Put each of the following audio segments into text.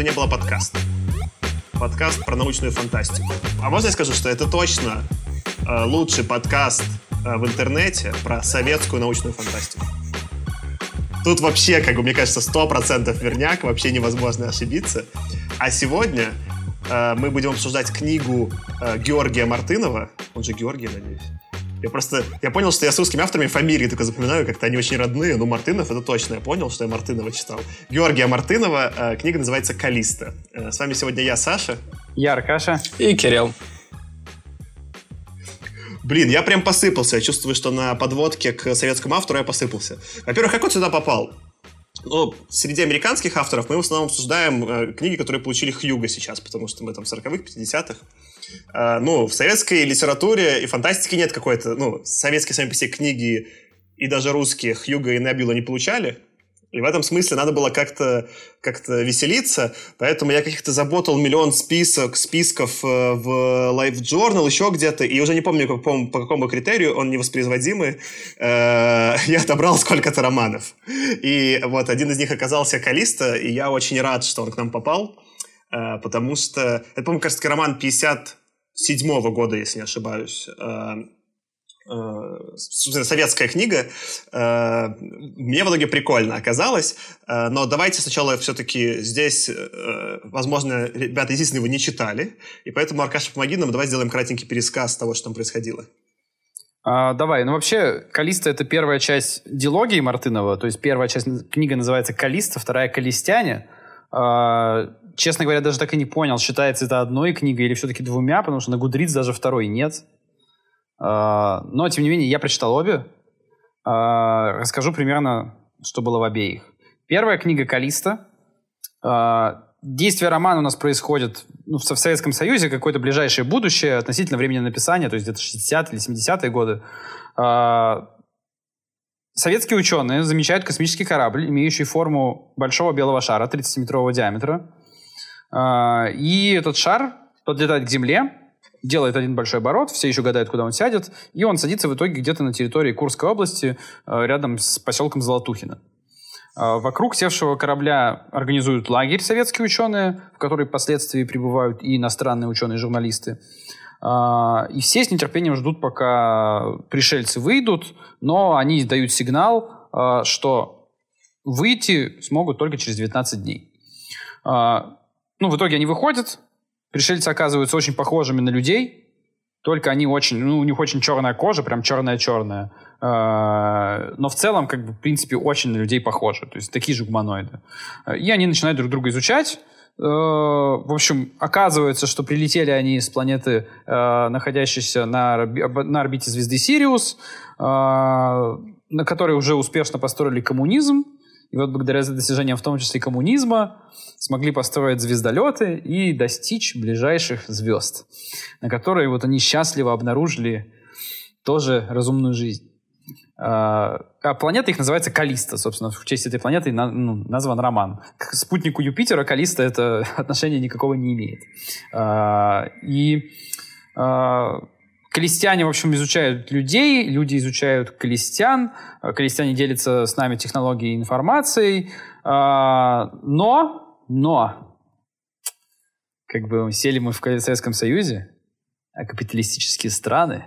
«Худо не было» подкаст. Подкаст про научную фантастику. А можно я скажу, что это точно э, лучший подкаст э, в интернете про советскую научную фантастику. Тут вообще, как бы, мне кажется, 100% верняк, вообще невозможно ошибиться. А сегодня э, мы будем обсуждать книгу э, Георгия Мартынова, он же Георгий, надеюсь, я просто, я понял, что я с русскими авторами фамилии только запоминаю, как-то они очень родные. Ну, Мартынов, это точно, я понял, что я Мартынова читал. Георгия Мартынова, э, книга называется «Калиста». Э, с вами сегодня я, Саша. Я, Аркаша. И Кирилл. Блин, я прям посыпался. Я чувствую, что на подводке к советскому автору я посыпался. Во-первых, как он сюда попал? Ну, среди американских авторов мы в основном обсуждаем э, книги, которые получили Хьюга сейчас, потому что мы там в 40-х, 50-х. А, ну, в советской литературе и фантастике нет какой-то, ну, советские сами по себе книги и даже русские Хьюга и Небюла не получали. И в этом смысле надо было как-то как веселиться, поэтому я каких-то заботал миллион список, списков э, в Life Journal, еще где-то, и уже не помню, по, по какому критерию, он невоспроизводимый, э, я отобрал сколько-то романов. И вот один из них оказался Калиста, и я очень рад, что он к нам попал, э, потому что, это, по-моему, кажется, роман 50 седьмого года, если не ошибаюсь, э, э, советская книга. Э, мне в итоге прикольно оказалось, но давайте сначала все-таки здесь, возможно, ребята, естественно, его не читали, и поэтому, Аркаша, помоги нам, давай сделаем кратенький пересказ того, что там происходило. А, давай, ну вообще, Калиста — это первая часть дилогии Мартынова, то есть первая часть книги называется «Калиста», вторая «Калистяне». А, честно говоря, даже так и не понял, считается это одной книгой или все-таки двумя, потому что на Гудриц даже второй нет. А, но, тем не менее, я прочитал обе. А, расскажу примерно, что было в обеих. Первая книга «Калиста». А, действие романа у нас происходит ну, в Советском Союзе, какое-то ближайшее будущее относительно времени написания, то есть где-то 60 или 70-е годы. Советские ученые замечают космический корабль, имеющий форму большого белого шара 30-метрового диаметра. А, и этот шар подлетает к Земле, делает один большой оборот, все еще гадают, куда он сядет, и он садится в итоге где-то на территории Курской области, а, рядом с поселком Золотухино. А, вокруг севшего корабля организуют лагерь советские ученые, в который впоследствии прибывают и иностранные ученые-журналисты. И все с нетерпением ждут, пока пришельцы выйдут, но они дают сигнал, что выйти смогут только через 19 дней. Ну, в итоге они выходят, пришельцы оказываются очень похожими на людей, только они очень, ну, у них очень черная кожа, прям черная-черная. А, но в целом, как бы, в принципе, очень на людей похожи. То есть такие же гуманоиды. И они начинают друг друга изучать. А, в общем, оказывается, что прилетели они с планеты, а, находящейся на, на орбите звезды Сириус, на которой уже успешно построили коммунизм. И вот благодаря достижениям, в том числе коммунизма, смогли построить звездолеты и достичь ближайших звезд, на которые вот они счастливо обнаружили тоже разумную жизнь. А, а планета их называется Калиста, собственно, в честь этой планеты ну, назван роман. К спутнику Юпитера Калиста это отношения никакого не имеет. А, и а, Колестяне, в общем, изучают людей, люди изучают колестян, колестяне делятся с нами технологией и информацией, а, но, но, как бы сели мы в Советском Союзе, а капиталистические страны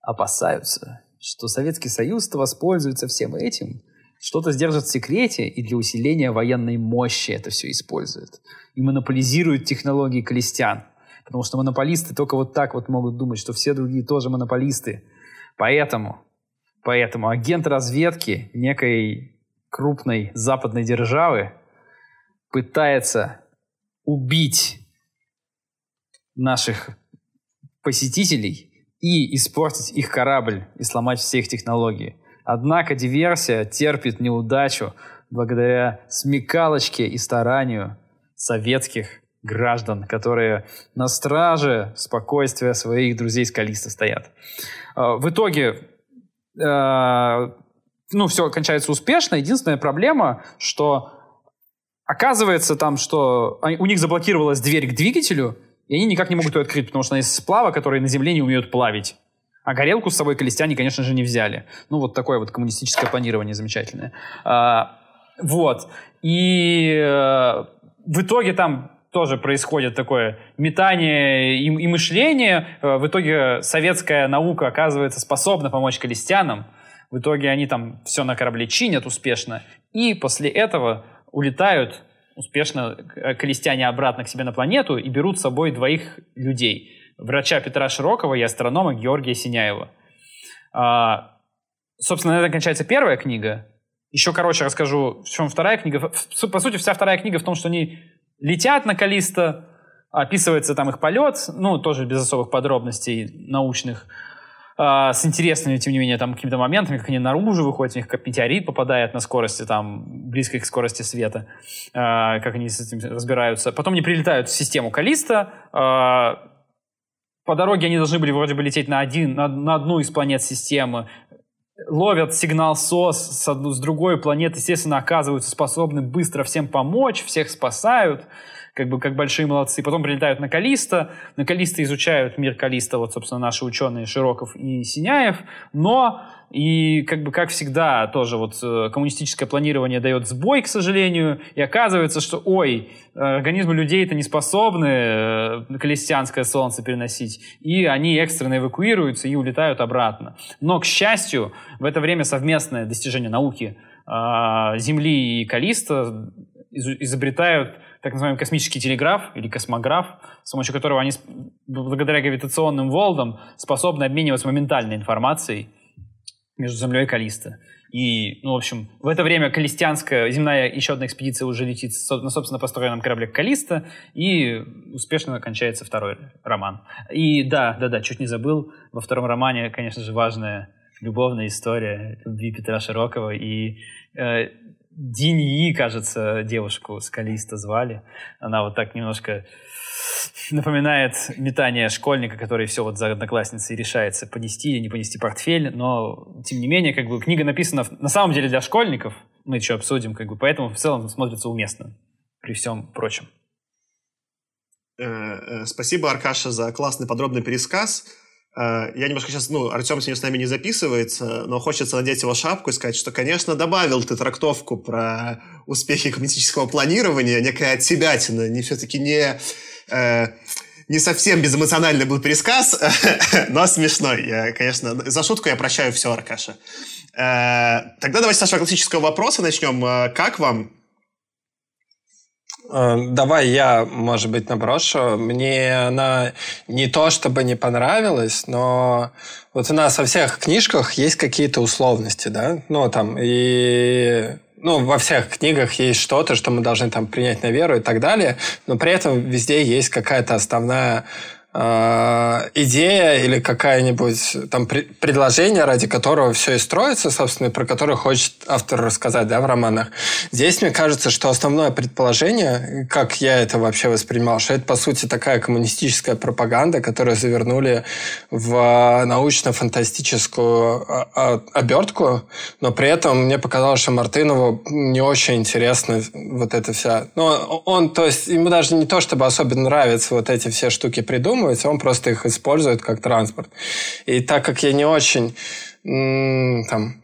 опасаются, что Советский Союз-то воспользуется всем этим, что-то сдержит в секрете и для усиления военной мощи это все использует. И монополизирует технологии колестян. Потому что монополисты только вот так вот могут думать, что все другие тоже монополисты. Поэтому, поэтому агент разведки некой крупной западной державы пытается убить наших посетителей и испортить их корабль и сломать все их технологии. Однако диверсия терпит неудачу благодаря смекалочке и старанию советских граждан, которые на страже спокойствия своих друзей скалиста стоят. А, в итоге, а, ну, все кончается успешно. Единственная проблема, что оказывается там, что у них заблокировалась дверь к двигателю, и они никак не могут ее открыть, потому что она из сплава, которые на земле не умеют плавить. А горелку с собой колестяне, конечно же, не взяли. Ну, вот такое вот коммунистическое планирование замечательное. А, вот. И в итоге там тоже происходит такое метание и, и мышление. Э, в итоге советская наука оказывается способна помочь колестянам. В итоге они там все на корабле чинят успешно. И после этого улетают успешно э, колестяне обратно к себе на планету и берут с собой двоих людей. Врача Петра Широкого и астронома Георгия Синяева. А, собственно, на этом кончается первая книга. Еще короче расскажу, в чем вторая книга. По сути, вся вторая книга в том, что они летят на Калиста, описывается там их полет, ну, тоже без особых подробностей научных, э, с интересными, тем не менее, там какими-то моментами, как они наружу выходят, у них как метеорит попадает на скорости, там, близкой к скорости света, э, как они с этим разбираются. Потом они прилетают в систему Калиста, э, по дороге они должны были вроде бы лететь на, один, на, на одну из планет системы, ловят сигнал СОС с, с другой планеты, естественно, оказываются способны быстро всем помочь, всех спасают, как бы как большие молодцы. Потом прилетают на Калиста, на Калиста изучают мир Калиста, вот, собственно, наши ученые Широков и Синяев, но и как бы как всегда тоже вот э, коммунистическое планирование дает сбой, к сожалению, и оказывается, что ой, организмы людей это не способны э, крестьянское солнце переносить, и они экстренно эвакуируются и улетают обратно. Но, к счастью, в это время совместное достижение науки а, Земли и Калиста изобретают так называемый космический телеграф или космограф, с помощью которого они благодаря гравитационным волнам способны обмениваться моментальной информацией между Землей и Калиста. И, ну, в общем, в это время калистянская земная еще одна экспедиция уже летит на, собственно, построенном корабле Калиста, и успешно кончается второй роман. И да, да, да, чуть не забыл, во втором романе, конечно же, важная любовная история любви Петра Широкого и э, Диньи, кажется, девушку с Калиста звали. Она вот так немножко напоминает метание школьника, который все вот за одноклассницей решается понести или не понести портфель, но тем не менее, как бы книга написана на самом деле для школьников, мы еще обсудим, как бы, поэтому в целом смотрится уместно при всем прочем. Э, э, спасибо, Аркаша, за классный подробный пересказ. Э, я немножко сейчас, ну, Артем сегодня с нами не записывается, но хочется надеть его шапку и сказать, что, конечно, добавил ты трактовку про успехи коммунистического планирования, некая отсебятина, не все-таки не э, не совсем безэмоциональный был пересказ, но смешной. Я, конечно, за шутку я прощаю все, Аркаша. Э, тогда давайте с нашего классического вопроса начнем. Э, как вам? Э, давай я, может быть, наброшу. Мне она не то чтобы не понравилась, но вот у нас во всех книжках есть какие-то условности, да? Ну, там, и ну, во всех книгах есть что-то, что мы должны там принять на веру и так далее, но при этом везде есть какая-то основная идея или какая-нибудь там предложение, ради которого все и строится, собственно, про которое хочет автор рассказать, да, в романах. Здесь мне кажется, что основное предположение, как я это вообще воспринимал, что это, по сути, такая коммунистическая пропаганда, которую завернули в научно-фантастическую а, а, обертку, но при этом мне показалось, что Мартынову не очень интересно вот это вся... Ну, он, то есть, ему даже не то, чтобы особенно нравятся вот эти все штуки придумать, задумывается, он просто их использует как транспорт. И так как я не очень там,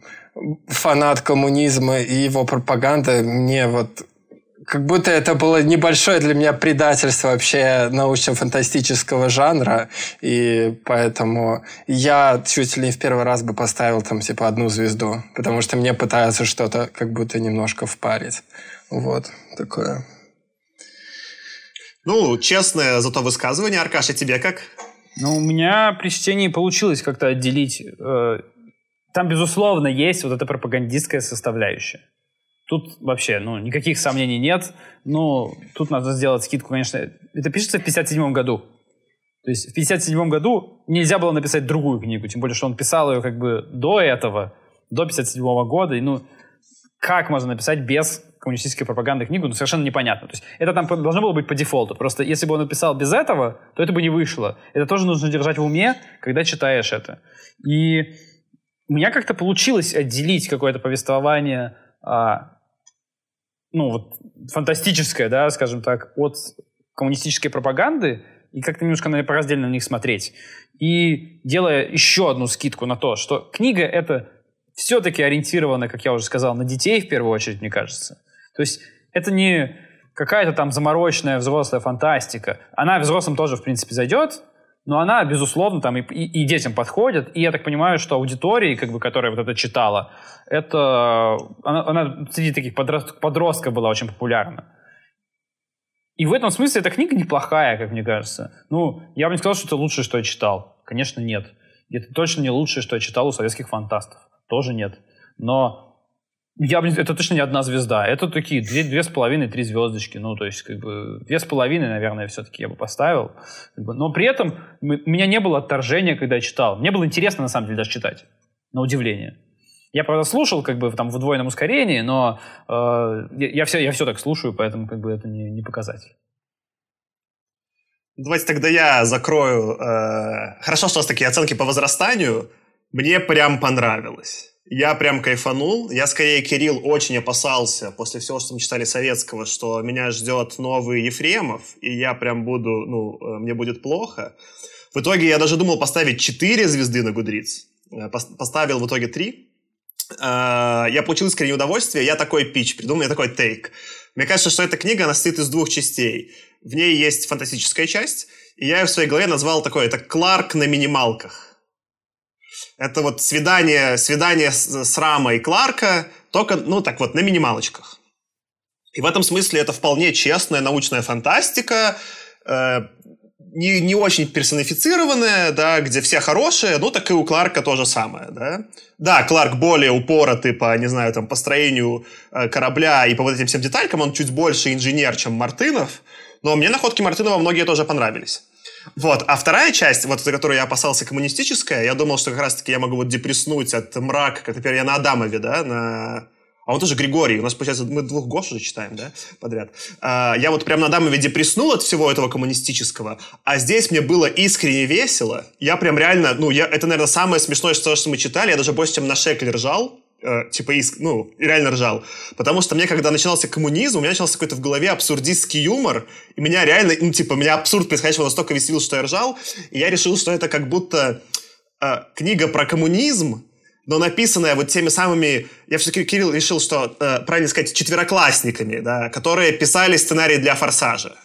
фанат коммунизма и его пропаганды, мне вот как будто это было небольшое для меня предательство вообще научно-фантастического жанра, и поэтому я чуть ли не в первый раз бы поставил там типа одну звезду, потому что мне пытаются что-то как будто немножко впарить. Вот, такое. Ну, честное зато высказывание. Аркаша, тебе как? Ну, у меня при чтении получилось как-то отделить. Э, там, безусловно, есть вот эта пропагандистская составляющая. Тут вообще, ну, никаких сомнений нет. Ну, тут надо сделать скидку, конечно. Это пишется в 57 году. То есть в 57 году нельзя было написать другую книгу, тем более, что он писал ее как бы до этого, до 57 года. И, ну, как можно написать без коммунистической пропаганды книгу, ну, совершенно непонятно. То есть это там должно было быть по дефолту. Просто если бы он написал без этого, то это бы не вышло. Это тоже нужно держать в уме, когда читаешь это. И у меня как-то получилось отделить какое-то повествование, а, ну, вот, фантастическое, да, скажем так, от коммунистической пропаганды, и как-то немножко наверное, пораздельно на них смотреть. И делая еще одну скидку на то, что книга — это все-таки ориентирована, как я уже сказал, на детей в первую очередь, мне кажется. То есть это не какая-то там замороченная взрослая фантастика, она взрослым тоже, в принципе, зайдет, но она, безусловно, там и, и, и детям подходит. И я так понимаю, что аудитории, как бы, которая вот это читала, это она, она среди таких подрост, подростков была очень популярна. И в этом смысле эта книга неплохая, как мне кажется. Ну, я бы не сказал, что это лучшее, что я читал. Конечно, нет. Это точно не лучшее, что я читал у советских фантастов. Тоже нет. Но я, это точно не одна звезда. Это такие две, две с половиной, три звездочки. Ну, то есть, как бы, две с половиной, наверное, все-таки я бы поставил. Но при этом у меня не было отторжения, когда я читал. Мне было интересно, на самом деле, даже читать. На удивление. Я, правда, слушал как бы там в удвоенном ускорении, но э, я, все, я все так слушаю, поэтому как бы это не, не показатель. Давайте тогда я закрою. Э, хорошо, что у вас такие оценки по возрастанию. Мне прям понравилось. Я прям кайфанул. Я скорее, Кирилл, очень опасался после всего, что мы читали советского, что меня ждет новый Ефремов, и я прям буду, ну, э, мне будет плохо. В итоге я даже думал поставить 4 звезды на Гудриц. Э, поставил в итоге 3. Э, я получил искреннее удовольствие. Я такой пич придумал, я такой тейк. Мне кажется, что эта книга, она состоит из двух частей. В ней есть фантастическая часть, и я ее в своей голове назвал такой, это Кларк на минималках. Это вот свидание, свидание с, Рама и Кларка, только, ну, так вот, на минималочках. И в этом смысле это вполне честная научная фантастика, э, не, не очень персонифицированная, да, где все хорошие, ну, так и у Кларка то же самое, да. Да, Кларк более упоротый по, не знаю, там, построению э, корабля и по вот этим всем деталькам, он чуть больше инженер, чем Мартынов, но мне находки Мартынова многие тоже понравились. Вот. А вторая часть, вот за которую я опасался, коммунистическая, я думал, что как раз-таки я могу вот депресснуть от мрака, как, например, я на Адамове, да, на... А вот тоже Григорий. У нас, получается, мы двух Гош уже читаем, да, подряд. А, я вот прям на Адамове депресснул от всего этого коммунистического, а здесь мне было искренне весело. Я прям реально, ну, я, это, наверное, самое смешное, что, что мы читали. Я даже больше, чем на Шекле ржал э, типа, иск, ну, реально ржал. Потому что мне, когда начинался коммунизм, у меня начался какой-то в голове абсурдистский юмор, и меня реально, ну, типа, меня абсурд происходящего настолько веселил, что я ржал, и я решил, что это как будто э, книга про коммунизм, но написанная вот теми самыми, я все-таки, Кирилл, решил, что, э, правильно сказать, четвероклассниками, да, которые писали сценарий для «Форсажа».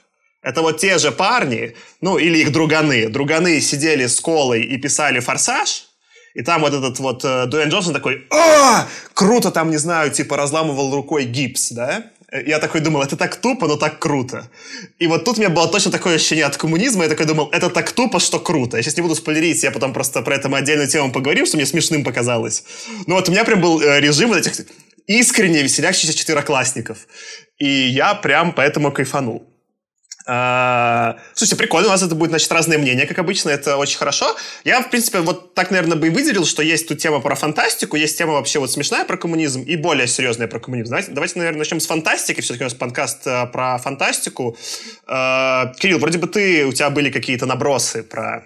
Это вот те же парни, ну, или их друганы. Друганы сидели с колой и писали «Форсаж», и там вот этот вот э, Дуэйн Джонсон такой, а, круто там, не знаю, типа разламывал рукой гипс, да? Я такой думал, это так тупо, но так круто. И вот тут у меня было точно такое ощущение от коммунизма. Я такой думал, это так тупо, что круто. Я сейчас не буду спойлерить, я потом просто про это мы отдельную тему поговорим, что мне смешным показалось. Но вот у меня прям был э, режим вот этих искренне веселящихся четвероклассников. И я прям поэтому кайфанул. А, слушайте, прикольно, у нас это будет, значит, разные мнения, как обычно, это очень хорошо. Я, в принципе, вот так, наверное, бы и выделил, что есть тут тема про фантастику, есть тема вообще вот смешная про коммунизм и более серьезная про коммунизм. Давайте, давайте наверное, начнем с фантастики, все-таки у нас подкаст э, про фантастику. Э, Кирилл, вроде бы ты, у тебя были какие-то набросы про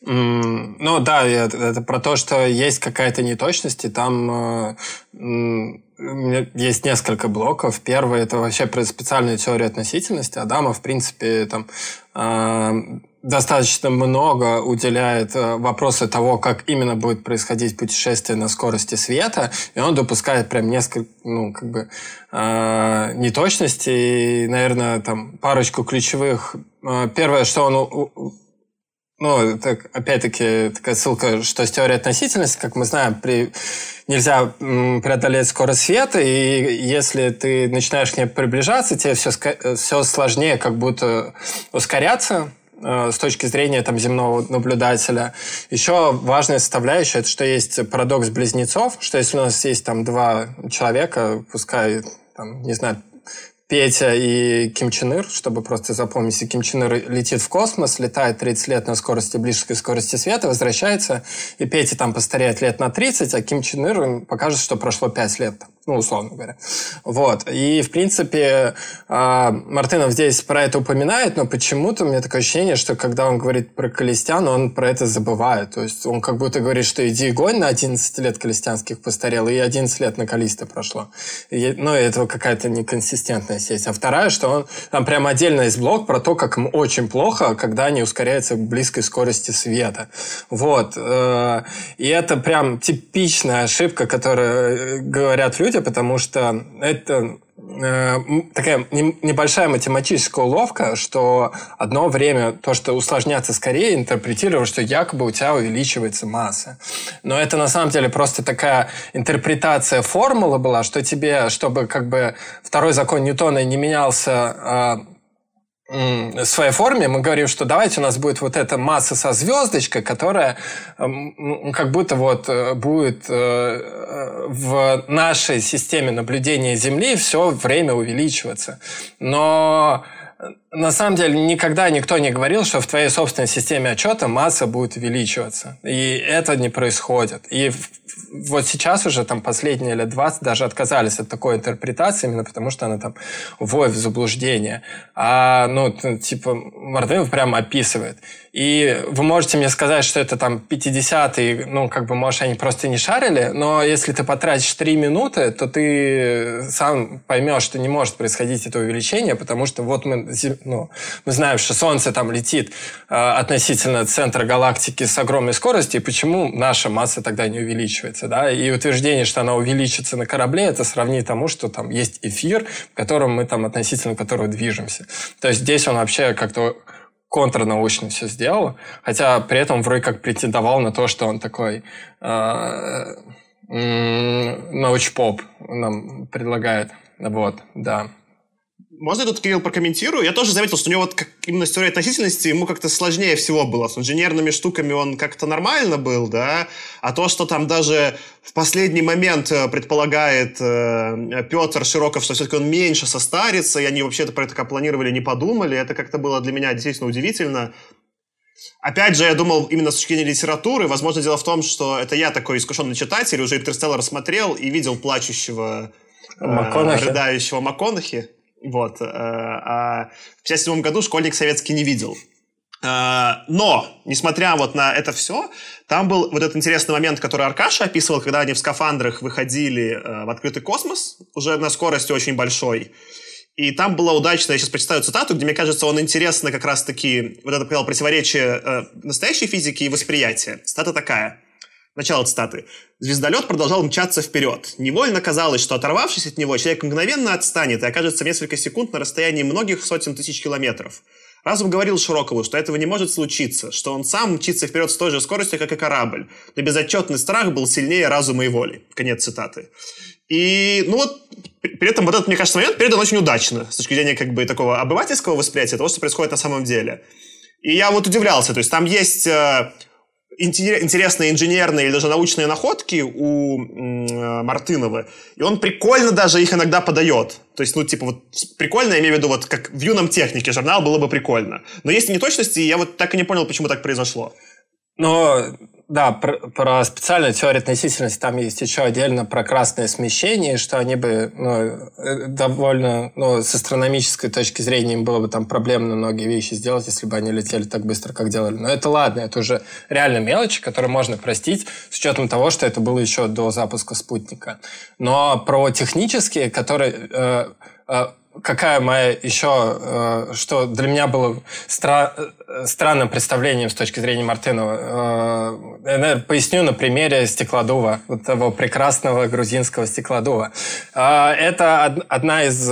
ну да, это про то, что есть какая-то неточность, и там э, есть несколько блоков. Первый это вообще про специальную теорию относительности. Адама, в принципе, там э, достаточно много уделяет э, вопросу того, как именно будет происходить путешествие на скорости света, и он допускает прям несколько, ну, как бы, э, неточностей, и, наверное, там парочку ключевых. Э, первое, что он ну, это опять-таки такая ссылка, что с теорией относительности, как мы знаем, при... нельзя преодолеть скорость света, и если ты начинаешь к ней приближаться, тебе все, все сложнее как будто ускоряться э, с точки зрения там, земного наблюдателя. Еще важная составляющая, это что есть парадокс близнецов, что если у нас есть там два человека, пускай там, не знаю, Петя и Ким Чен Ир, чтобы просто запомнить, если Ким Чен Ир летит в космос, летает 30 лет на скорости близкой скорости света, возвращается, и Петя там постареет лет на 30, а Ким Чен Ир покажет, что прошло 5 лет ну, условно говоря. Вот. И, в принципе, а, Мартынов здесь про это упоминает, но почему-то у меня такое ощущение, что когда он говорит про Калистян, он про это забывает. То есть он как будто говорит, что иди гонь на 11 лет Калистянских постарел, и 11 лет на Калиста прошло. И, ну, это какая-то неконсистентная сеть. А вторая, что он там прям отдельно есть блок про то, как им очень плохо, когда они ускоряются к близкой скорости света. Вот. Э, и это прям типичная ошибка, которую э, говорят люди, потому что это э, такая небольшая математическая уловка, что одно время то, что усложняться скорее, интерпретировал, что якобы у тебя увеличивается масса. Но это на самом деле просто такая интерпретация формулы была, что тебе, чтобы как бы второй закон Ньютона не менялся а, своей форме мы говорим, что давайте у нас будет вот эта масса со звездочкой, которая как будто вот э, будет э, в нашей системе наблюдения Земли все время увеличиваться. Но на самом деле никогда никто не говорил, что в твоей собственной системе отчета масса будет увеличиваться. И это не происходит. И вот сейчас уже там последние лет 20 даже отказались от такой интерпретации, именно потому что она там вводит в заблуждение. А, ну, типа, Мартынов прям описывает. И вы можете мне сказать, что это там 50-е, ну, как бы, может, они просто не шарили, но если ты потратишь 3 минуты, то ты сам поймешь, что не может происходить это увеличение, потому что вот мы, ну, мы знаем, что Солнце там летит э, относительно центра галактики с огромной скоростью, и почему наша масса тогда не увеличивается, да? И утверждение, что она увеличится на корабле, это сравнить тому, что там есть эфир, в котором мы там относительно которого движемся. То есть здесь он вообще как-то контрнаучно все сделал, хотя при этом вроде как претендовал на то, что он такой э, научпоп нам предлагает. Вот, да. Можно я тут, Кирилл, прокомментирую? Я тоже заметил, что у него вот как, именно с теорией относительности ему как-то сложнее всего было. С инженерными штуками он как-то нормально был, да? А то, что там даже в последний момент э, предполагает э, Петр Широков, что все-таки он меньше состарится, и они вообще-то про это как планировали, не подумали, это как-то было для меня действительно удивительно. Опять же, я думал именно с точки зрения литературы. Возможно, дело в том, что это я такой искушенный читатель, уже «Интерстеллар» смотрел и видел плачущего, э, рыдающего МакКонахи. Вот. Э, а в 1957 году школьник советский не видел. Э, но, несмотря вот на это все, там был вот этот интересный момент, который Аркаша описывал, когда они в скафандрах выходили э, в открытый космос, уже на скорости очень большой. И там была удачная, я сейчас прочитаю цитату, где, мне кажется, он интересно как раз-таки, вот это показал противоречие настоящей физики и восприятия. Цитата такая. Начало цитаты. Звездолет продолжал мчаться вперед. Невольно казалось, что оторвавшись от него, человек мгновенно отстанет и окажется несколько секунд на расстоянии многих сотен тысяч километров. Разум говорил Широкову, что этого не может случиться, что он сам мчится вперед с той же скоростью, как и корабль. Но безотчетный страх был сильнее разума и воли. Конец цитаты. И, ну вот, при этом вот этот, мне кажется, момент передан очень удачно с точки зрения как бы такого обывательского восприятия того, что происходит на самом деле. И я вот удивлялся, то есть там есть э, интересные инженерные или даже научные находки у э, Мартынова, и он прикольно даже их иногда подает. То есть, ну, типа, вот прикольно, я имею в виду, вот как в юном технике журнал было бы прикольно. Но есть неточности, и я вот так и не понял, почему так произошло. Но да, про, про специальную теорию относительности там есть еще отдельно про красное смещение, что они бы ну, э, довольно, ну, с астрономической точки зрения им было бы там проблемно многие вещи сделать, если бы они летели так быстро, как делали. Но это ладно, это уже реально мелочи, которые можно простить с учетом того, что это было еще до запуска спутника. Но про технические, которые... Э, э, какая моя еще, э, что для меня было стра э, странным представлением с точки зрения Мартынова. Э, я поясню на примере стеклодува, вот того прекрасного грузинского стеклодува. Это одна из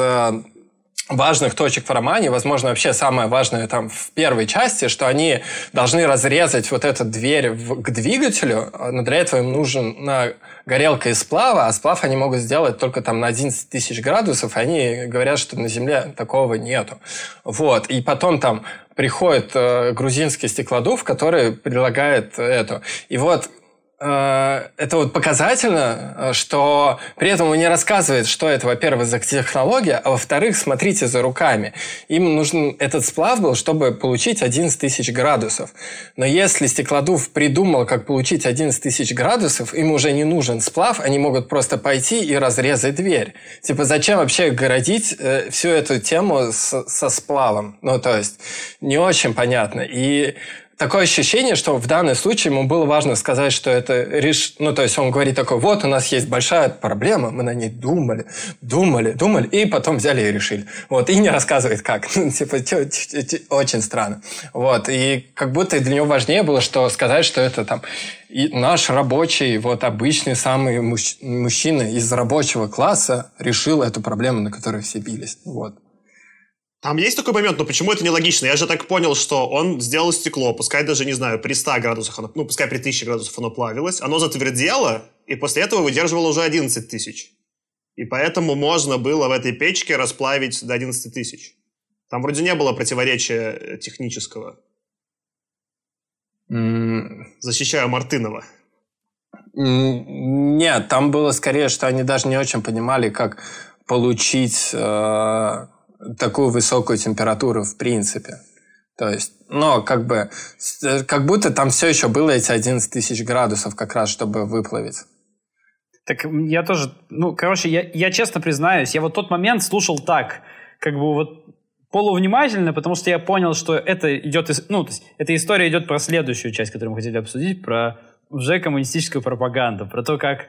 важных точек в романе, возможно, вообще самое важное там в первой части, что они должны разрезать вот эту дверь в, к двигателю, но для этого им нужен на горелка из сплава, а сплав они могут сделать только там на 11 тысяч градусов, и они говорят, что на Земле такого нету. Вот. И потом там приходит э, грузинский стеклодув, который предлагает эту. И вот это вот показательно, э, что при этом он не рассказывает, что это, во-первых, за технология, а во-вторых, смотрите за руками. Им нужен этот сплав был, чтобы получить 11 тысяч градусов. Но если стеклодув придумал, как получить 11 тысяч градусов, им уже не нужен сплав, они могут просто пойти и разрезать дверь. Типа, зачем вообще городить э, всю эту тему с, со сплавом? Ну, то есть, не очень понятно. И такое ощущение, что в данном случае ему было важно сказать, что это реш... Ну, то есть он говорит такой, вот у нас есть большая проблема, мы на ней думали, думали, думали, и потом взяли и решили. Вот, и не рассказывает как. Ну, типа, очень странно. Вот, и как будто для него важнее было, что сказать, что это там и наш рабочий, вот обычный самый мужч... мужчина из рабочего класса решил эту проблему, на которой все бились. Вот. Там есть такой момент, но почему это нелогично? Я же так понял, что он сделал стекло, пускай даже, не знаю, при 100 градусах, оно, ну, пускай при 1000 градусах оно плавилось, оно затвердело, и после этого выдерживало уже 11 тысяч. И поэтому можно было в этой печке расплавить до 11 тысяч. Там вроде не было противоречия э, технического. Mm. Защищаю Мартынова. Нет, там было скорее, что они даже не очень понимали, как получить э, такую высокую температуру в принципе. То есть, но как бы, как будто там все еще было эти 11 тысяч градусов как раз, чтобы выплавить. Так я тоже, ну, короче, я, я честно признаюсь, я вот тот момент слушал так, как бы вот полувнимательно, потому что я понял, что это идет, ну, то есть эта история идет про следующую часть, которую мы хотели обсудить, про уже коммунистическую пропаганду, про то, как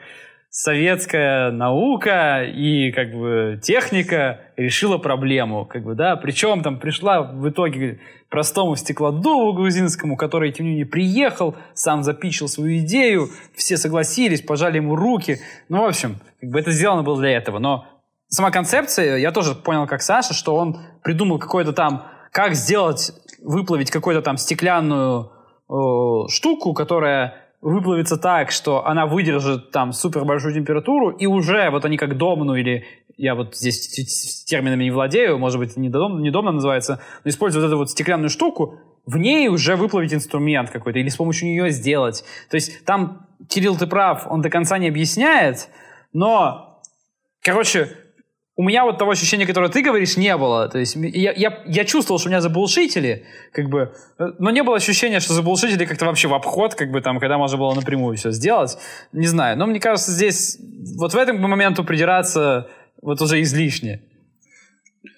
советская наука и как бы техника решила проблему, как бы, да, причем там пришла в итоге простому стеклодуву грузинскому, который, тем не менее, приехал, сам запичил свою идею, все согласились, пожали ему руки, ну, в общем, как бы это сделано было для этого, но сама концепция, я тоже понял, как Саша, что он придумал какой-то там, как сделать, выплавить какую-то там стеклянную э, штуку, которая выплавится так, что она выдержит там супер большую температуру, и уже вот они как домну или я вот здесь терминами не владею, может быть, не, дом, не домна называется, но используя вот эту вот стеклянную штуку, в ней уже выплавить инструмент какой-то или с помощью нее сделать. То есть там, Кирилл, ты прав, он до конца не объясняет, но, короче, у меня вот того ощущения, которое ты говоришь, не было. То есть я, я, я чувствовал, что меня забулшитили, как бы, но не было ощущения, что забулшитили как-то вообще в обход, как бы там, когда можно было напрямую все сделать. Не знаю. Но мне кажется, здесь вот в этом моменту придираться вот уже излишне.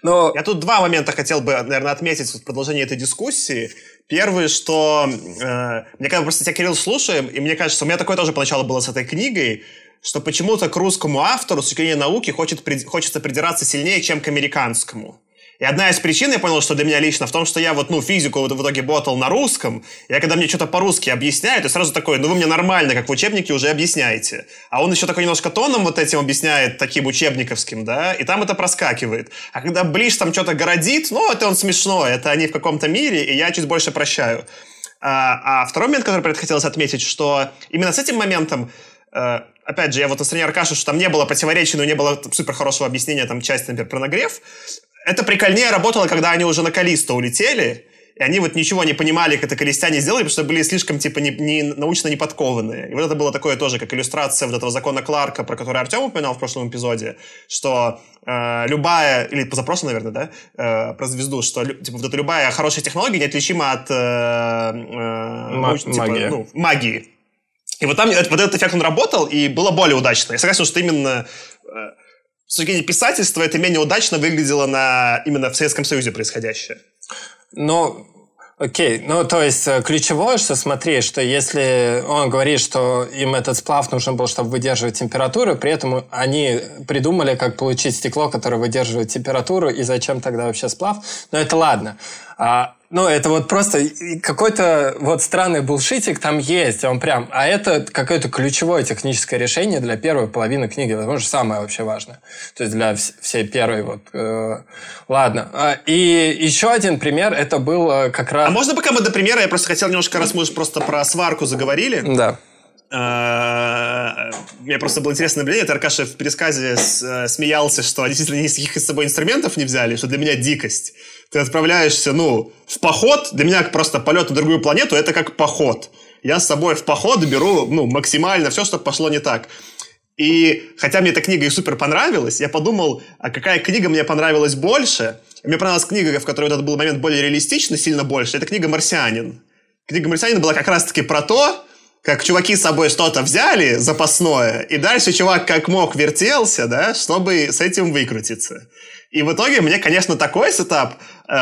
Но... Я тут два момента хотел бы, наверное, отметить в продолжении этой дискуссии. Первый, что э, мне кажется, просто тебя, Кирилл, слушаем, и мне кажется, у меня такое тоже поначалу было с этой книгой, что почему-то к русскому автору с точки зрения науки хочет, хочется придираться сильнее, чем к американскому. И одна из причин, я понял, что для меня лично, в том, что я вот, ну, физику вот в итоге ботал на русском, я когда мне что-то по-русски объясняют, то сразу такой, ну, вы мне нормально, как в учебнике, уже объясняете. А он еще такой немножко тоном вот этим объясняет, таким учебниковским, да, и там это проскакивает. А когда Ближ там что-то городит, ну, это он смешной, это они в каком-то мире, и я чуть больше прощаю. А, а второй момент, который хотелось отметить, что именно с этим моментом э, опять же, я вот на стороне Аркаша, что там не было противоречий, но не было супер хорошего объяснения, там, часть, например, про нагрев. Это прикольнее работало, когда они уже на Калисто улетели, и они вот ничего не понимали, как это колестяне сделали, потому что были слишком, типа, не, не, научно неподкованные. И вот это было такое тоже, как иллюстрация вот этого закона Кларка, про который Артем упоминал в прошлом эпизоде, что э, любая, или позапрошлом, наверное, да, э, про звезду, что, типа, вот эта любая хорошая технология неотличима от э, э, науч, типа, магии. Ну, магии. И вот там вот этот эффект он работал, и было более удачно. Я согласен, что именно э, с точки зрения писательства это менее удачно выглядело на, именно в Советском Союзе происходящее. Ну, Окей, ну то есть э, ключевое, что смотри, что если он говорит, что им этот сплав нужен был, чтобы выдерживать температуру, при этом они придумали, как получить стекло, которое выдерживает температуру, и зачем тогда вообще сплав, но это ладно. А ну, это вот просто какой-то вот странный булшитик там есть, он прям... А это какое-то ключевое техническое решение для первой половины книги, возможно, самое вообще важное. То есть для всей первой вот... Э, ладно. А, и еще один пример, это был э, как раз... А можно пока мы до примера? Я просто хотел немножко, раз мы уже просто про сварку заговорили. Да. Uh, мне просто было интересное наблюдение. Это Аркаша в пересказе смеялся, что действительно никаких с собой инструментов не взяли, что для меня дикость ты отправляешься, ну, в поход, для меня просто полет на другую планету, это как поход. Я с собой в поход беру, ну, максимально все, чтобы пошло не так. И хотя мне эта книга и супер понравилась, я подумал, а какая книга мне понравилась больше? мне понравилась книга, в которой вот этот был момент более реалистичный, сильно больше. Это книга «Марсианин». Книга «Марсианин» была как раз-таки про то, как чуваки с собой что-то взяли запасное, и дальше чувак как мог вертелся, да, чтобы с этим выкрутиться. И в итоге мне, конечно, такой сетап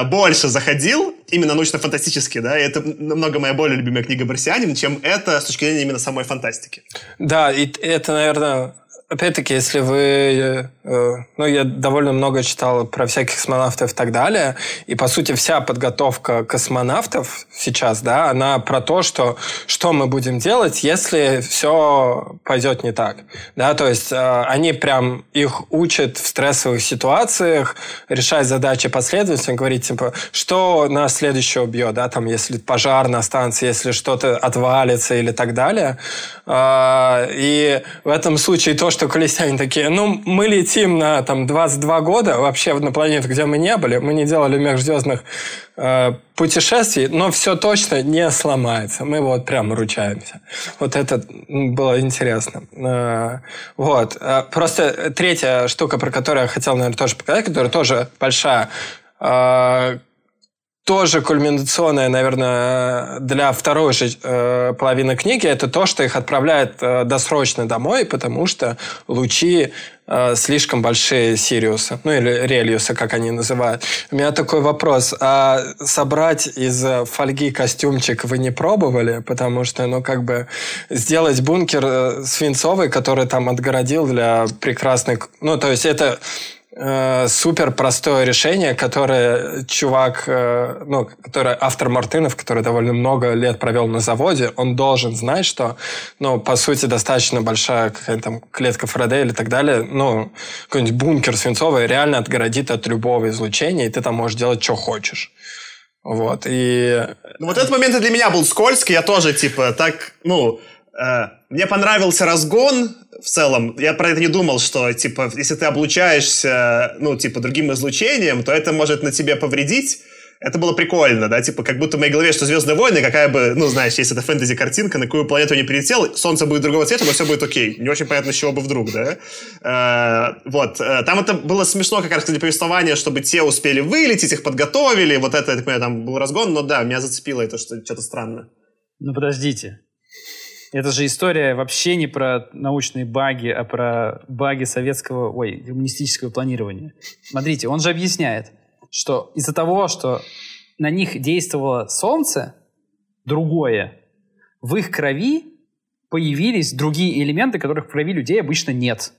больше заходил, именно научно-фантастический, да, и это намного моя более любимая книга «Барсианин», чем это с точки зрения именно самой фантастики. Да, и это, наверное, опять-таки, если вы... Э, ну, я довольно много читал про всяких космонавтов и так далее, и, по сути, вся подготовка космонавтов сейчас, да, она про то, что, что мы будем делать, если все пойдет не так. Да, то есть э, они прям их учат в стрессовых ситуациях решать задачи последовательно, говорить, типа, что нас следующее убьет, да, там, если пожар на станции, если что-то отвалится или так далее. Э, и в этом случае то, что колесяне такие, ну, мы летим на там 22 года вообще на планету, где мы не были, мы не делали межзвездных э, путешествий, но все точно не сломается. Мы вот прям ручаемся. Вот это было интересно. Э, вот. Э, просто третья штука, про которую я хотел, наверное, тоже показать, которая тоже большая, э, тоже кульминационное, наверное, для второй же э, половины книги, это то, что их отправляют э, досрочно домой, потому что лучи э, слишком большие Сириуса, ну или Релиуса, как они называют. У меня такой вопрос. А собрать из фольги костюмчик вы не пробовали? Потому что, ну, как бы сделать бункер свинцовый, который там отгородил для прекрасных... Ну, то есть это э, супер простое решение, которое чувак, э, ну, который автор Мартынов, который довольно много лет провел на заводе, он должен знать, что, ну, по сути, достаточно большая какая-то там клетка Фарадея или так далее, ну, какой-нибудь бункер свинцовый реально отгородит от любого излучения, и ты там можешь делать, что хочешь. Вот, и... Ну, вот этот момент для меня был скользкий, я тоже, типа, так, ну, мне понравился разгон, в целом, я про это не думал, что, типа, если ты облучаешься, ну, типа, другим излучением, то это может на тебе повредить. Это было прикольно, да, типа, как будто в моей голове, что «Звездные войны», какая бы, ну, знаешь, если это фэнтези-картинка, на какую планету не прилетел, солнце будет другого цвета, но все будет окей. Не очень понятно, с чего бы вдруг, да. Э, вот. Э, там это было смешно как раз для повествования, чтобы те успели вылететь, их подготовили, вот это, я так понимаю, там был разгон, но да, меня зацепило это, что что-то странно. Ну, подождите. Это же история вообще не про научные баги, а про баги советского, ой, коммунистического планирования. Смотрите, он же объясняет, что из-за того, что на них действовало Солнце, другое, в их крови появились другие элементы, которых в крови людей обычно нет.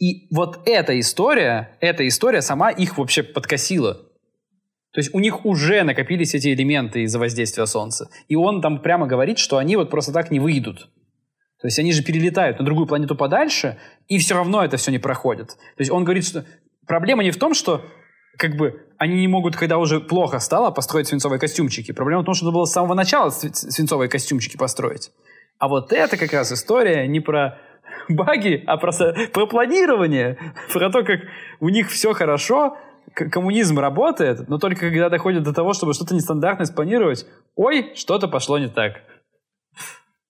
И вот эта история, эта история сама их вообще подкосила. То есть у них уже накопились эти элементы из-за воздействия Солнца. И он там прямо говорит, что они вот просто так не выйдут. То есть они же перелетают на другую планету подальше, и все равно это все не проходит. То есть он говорит, что проблема не в том, что как бы они не могут, когда уже плохо стало, построить свинцовые костюмчики. Проблема в том, что надо было с самого начала свинцовые костюмчики построить. А вот это как раз история не про баги, а просто про планирование, про то, как у них все хорошо, коммунизм работает, но только когда доходит до того, чтобы что-то нестандартное спланировать, ой, что-то пошло не так.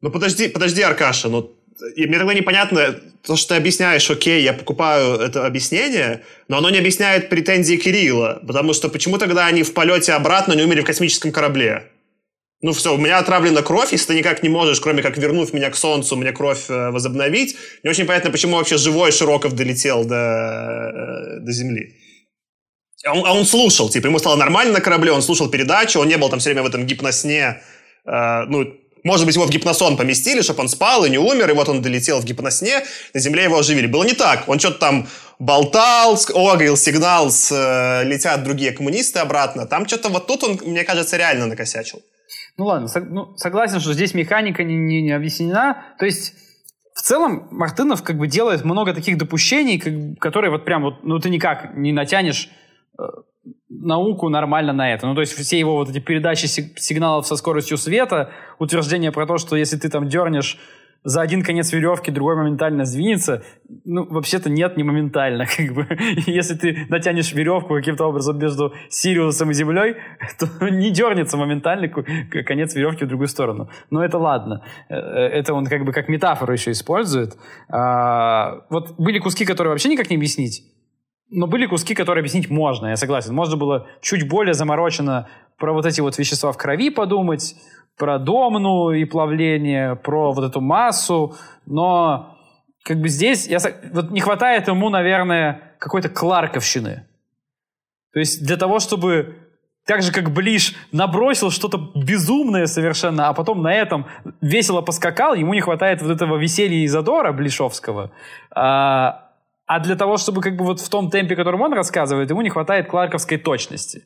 Ну подожди, подожди, Аркаша, ну и мне тогда непонятно, то, что ты объясняешь, окей, я покупаю это объяснение, но оно не объясняет претензии Кирилла, потому что почему тогда они в полете обратно не умерли в космическом корабле? Ну все, у меня отравлена кровь, если ты никак не можешь, кроме как вернув меня к Солнцу, мне кровь э, возобновить. Не очень понятно, почему вообще живой Широков долетел до, э, до Земли. А он, а он слушал, типа, ему стало нормально на корабле, он слушал передачу, он не был там все время в этом гипносне. Э, ну, может быть, его в гипносон поместили, чтобы он спал и не умер, и вот он долетел в гипносне, на Земле его оживили. Было не так. Он что-то там болтал, огрил сигнал, с, э, летят другие коммунисты обратно. Там что-то вот тут он, мне кажется, реально накосячил. Ну ладно, сог, ну, согласен, что здесь механика не, не, не объяснена. То есть в целом Мартынов как бы делает много таких допущений, как, которые вот прям вот, ну ты никак не натянешь науку нормально на это. Ну, то есть все его вот эти передачи сигналов со скоростью света, утверждение про то, что если ты там дернешь за один конец веревки, другой моментально сдвинется. Ну, вообще-то нет, не моментально. Как бы. Если ты натянешь веревку каким-то образом между Сириусом и Землей, то не дернется моментально конец веревки в другую сторону. Но это ладно. Э, это он как бы как метафору еще использует. А, вот были куски, которые вообще никак не объяснить. Но были куски, которые объяснить можно, я согласен. Можно было чуть более заморочено про вот эти вот вещества в крови подумать, про домну и плавление, про вот эту массу, но как бы здесь я, вот не хватает ему, наверное, какой-то кларковщины. То есть для того, чтобы так же, как Блиш набросил что-то безумное совершенно, а потом на этом весело поскакал, ему не хватает вот этого веселья и задора Блишовского. А, а для того, чтобы как бы вот в том темпе, которым он рассказывает, ему не хватает кларковской точности.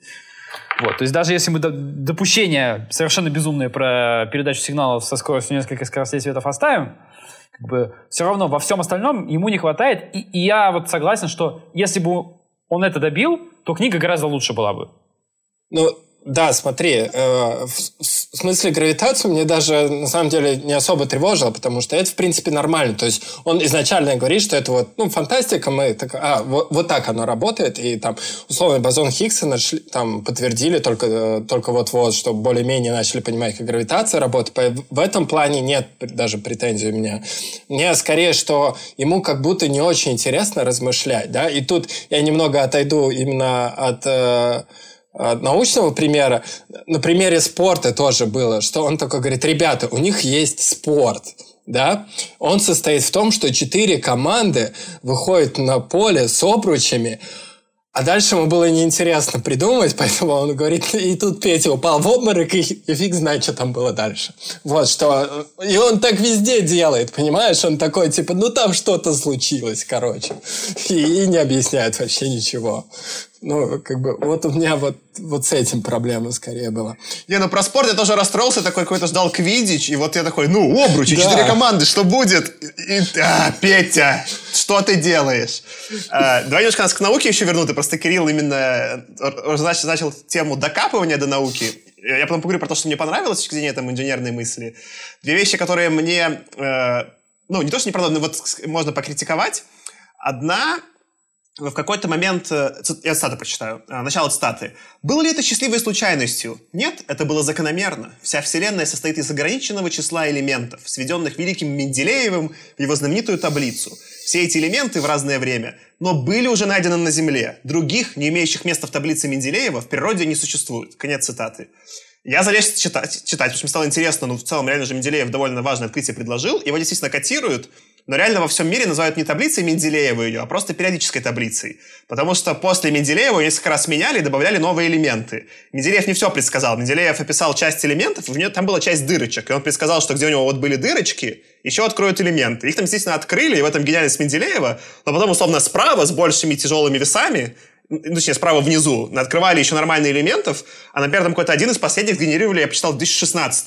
Вот, то есть даже если мы допущение совершенно безумное про передачу сигналов со скоростью несколько скоростей светов оставим, как бы все равно во всем остальном ему не хватает. И, и я вот согласен, что если бы он это добил, то книга гораздо лучше была бы. Ну, да, смотри, э, в, смысле гравитацию мне даже на самом деле не особо тревожило, потому что это, в принципе, нормально. То есть он изначально говорит, что это вот, ну, фантастика, мы так, а, вот, вот так оно работает, и там, условно, бозон Хиггса нашли, там, подтвердили только, только вот-вот, что более-менее начали понимать, как гравитация работает. В этом плане нет даже претензий у меня. Мне скорее, что ему как будто не очень интересно размышлять, да, и тут я немного отойду именно от э, научного примера, на примере спорта тоже было, что он такой говорит, ребята, у них есть спорт, да, он состоит в том, что четыре команды выходят на поле с обручами, а дальше ему было неинтересно придумать, поэтому он говорит, и тут Петя упал в обморок, и, и фиг знает, что там было дальше. Вот что. И он так везде делает, понимаешь? Он такой, типа, ну там что-то случилось, короче. И, и не объясняет вообще ничего. Ну, как бы, вот у меня вот, вот с этим проблема скорее была. Не, ну про спорт я тоже расстроился, такой какой-то ждал Квидич, и вот я такой, ну, обручи, да. четыре команды, что будет? И, а, Петя, что ты делаешь? А, давай немножко нас к науке еще вернут, и просто Кирилл именно э, значит, начал тему докапывания до науки. Я потом поговорю про то, что мне понравилось с точки зрения там, инженерной мысли. Две вещи, которые мне, э, ну, не то, что не правда, но вот можно покритиковать. Одна в какой-то момент, э, я цитату прочитаю, э, начало цитаты. «Было ли это счастливой случайностью? Нет, это было закономерно. Вся Вселенная состоит из ограниченного числа элементов, сведенных великим Менделеевым в его знаменитую таблицу. Все эти элементы в разное время, но были уже найдены на Земле. Других, не имеющих места в таблице Менделеева, в природе не существует». Конец цитаты. Я залез читать, читать, потому что мне стало интересно, ну, в целом, реально же Менделеев довольно важное открытие предложил. Его действительно котируют, но реально во всем мире называют не таблицей Менделеева ее, а просто периодической таблицей. Потому что после Менделеева несколько раз меняли и добавляли новые элементы. Менделеев не все предсказал. Менделеев описал часть элементов, в нее там была часть дырочек. И он предсказал, что где у него вот были дырочки, еще откроют элементы. Их там, естественно, открыли, и в этом гениальность Менделеева. Но потом, условно, справа с большими тяжелыми весами точнее, справа внизу, открывали еще нормальные элементов, а, например, там какой-то один из последних генерировали, я почитал, в 2016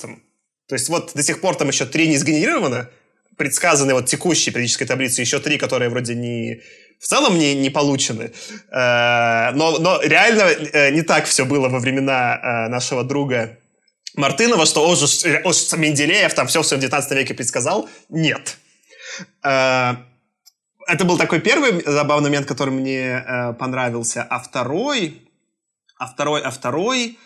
То есть вот до сих пор там еще три не сгенерировано, предсказаны вот текущей периодической таблице, еще три, которые вроде не в целом не, не получены. Э, но, но реально э, не так все было во времена э, нашего друга Мартынова, что он же, он же Менделеев там все в своем 19 веке предсказал. Нет. Это был такой первый забавный момент, который мне понравился. А второй... А второй... А второй...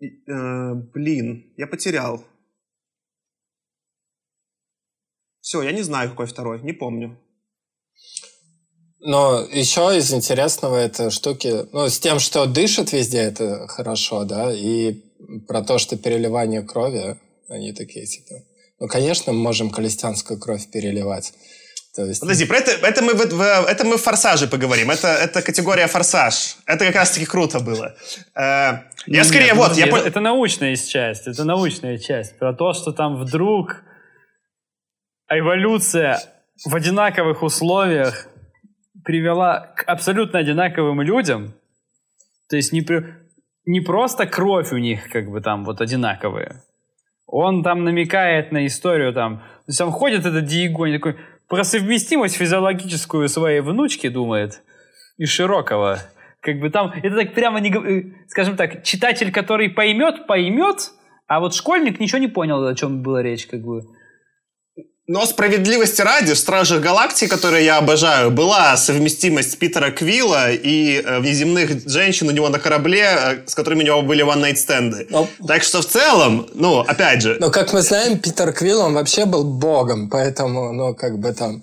блин, я потерял. Все, я не знаю, какой второй, не помню. Но еще из интересного это штуки, ну, с тем, что дышит везде, это хорошо, да, и про то, что переливание крови, они такие, типа, ну, конечно, мы можем калистянскую кровь переливать. То есть... Подожди, про это, это, мы, в, это мы в «Форсаже» поговорим. Это, это категория «Форсаж». Это как раз-таки круто было. Э, я ну, скорее, нет, вот... я... Это, это научная часть, это научная часть. Про то, что там вдруг эволюция в одинаковых условиях привела к абсолютно одинаковым людям, то есть не, не просто кровь у них как бы там вот одинаковые, он там намекает на историю там, то есть он ходит этот Диегонь такой про совместимость физиологическую своей внучки думает и широкого. Как бы там, это так прямо, не, э, скажем так, читатель, который поймет, поймет, а вот школьник ничего не понял, о чем была речь, как бы. Но справедливости ради, в «Стражах Галактики», которые я обожаю, была совместимость Питера Квилла и э, внеземных женщин у него на корабле, э, с которыми у него были one-night стенды. Но... Так что в целом, ну, опять же... Но, как мы знаем, Питер Квилл, он вообще был богом, поэтому, ну, как бы там...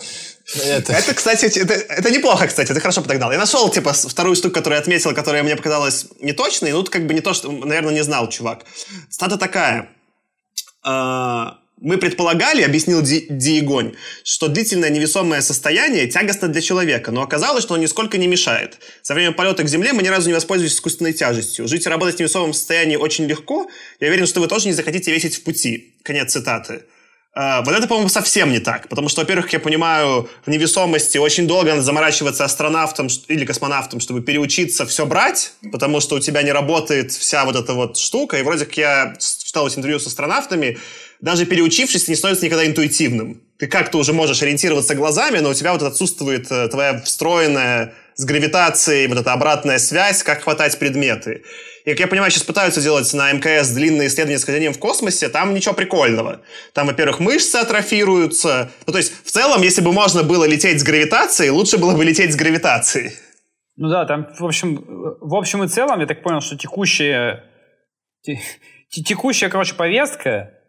Это... это, кстати, это, это неплохо, кстати, ты хорошо подогнал. Я нашел, типа, вторую штуку, которую я отметил, которая мне показалась неточной, ну, как бы не то, что, наверное, не знал чувак. Стата такая. А, мы предполагали, объяснил Ди, Диегонь, что длительное невесомое состояние тягостно для человека, но оказалось, что оно нисколько не мешает. За время полета к Земле мы ни разу не воспользовались искусственной тяжестью. Жить и работать в невесомом состоянии очень легко. Я уверен, что вы тоже не захотите весить в пути. Конец цитаты. Uh, вот это, по-моему, совсем не так. Потому что, во-первых, я понимаю, в невесомости очень долго надо заморачиваться астронавтом или космонавтом, чтобы переучиться все брать, потому что у тебя не работает вся вот эта вот штука. И вроде как я читал интервью с астронавтами, даже переучившись, не становится никогда интуитивным. Ты как-то уже можешь ориентироваться глазами, но у тебя вот отсутствует э, твоя встроенная с гравитацией вот эта обратная связь, как хватать предметы. И, как я понимаю, сейчас пытаются делать на МКС длинные исследования с хождением в космосе, там ничего прикольного. Там, во-первых, мышцы атрофируются. Ну, то есть, в целом, если бы можно было лететь с гравитацией, лучше было бы лететь с гравитацией. Ну да, там, в общем, в общем и целом, я так понял, что текущая, текущая, короче, повестка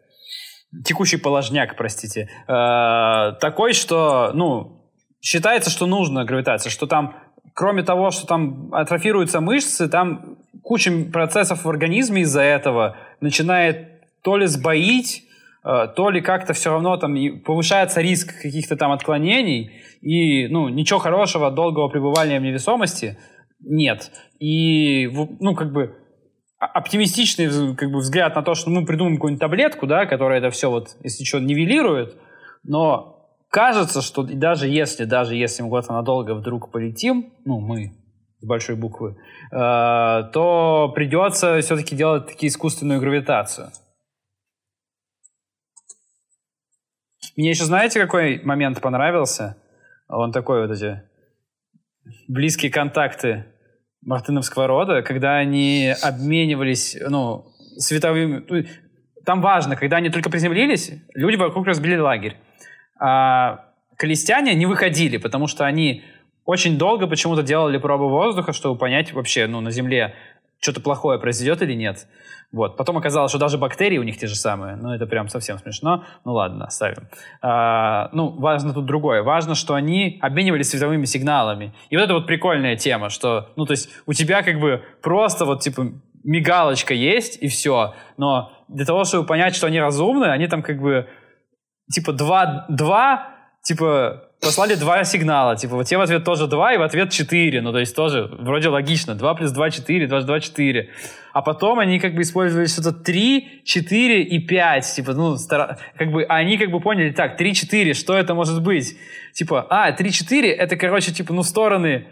текущий положняк, простите, э, такой, что, ну, считается, что нужна гравитация, что там, кроме того, что там атрофируются мышцы, там куча процессов в организме из-за этого начинает то ли сбоить, э, то ли как-то все равно там повышается риск каких-то там отклонений, и, ну, ничего хорошего от долгого пребывания в невесомости нет. И, ну, как бы, оптимистичный как бы, взгляд на то, что мы придумаем какую-нибудь таблетку, да, которая это все вот, если что, нивелирует, но кажется, что даже если, даже если мы куда-то надолго вдруг полетим, ну, мы с большой буквы, э, то придется все-таки делать такие искусственную гравитацию. Мне еще знаете, какой момент понравился? Он такой вот эти близкие контакты мартыновского рода, когда они обменивались, ну, световыми... Ну, там важно, когда они только приземлились, люди вокруг разбили лагерь. А колестяне не выходили, потому что они очень долго почему-то делали пробы воздуха, чтобы понять вообще, ну, на Земле что-то плохое произойдет или нет. Вот. Потом оказалось, что даже бактерии у них те же самые. Ну, это прям совсем смешно. Ну, ладно, оставим. А, ну, важно тут другое. Важно, что они обменивались световыми сигналами. И вот это вот прикольная тема, что, ну, то есть у тебя как бы просто вот, типа, мигалочка есть, и все. Но для того, чтобы понять, что они разумны, они там как бы, типа, два, два типа, послали два сигнала. Типа, вот тебе в ответ тоже два, и в ответ четыре. Ну, то есть тоже вроде логично. Два плюс два четыре, два два четыре. А потом они как бы использовали что-то три, четыре и пять. Типа, ну, стара... как бы они как бы поняли, так, три, четыре, что это может быть? Типа, а, три, четыре, это, короче, типа, ну, стороны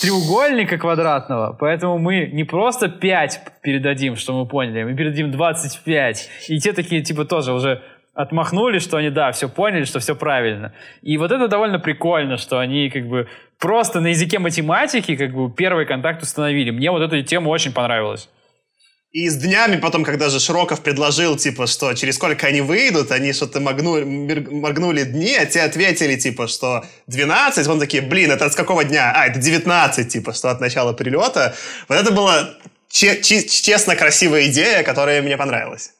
треугольника квадратного, поэтому мы не просто 5 передадим, что мы поняли, мы передадим 25. И те такие, типа, тоже уже отмахнули, что они, да, все поняли, что все правильно. И вот это довольно прикольно, что они как бы просто на языке математики как бы первый контакт установили. Мне вот эта тема очень понравилась. И с днями потом, когда же Широков предложил, типа, что через сколько они выйдут, они что-то моргнули, моргнули дни, а те ответили, типа, что 12, он такие, блин, это с какого дня? А, это 19, типа, что от начала прилета. Вот это была честно красивая идея, которая мне понравилась.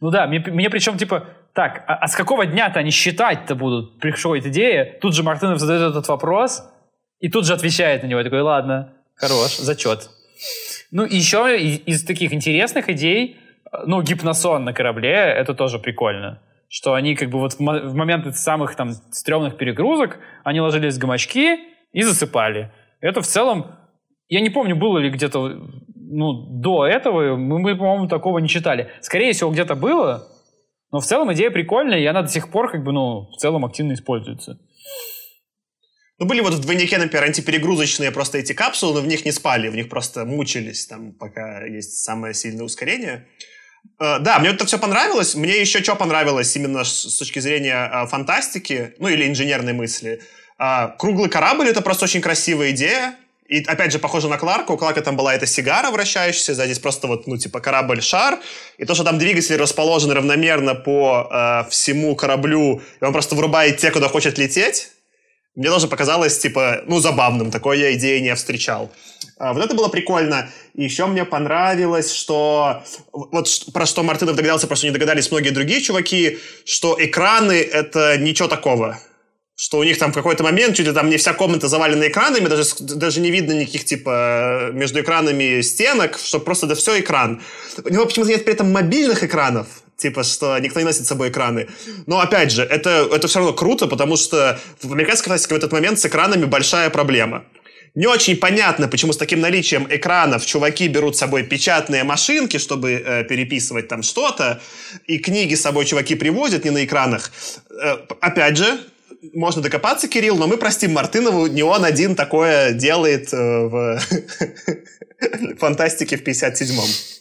Ну да, мне, мне причем типа, так, а, а с какого дня-то они считать-то будут? Приходит идея, тут же Мартынов задает этот вопрос, и тут же отвечает на него. Я такой, ладно, хорош, зачет. Ну, еще из, таких интересных идей, ну, гипносон на корабле, это тоже прикольно. Что они как бы вот в момент самых там стрёмных перегрузок, они ложились в гамачки и засыпали. Это в целом, я не помню, было ли где-то ну, до этого мы, мы, по-моему, такого не читали. Скорее всего, где-то было, но в целом идея прикольная, и она до сих пор, как бы, ну, в целом активно используется. Ну, были вот в двойнике, например, антиперегрузочные просто эти капсулы, но в них не спали, в них просто мучились, там, пока есть самое сильное ускорение. Uh, да, мне это все понравилось. Мне еще что понравилось именно с точки зрения uh, фантастики, ну или инженерной мысли. Uh, круглый корабль — это просто очень красивая идея. И опять же, похоже на Кларка. У Кларка там была эта сигара вращающаяся, да, здесь просто вот, ну, типа корабль-шар. И то, что там двигатели расположены равномерно по э, всему кораблю, и он просто врубает те, куда хочет лететь, мне тоже показалось, типа, ну, забавным. Такой я идеи не встречал. А, вот это было прикольно. И еще мне понравилось, что... Вот про что Мартынов догадался, про что не догадались многие другие чуваки, что экраны — это ничего такого что у них там в какой-то момент чуть ли там не вся комната завалена экранами, даже, даже не видно никаких, типа, между экранами стенок, что просто да все экран. У него почему-то нет при этом мобильных экранов, типа, что никто не носит с собой экраны. Но, опять же, это, это все равно круто, потому что в американской классике в этот момент с экранами большая проблема. Не очень понятно, почему с таким наличием экранов чуваки берут с собой печатные машинки, чтобы э, переписывать там что-то, и книги с собой чуваки привозят не на экранах. Э, опять же, можно докопаться, Кирилл, но мы простим Мартынову, не он один такое делает э, в фантастике в 57-м.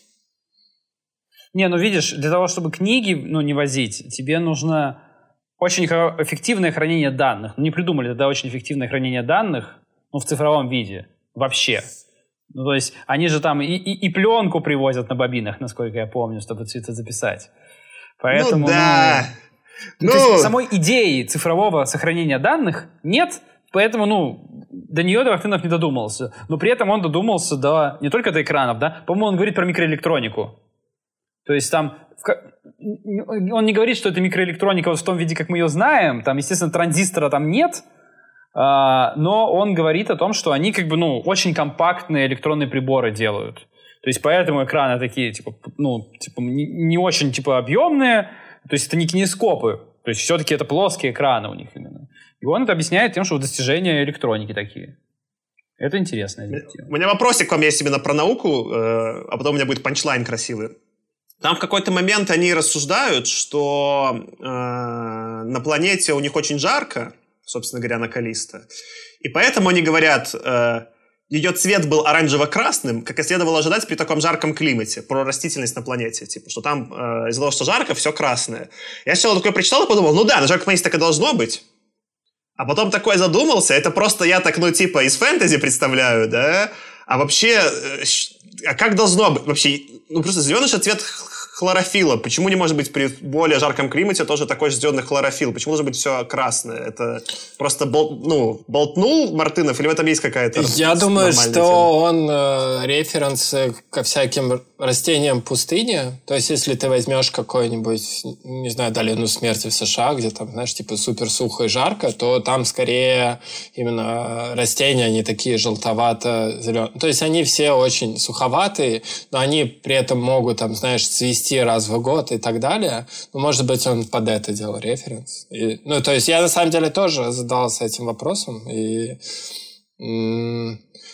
Не, ну видишь, для того, чтобы книги ну, не возить, тебе нужно очень эффективное хранение данных. Ну, не придумали тогда очень эффективное хранение данных, ну, в цифровом виде вообще. Ну, то есть они же там и, и, и пленку привозят на бобинах, насколько я помню, чтобы все это записать. Поэтому, ну, да. Ну, ну... То есть самой идеи цифрового сохранения данных нет, поэтому, ну, до нее Дорохтынов не додумался. Но при этом он додумался до не только до экранов, да, по-моему, он говорит про микроэлектронику. То есть там он не говорит, что это микроэлектроника вот в том виде, как мы ее знаем. Там, естественно, транзистора там нет, а, но он говорит о том, что они как бы, ну, очень компактные электронные приборы делают. То есть поэтому экраны такие, типа, ну, типа, не, не очень, типа, объемные. То есть это не кинескопы. То есть все-таки это плоские экраны у них именно. И он это объясняет тем, что достижения электроники такие. Это интересно. У меня вопросик к вам есть именно про науку, э, а потом у меня будет панчлайн красивый. Там в какой-то момент они рассуждают, что э, на планете у них очень жарко, собственно говоря, на Калиста. И поэтому они говорят, э, ее цвет был оранжево-красным, как и следовало ожидать при таком жарком климате, про растительность на планете. Типа, что там э, из-за того, что жарко, все красное. Я сначала такое прочитал и подумал, ну да, на жарком планете так и должно быть. А потом такой задумался, это просто я так, ну, типа, из фэнтези представляю, да? А вообще, э, а как должно быть? Вообще, ну, просто зеленый же цвет хлорофила. Почему не может быть при более жарком климате тоже такой же зеленый хлорофилл? Почему должно быть все красное? Это просто бол, ну, болтнул Мартынов или в этом есть какая-то Я думаю, что тема? он э, референс ко всяким растениям пустыни. То есть, если ты возьмешь какой-нибудь, не знаю, долину смерти в США, где там, знаешь, типа супер сухо и жарко, то там скорее именно растения, они такие желтовато-зеленые. То есть, они все очень суховатые, но они при этом могут, там, знаешь, цвести 10 раз в год и так далее. Ну, может быть, он под это делал референс. И, ну, то есть я на самом деле тоже задался этим вопросом. И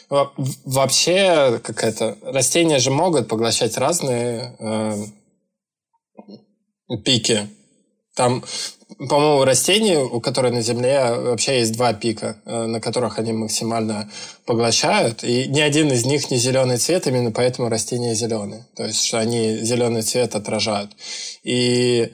вообще, как это, растения же могут поглощать разные э, пики. Там по-моему, растений, у которых на Земле вообще есть два пика, э, на которых они максимально поглощают. И ни один из них не зеленый цвет, именно поэтому растения зеленые. То есть, что они зеленый цвет отражают. И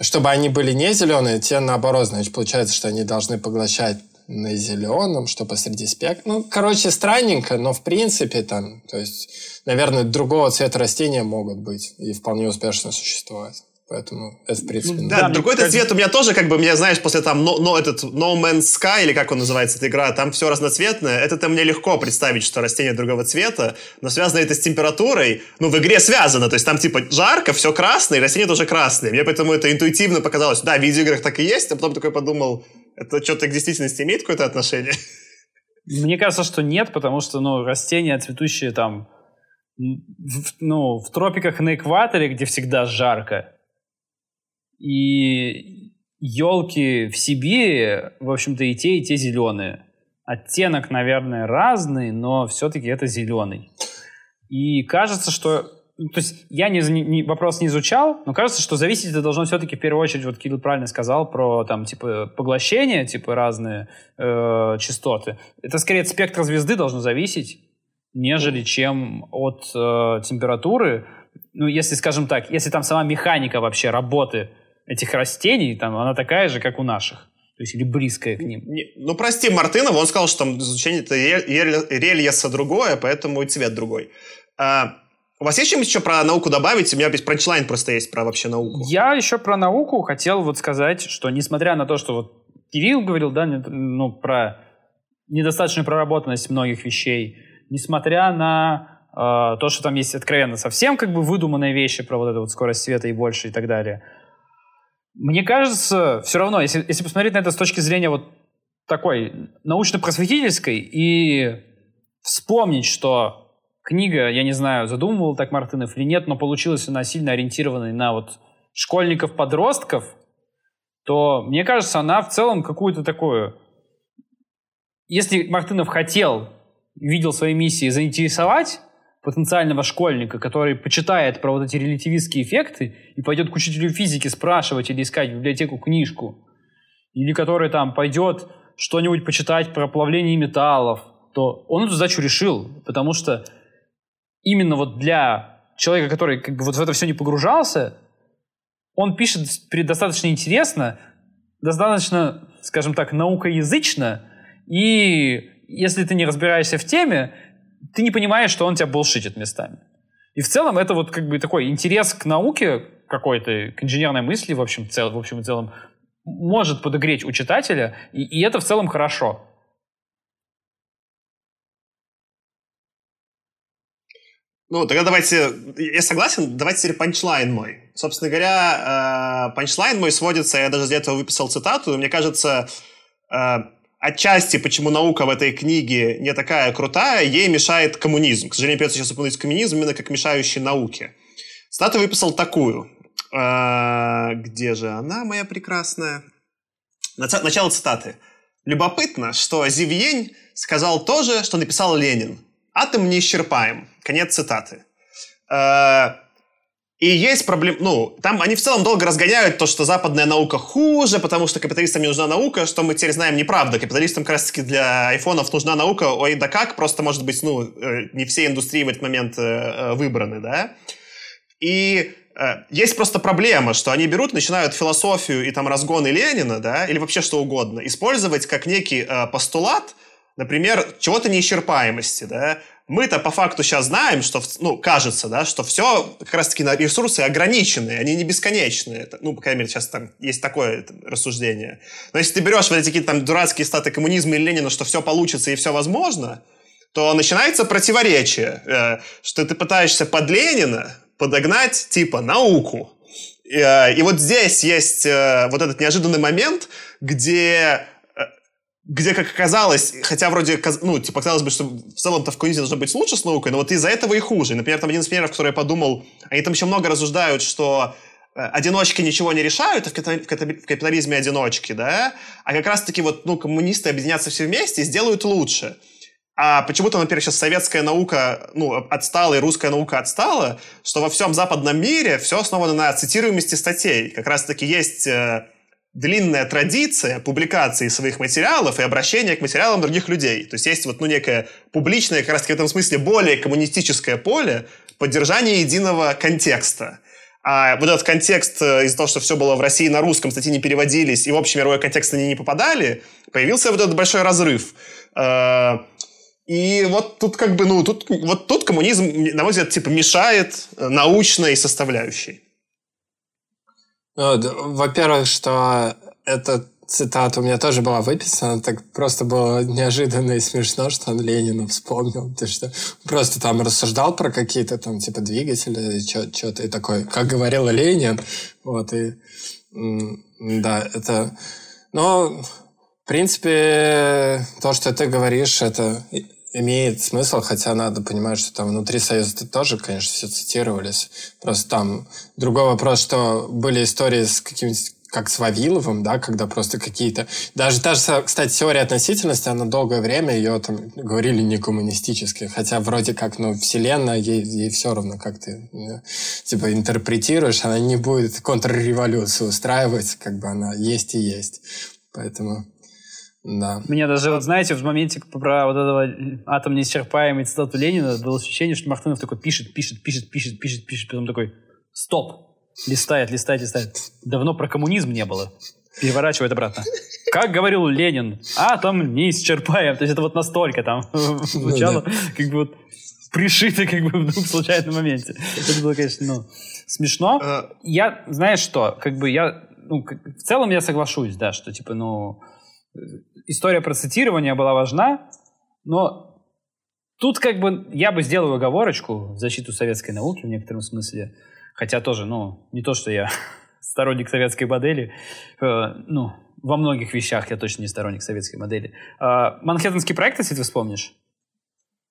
чтобы они были не зеленые, те наоборот, значит, получается, что они должны поглощать на зеленом, что посреди спектра. Ну, короче, странненько, но в принципе там, то есть, наверное, другого цвета растения могут быть и вполне успешно существовать. Поэтому это, в принципе... Да, да другой этот цвет у меня тоже, как бы, меня, знаешь, после там no, no, этот No Man's Sky, или как он называется, эта игра, там все разноцветное. Это-то мне легко представить, что растение другого цвета, но связано это с температурой. Ну, в игре связано, то есть там, типа, жарко, все красное, и растение тоже красное. Мне поэтому это интуитивно показалось. Да, в видеоиграх так и есть, а потом такой подумал, это что-то к действительности имеет какое-то отношение? Мне кажется, что нет, потому что, ну, растения, цветущие там, в, ну, в тропиках на экваторе, где всегда жарко, и елки в Сибири, в общем-то, и те, и те зеленые. Оттенок, наверное, разный, но все-таки это зеленый. И кажется, что... Ну, то есть я не, не, вопрос не изучал, но кажется, что зависеть это должно все-таки в первую очередь, вот Кирилл правильно сказал, про там типа поглощение, типа разные э, частоты. Это скорее от спектра звезды должно зависеть, нежели чем от э, температуры. Ну, если, скажем так, если там сама механика вообще работы этих растений, там, она такая же, как у наших. То есть или близкая к ним. Не, ну, прости Мартынова, он сказал, что там изучение это рельеса другое, поэтому и цвет другой. А, у вас есть чем еще про науку добавить? У меня весь пранчлайн просто есть про вообще науку. Я еще про науку хотел вот сказать, что несмотря на то, что вот Кирилл говорил, да, ну, про недостаточную проработанность многих вещей, несмотря на э, то, что там есть откровенно совсем как бы выдуманные вещи про вот эту вот скорость света и больше и так далее – мне кажется, все равно, если, если посмотреть на это с точки зрения вот такой научно-просветительской и вспомнить, что книга, я не знаю, задумывал так Мартынов или нет, но получилась она сильно ориентированной на вот школьников-подростков, то, мне кажется, она в целом какую-то такую... Если Мартынов хотел, видел своей миссией заинтересовать потенциального школьника, который почитает про вот эти релятивистские эффекты и пойдет к учителю физики спрашивать или искать в библиотеку книжку, или который там пойдет что-нибудь почитать про плавление металлов, то он эту задачу решил, потому что именно вот для человека, который как бы вот в это все не погружался, он пишет достаточно интересно, достаточно, скажем так, наукоязычно, и если ты не разбираешься в теме, ты не понимаешь, что он тебя булшитит местами. И в целом это вот как бы такой интерес к науке какой-то, к инженерной мысли, в общем, цел, в общем и целом, может подогреть у читателя, и, и это в целом хорошо. Ну, тогда давайте, я согласен, давайте теперь панчлайн мой. Собственно говоря, э, панчлайн мой сводится, я даже для этого выписал цитату, мне кажется, э, отчасти, почему наука в этой книге не такая крутая, ей мешает коммунизм. К сожалению, придется сейчас упомянуть коммунизм именно как мешающий науке. Стату выписал такую. А, где же она, моя прекрасная? Начало цитаты. Любопытно, что Зивьень сказал то же, что написал Ленин. Атом не исчерпаем. Конец цитаты. А, и есть проблема, ну, там они в целом долго разгоняют то, что западная наука хуже, потому что капиталистам не нужна наука, что мы теперь знаем неправда. Капиталистам как раз-таки для айфонов нужна наука, ой, да как, просто, может быть, ну, э, не все индустрии в этот момент э, э, выбраны, да. И есть просто проблема, что они берут, начинают философию и там разгоны Ленина, да, или вообще что угодно, использовать как некий постулат, например, чего-то неисчерпаемости, да, мы-то по факту сейчас знаем, что, ну, кажется, да, что все как раз-таки ресурсы ограниченные, они не бесконечные. Ну, по крайней мере, сейчас там есть такое рассуждение. Но если ты берешь вот эти какие-то там дурацкие статы коммунизма и Ленина, что все получится и все возможно, то начинается противоречие, э, что ты пытаешься под Ленина подогнать, типа, науку. И, э, вот здесь есть э, вот этот неожиданный момент, где где, как оказалось, хотя вроде, ну, типа, казалось бы, что в целом-то в комьюнити должно быть лучше с наукой, но вот из-за этого и хуже. Например, там один из примеров, который я подумал, они там еще много рассуждают, что э, одиночки ничего не решают, в капитализме одиночки, да, а как раз-таки вот, ну, коммунисты объединятся все вместе и сделают лучше. А почему-то, например, сейчас советская наука, ну, отстала, и русская наука отстала, что во всем западном мире все основано на цитируемости статей. Как раз-таки есть э, длинная традиция публикации своих материалов и обращения к материалам других людей. То есть есть вот ну, некое публичное, как раз в этом смысле более коммунистическое поле поддержания единого контекста. А вот этот контекст э, из-за того, что все было в России на русском, статьи не переводились, и в общем мировой контекст они не попадали, появился вот этот большой разрыв. Э, и вот тут как бы, ну, тут, вот тут коммунизм, на мой взгляд, типа мешает научной составляющей. Ну, во-первых, что эта цитата у меня тоже была выписана, так просто было неожиданно и смешно, что он Ленина вспомнил. Ты что просто там рассуждал про какие-то там типа двигатели, что-то и такой, как говорил Ленин. Вот, и да, это... Но, в принципе, то, что ты говоришь, это имеет смысл, хотя надо понимать, что там внутри Союза тоже, конечно, все цитировались. Просто там другой вопрос, что были истории с каким-нибудь как с Вавиловым, да, когда просто какие-то... Даже та же, кстати, теория относительности, она долгое время ее там говорили не коммунистически, хотя вроде как, ну, Вселенная, ей, ей все равно, как ты, ну, типа, интерпретируешь, она не будет контрреволюцию устраивать, как бы она есть и есть. Поэтому да. Меня даже, вот знаете, в моменте про вот этого атом неисчерпаемый цитату Ленина было ощущение, что Мартынов такой пишет, пишет, пишет, пишет, пишет, пишет, потом такой, стоп, листает, листает, листает. Давно про коммунизм не было. Переворачивает обратно. Как говорил Ленин, атом неисчерпаем. То есть это вот настолько там звучало, как бы вот пришито как бы в случайном моменте. Это было, конечно, ну, смешно. А. Я, знаешь что, как бы я, ну, в целом я соглашусь, да, что типа, ну, история про цитирование была важна, но тут как бы я бы сделал оговорочку в защиту советской науки в некотором смысле, хотя тоже, ну, не то, что я сторонник советской модели, э, ну, во многих вещах я точно не сторонник советской модели. Э, Манхэттенский проект, если ты вспомнишь,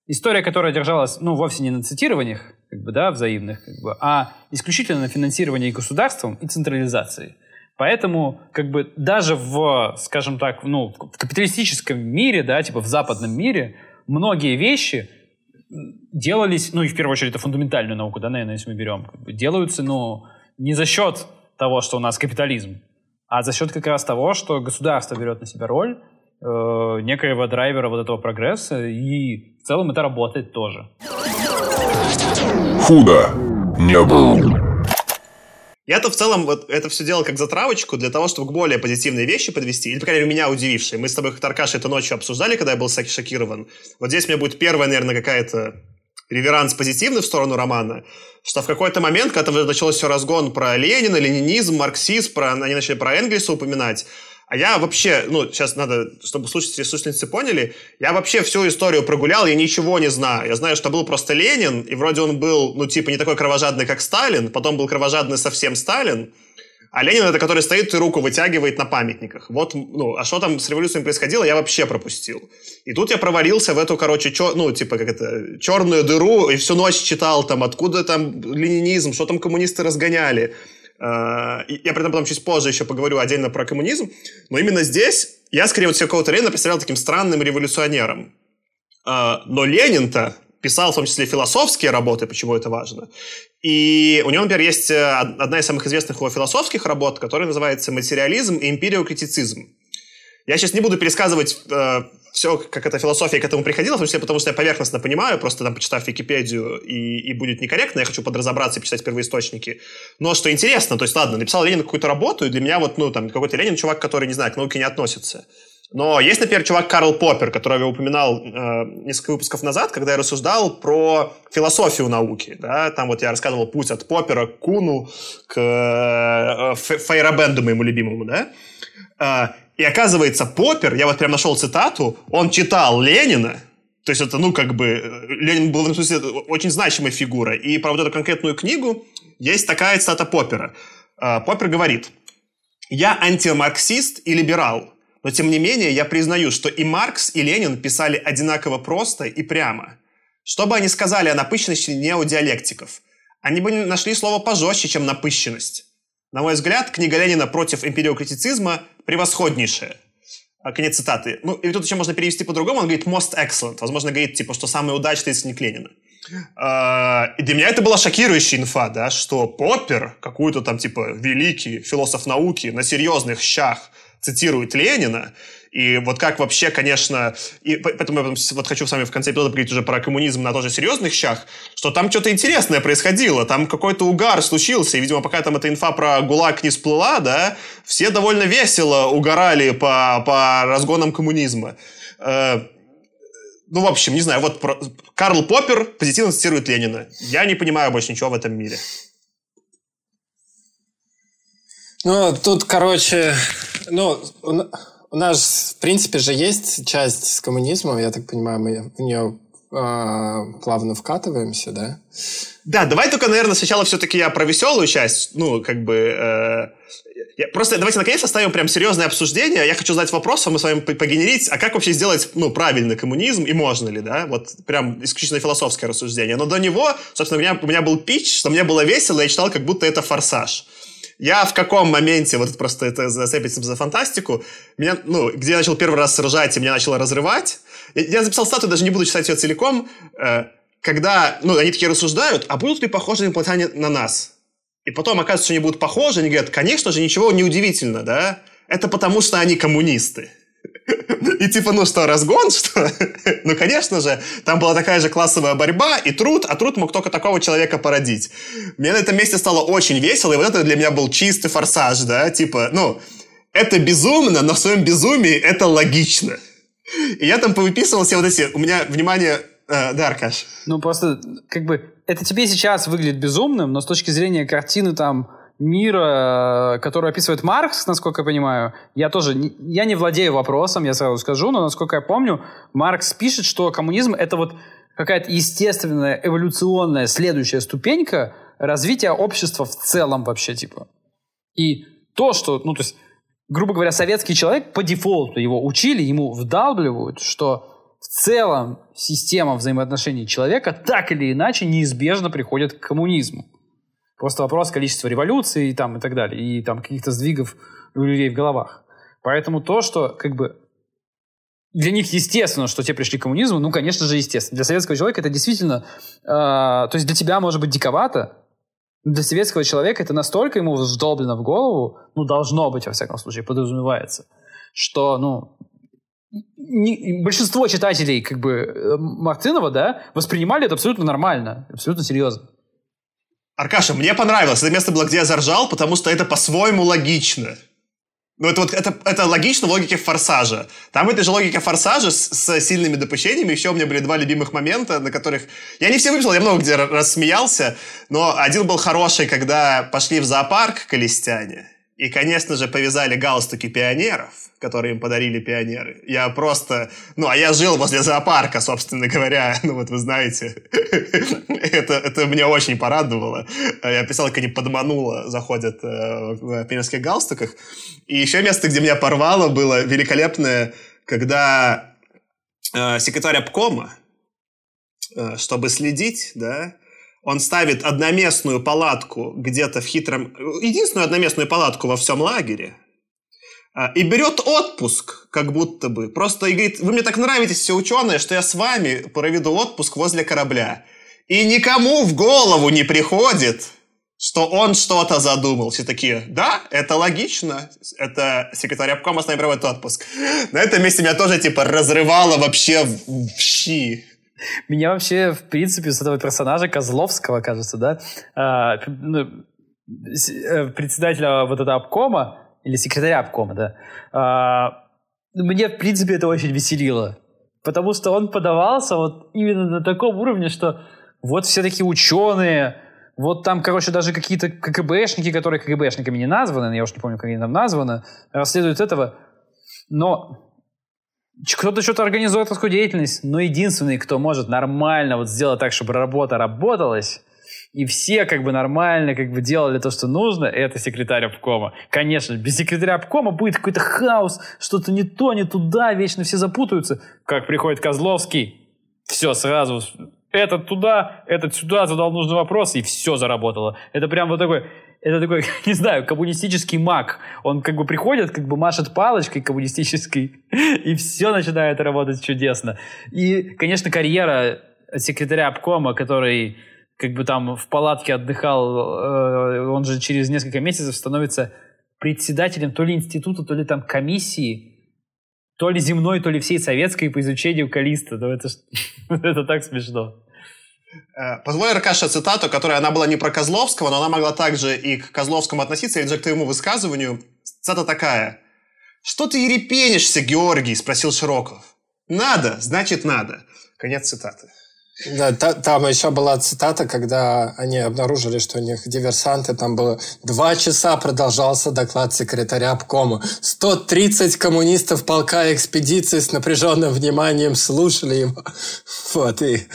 история, которая держалась, ну, вовсе не на цитированиях, как бы, да, взаимных, как бы, а исключительно на финансировании государством и централизации. Поэтому, как бы, даже в, скажем так, ну, в капиталистическом мире, да, типа в западном мире, многие вещи делались, ну, и в первую очередь это фундаментальную науку, да, наверное, если мы берем, как бы, делаются, ну, не за счет того, что у нас капитализм, а за счет как раз того, что государство берет на себя роль э, некоего драйвера вот этого прогресса, и в целом это работает тоже. Худо не было. Я-то в целом вот это все делал как затравочку для того, чтобы к более позитивные вещи подвести, или, по крайней мере, меня удивившие. Мы с тобой, как Аркаша, это ночью обсуждали, когда я был шокирован. Вот здесь у меня будет первая, наверное, какая-то реверанс позитивный в сторону романа, что в какой-то момент, когда началось все разгон про Ленина, ленинизм, марксизм, про, они начали про Энгельса упоминать, а я вообще, ну, сейчас надо, чтобы слушатели и слушательницы поняли, я вообще всю историю прогулял, я ничего не знаю. Я знаю, что был просто Ленин, и вроде он был, ну, типа, не такой кровожадный, как Сталин, потом был кровожадный совсем Сталин, а Ленин это который стоит и руку вытягивает на памятниках. Вот, ну, а что там с революцией происходило, я вообще пропустил. И тут я провалился в эту, короче, чер, ну, типа, как это, черную дыру, и всю ночь читал там, откуда там ленинизм, что там коммунисты разгоняли. А, я при этом потом чуть позже еще поговорю отдельно про коммунизм. Но именно здесь я, скорее, вот себе какого-то Ленина представлял таким странным революционером. А, но Ленин-то писал в том числе философские работы, почему это важно. И у него, например, есть э, одна из самых известных его философских работ, которая называется «Материализм и империокритицизм». Я сейчас не буду пересказывать э, все, как эта философия к этому приходила, в том числе потому, что я поверхностно понимаю, просто там почитав Википедию, и, и будет некорректно, я хочу подразобраться и почитать первоисточники. Но что интересно, то есть, ладно, написал Ленин какую-то работу, и для меня вот, ну, там, какой-то Ленин чувак, который, не знаю, к науке не относится. Но есть, например, чувак Карл Поппер, которого я упоминал э, несколько выпусков назад, когда я рассуждал про философию науки. Да? Там вот я рассказывал путь от Поппера к Куну, к э, Фейрабенду, моему любимому. Да? И оказывается, Поппер, я вот прям нашел цитату, он читал Ленина, то есть это, ну, как бы, э, Ленин был в этом смысле очень значимой фигурой. И про вот эту конкретную книгу есть такая цитата Поппера. Э, Поппер говорит, «Я антимарксист и либерал, но тем не менее я признаю, что и Маркс, и Ленин писали одинаково просто и прямо. Что бы они сказали о напыщенности неодиалектиков? Они бы нашли слово пожестче, чем напыщенность. На мой взгляд, книга Ленина против империокритицизма превосходнейшая. А, конец цитаты. Ну, и тут еще можно перевести по-другому. Он говорит most excellent. Возможно, говорит, типа, что самый удачный из Ленина. Uh, и для меня это была шокирующая инфа, да, что Поппер, какой-то там, типа, великий философ науки на серьезных щах цитирует Ленина, и вот как вообще, конечно, и поэтому я вот хочу с вами в конце эпизода поговорить уже про коммунизм на тоже серьезных щах, что там что-то интересное происходило, там какой-то угар случился, и, видимо, пока там эта инфа про ГУЛАГ не всплыла, да, все довольно весело угорали по, по разгонам коммунизма. Э, ну, в общем, не знаю, вот про... Карл Поппер позитивно цитирует Ленина. Я не понимаю больше ничего в этом мире. Ну, тут, короче, ну, у нас, в принципе, же есть часть с коммунизмом, я так понимаю, мы в нее э, плавно вкатываемся, да? Да, давай только, наверное, сначала все-таки я про веселую часть, ну, как бы... Э, просто давайте наконец оставим прям серьезное обсуждение. Я хочу задать вопрос, а мы с вами погенерить, а как вообще сделать, ну, правильный коммунизм, и можно ли, да? Вот прям исключительно философское рассуждение. Но до него, собственно, у меня, у меня был пич, что мне было весело, я читал, как будто это форсаж. Я в каком моменте, вот просто это зацепится за фантастику, меня, ну, где я начал первый раз ржать, и меня начало разрывать. Я, я записал статую, даже не буду читать ее целиком, э, когда, ну, они такие рассуждают, а будут ли похожи инопланетяне на нас? И потом оказывается, что они будут похожи, они говорят, конечно же, ничего не удивительно, да? Это потому, что они коммунисты. И типа, ну что, разгон, что? ну, конечно же, там была такая же классовая борьба и труд, а труд мог только такого человека породить. Мне на этом месте стало очень весело, и вот это для меня был чистый форсаж, да, типа, ну, это безумно, но в своем безумии это логично. И я там повыписывал все вот эти, у меня, внимание, э, да, Аркаш. Ну, просто, как бы, это тебе сейчас выглядит безумным, но с точки зрения картины там мира, который описывает Маркс, насколько я понимаю, я тоже не, я не владею вопросом, я сразу скажу, но насколько я помню, Маркс пишет, что коммунизм это вот какая-то естественная эволюционная следующая ступенька развития общества в целом вообще типа. И то, что, ну то есть, грубо говоря, советский человек по дефолту его учили, ему вдалбливают, что в целом система взаимоотношений человека так или иначе неизбежно приходит к коммунизму. Просто вопрос количества революций и, там, и так далее, и там каких-то сдвигов у людей в головах. Поэтому то, что как бы для них естественно, что те пришли к коммунизму, ну, конечно же, естественно. Для советского человека это действительно... Э, то есть для тебя может быть диковато, для советского человека это настолько ему вдолблено в голову, ну, должно быть, во всяком случае, подразумевается, что, ну, не, большинство читателей, как бы, э, Мартынова, да, воспринимали это абсолютно нормально, абсолютно серьезно. Аркаша, мне понравилось. Это место было, где я заржал, потому что это по-своему логично. Ну, это вот это, это логично в логике форсажа. Там этой же логике форсажа с, с сильными допущениями еще у меня были два любимых момента, на которых... Я не все выписал, я много где рассмеялся, но один был хороший, когда пошли в зоопарк колестяне, и, конечно же, повязали галстуки пионеров, которые им подарили пионеры. Я просто... Ну, а я жил возле зоопарка, собственно говоря. Ну, вот вы знаете. это, это меня очень порадовало. Я писал, как они подмануло заходят э, в пионерских галстуках. И еще место, где меня порвало, было великолепное, когда э, секретарь обкома, э, чтобы следить, да, он ставит одноместную палатку где-то в хитром... Единственную одноместную палатку во всем лагере. А, и берет отпуск, как будто бы. Просто и говорит, вы мне так нравитесь, все ученые, что я с вами проведу отпуск возле корабля. И никому в голову не приходит, что он что-то задумал. Все такие, да, это логично. Это секретарь обкома с нами проводит отпуск. На этом месте меня тоже типа разрывало вообще в щи. Меня вообще, в принципе, с этого персонажа Козловского, кажется, да, а, ну, э, председателя вот этого обкома, или секретаря обкома, да, а, мне, в принципе, это очень веселило. Потому что он подавался вот именно на таком уровне, что вот все такие ученые, вот там, короче, даже какие-то КГБшники, которые КГБшниками не названы, я уж не помню, как они там названы, расследуют этого. Но кто-то что-то организует такую деятельность, но единственный, кто может нормально вот сделать так, чтобы работа работалась, и все как бы нормально как бы делали то, что нужно, это секретарь обкома. Конечно, без секретаря обкома будет какой-то хаос, что-то не то, не туда, вечно все запутаются. Как приходит Козловский, все сразу, этот туда, этот сюда, задал нужный вопрос, и все заработало. Это прям вот такой это такой, не знаю, коммунистический маг. Он как бы приходит, как бы машет палочкой коммунистической, и все начинает работать чудесно. И, конечно, карьера секретаря обкома, который как бы там в палатке отдыхал, э, он же через несколько месяцев становится председателем то ли института, то ли там комиссии, то ли земной, то ли всей советской по изучению Калиста. Ну, это, это так смешно. Э, позволь, Аркаша, цитату, которая она была не про Козловского, но она могла также и к Козловскому относиться, или же к твоему высказыванию. Цитата такая. «Что ты ерепенишься, Георгий?» – спросил Широков. «Надо, значит надо». Конец цитаты. Да, та, там еще была цитата, когда они обнаружили, что у них диверсанты, там было два часа продолжался доклад секретаря обкома. 130 коммунистов полка экспедиции с напряженным вниманием слушали его. Вот, и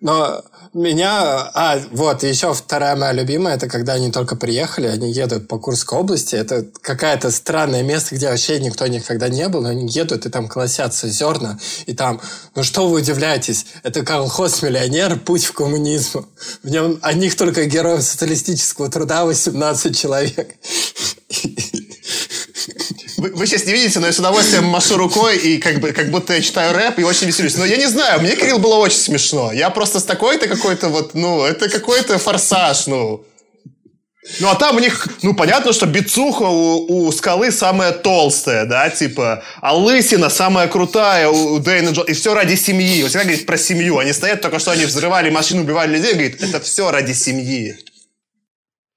но меня... А, вот, еще вторая моя любимая, это когда они только приехали, они едут по Курской области. Это какое-то странное место, где вообще никто никогда не был, но они едут, и там колосятся зерна, и там... Ну что вы удивляетесь? Это колхоз-миллионер, путь в коммунизм. В нем одних только героев социалистического труда 18 человек. Вы, вы сейчас не видите, но я с удовольствием машу рукой и как, бы, как будто я читаю рэп и очень веселюсь. Но я не знаю, мне, Кирилл, было очень смешно. Я просто с такой-то какой-то вот, ну, это какой-то форсаж, ну. Ну, а там у них, ну, понятно, что бицуха у, у скалы самая толстая, да, типа, а лысина самая крутая у, у Дэйна Джо... И все ради семьи. Вот всегда говорит про семью. Они стоят, только что они взрывали машину, убивали людей, говорит, это все ради семьи.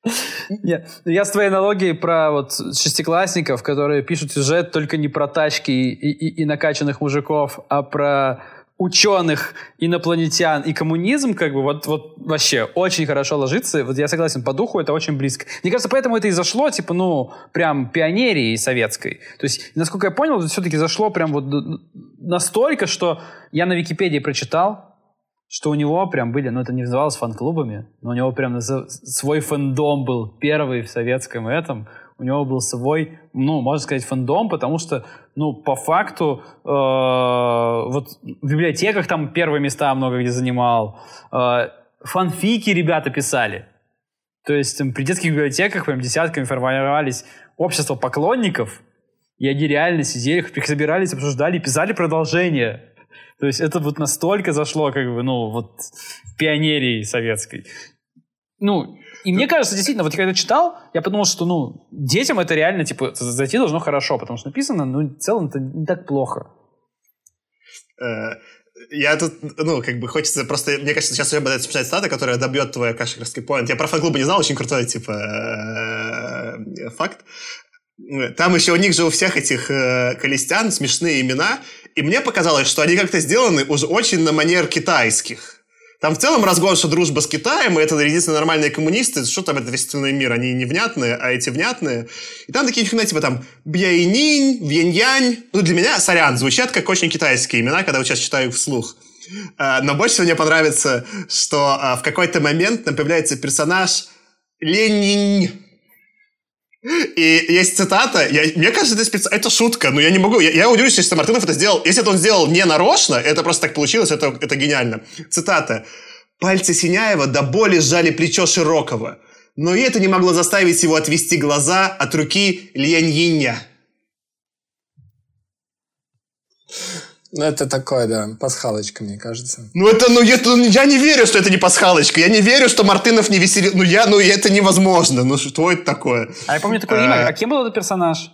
Нет, я с твоей аналогией про вот шестиклассников, которые пишут сюжет только не про тачки и, и, и накачанных мужиков, а про ученых, инопланетян и коммунизм, как бы, вот, вот вообще очень хорошо ложится. Вот я согласен, по духу это очень близко. Мне кажется, поэтому это и зашло, типа, ну, прям пионерии советской. То есть, насколько я понял, все-таки зашло прям вот настолько, что я на Википедии прочитал, что у него прям были, ну это не называлось фан-клубами, но у него прям свой фэндом был первый в советском этом. у него был свой, ну, можно сказать, фандом, потому что, ну, по факту, э, вот в библиотеках там первые места много где занимал, э, фанфики ребята писали. То есть там, при детских библиотеках прям десятками формировались общество поклонников, и они реально сидели, их собирались, обсуждали, писали продолжение. То есть это вот настолько зашло, как бы, ну, вот пионерии советской. Ну, и мне кажется, действительно, вот я когда читал, я подумал, что, ну, детям это реально, типа, зайти должно хорошо, потому что написано, ну, в целом это не так плохо. Э, я тут, ну, как бы хочется просто... Мне кажется, сейчас уже будет смешать стата, которая добьет твой кашерский поинт. Я про фан-клубы не знал, очень крутой, типа, э, факт. Там еще у них же у всех этих э, колестян смешные имена, и мне показалось, что они как-то сделаны уже очень на манер китайских. Там в целом разгон, что дружба с Китаем, и это единственные нормальные коммунисты, что там это весь мир, они невнятные, а эти внятные. И там такие фигня, типа там Бьяйнинь, Веньянь. Ну, для меня, сорян, звучат как очень китайские имена, когда вот сейчас читаю их вслух. А, но больше мне понравится, что а, в какой-то момент там появляется персонаж Ленинь. И есть цитата, я, мне кажется, это, специ... это шутка, но я не могу, я, я удивлюсь, если Мартынов это сделал, если это он сделал не нарочно, это просто так получилось, это, это гениально. Цитата. «Пальцы Синяева до боли сжали плечо Широкого, но и это не могло заставить его отвести глаза от руки Ляньиня». Ну, это такое, да, пасхалочка, мне кажется. Ну, это, ну, это, ну, я не верю, что это не пасхалочка. Я не верю, что Мартынов не веселил. Ну, я, ну, это невозможно. Ну, что это такое? А я помню такое имя. А кем был этот персонаж?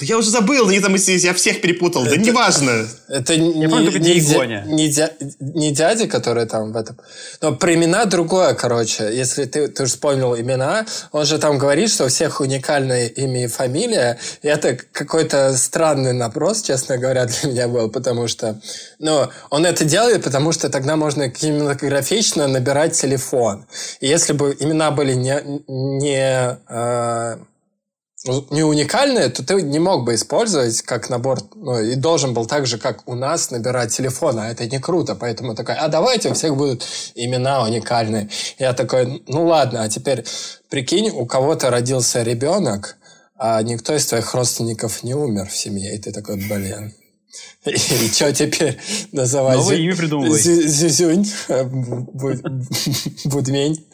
Я уже забыл, они там, я всех перепутал, это, да неважно. Это не, помню, не, дя, не, дя, не дядя, который там в этом. Но про имена другое, короче. Если ты, ты уже вспомнил имена, он же там говорит, что у всех уникальное имя и фамилия. И это какой-то странный вопрос, честно говоря, для меня был, потому что ну, он это делает, потому что тогда можно кинематографично набирать телефон. И если бы имена были не, не э, не уникальное, то ты не мог бы использовать как набор, ну, и должен был так же, как у нас, набирать телефон, а это не круто, поэтому такой, а давайте у всех будут имена уникальные. Я такой, ну ладно, а теперь прикинь, у кого-то родился ребенок, а никто из твоих родственников не умер в семье, и ты такой, блин, и, что теперь называть? Новое имя придумывай. Зюзюнь, Будмень.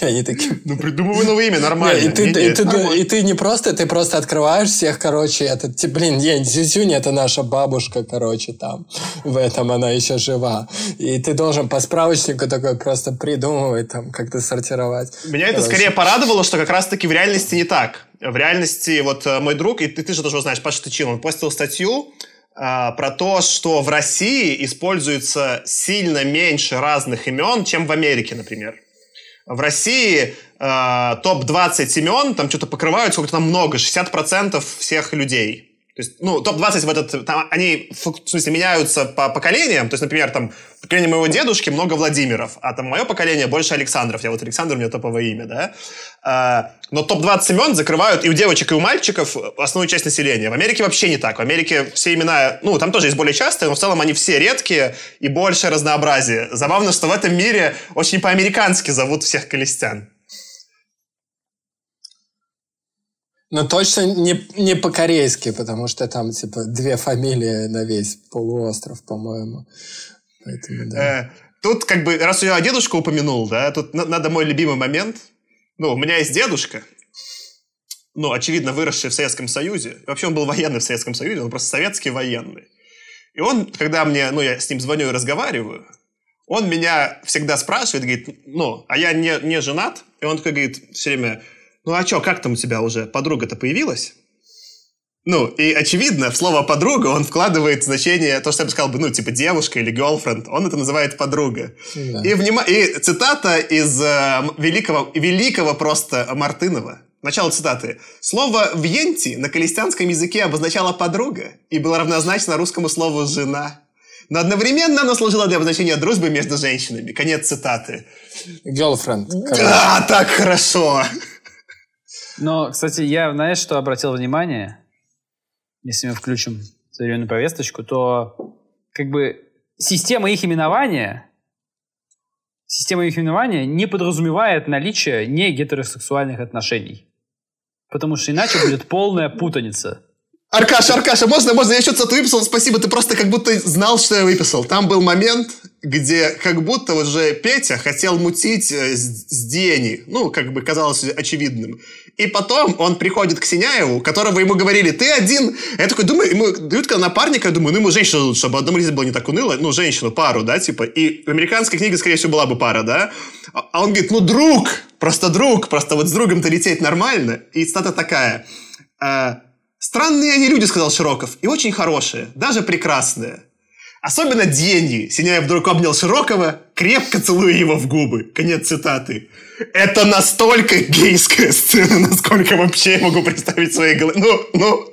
Они такие... Ну, придумывай новое имя, нормально. И ты, и, ты, и ты не просто, ты просто открываешь всех, короче, это, блин, не, Зюзюнь, это наша бабушка, короче, там, в этом она еще жива. И ты должен по справочнику такой просто придумывать, там, как-то сортировать. Меня это скорее порадовало, что как раз-таки в реальности не так. В реальности, вот э, мой друг, и ты, ты же тоже знаешь, Паша Тычин, он постил статью, а, про то, что в России используется сильно меньше разных имен, чем в Америке, например. В России э, топ-20 имен там что-то покрывают, сколько там много, 60% всех людей. То есть, ну, топ-20 в этот, там, они, в смысле, меняются по поколениям. То есть, например, там, поколение моего дедушки много Владимиров, а там мое поколение больше Александров. Я вот Александр, у меня топовое имя, да? А, но топ-20 имен закрывают и у девочек, и у мальчиков основную часть населения. В Америке вообще не так. В Америке все имена, ну, там тоже есть более частые, но в целом они все редкие и большее разнообразие. Забавно, что в этом мире очень по-американски зовут всех колестян. Ну, точно не, не по-корейски, потому что там, типа, две фамилии на весь полуостров, по-моему. Поэтому, да. Э, тут, как бы, раз я дедушку упомянул, да, тут надо мой любимый момент. Ну, у меня есть дедушка, ну, очевидно, выросший в Советском Союзе. Вообще, он был военный в Советском Союзе, он просто советский военный. И он, когда мне, ну, я с ним звоню и разговариваю, он меня всегда спрашивает, говорит, ну, а я не, не женат? И он такой говорит все время, ну а что, как там у тебя уже подруга-то появилась? Ну, и очевидно, в слово «подруга» он вкладывает значение, то, что я бы сказал бы, ну, типа девушка или girlfriend, он это называет подруга. Да. И, внима... и цитата из э, великого, великого просто Мартынова. Начало цитаты. Слово «вьенти» на калистянском языке обозначало «подруга» и было равнозначно русскому слову «жена». Но одновременно оно служило для обозначения дружбы между женщинами. Конец цитаты. Girlfriend. Да, так хорошо. Но, кстати, я, знаешь, что обратил внимание? Если мы включим современную повесточку, то как бы система их именования, система их именования не подразумевает наличие не гетеросексуальных отношений. Потому что иначе будет полная путаница. Аркаша, Аркаша, можно, можно, я что-то выписал, спасибо, ты просто как будто знал, что я выписал. Там был момент, где как будто уже Петя хотел мутить э, с, с Дени, ну, как бы казалось очевидным. И потом он приходит к Синяеву, которого ему говорили, ты один. Я такой думаю, ему дают когда напарника, я думаю, ну ему женщину дадут, чтобы одному здесь было не так уныло, ну, женщину, пару, да, типа. И в американской книге, скорее всего, была бы пара, да. А он говорит, ну, друг, просто друг, просто вот с другом-то лететь нормально. И стата такая, э, Странные они люди, сказал Широков, и очень хорошие, даже прекрасные. Особенно Деньги. Синяев вдруг обнял Широкова, крепко целуя его в губы. Конец цитаты. Это настолько гейская сцена, насколько вообще я могу представить в своей голове. Ну, ну...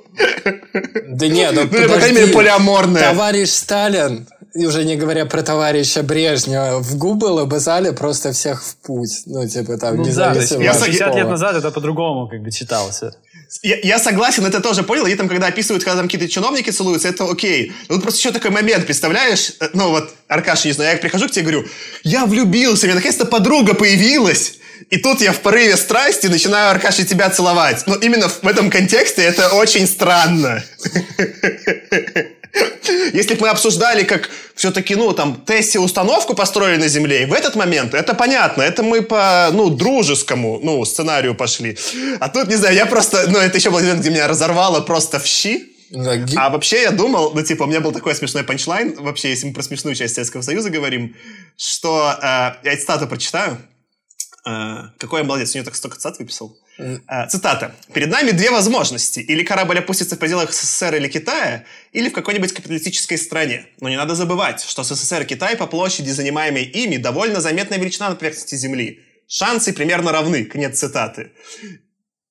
Да нет, ну, ну по крайней мере, полиаморная. Товарищ Сталин, и уже не говоря про товарища Брежнева, в губы лобызали просто всех в путь. Ну, типа там, ну, независимо да, 60 лет назад это по-другому как бы читалось. Я, я согласен, это тоже понял. И там, когда описывают, когда там какие-то чиновники целуются, это окей. Вот просто еще такой момент, представляешь? Э, ну вот, Аркаша, не знаю, я прихожу к тебе и говорю, я влюбился, у меня наконец-то подруга появилась. И тут я в порыве страсти начинаю, Аркаша, тебя целовать. Но именно в этом контексте это очень странно. Если бы мы обсуждали, как все-таки, ну, там, Тесси установку построили на Земле, и в этот момент, это понятно, это мы по, ну, дружескому, ну, сценарию пошли. А тут, не знаю, я просто, ну, это еще был момент, где меня разорвало просто в щи, а вообще я думал, ну, типа, у меня был такой смешной панчлайн, вообще, если мы про смешную часть Советского Союза говорим, что, э, я цитату прочитаю, э, какой я молодец, у нее так столько цитат выписал. Э, цитата. «Перед нами две возможности. Или корабль опустится в пределах СССР или Китая, или в какой-нибудь капиталистической стране. Но не надо забывать, что СССР и Китай по площади, занимаемой ими, довольно заметная величина на поверхности Земли. Шансы примерно равны». Конец цитаты.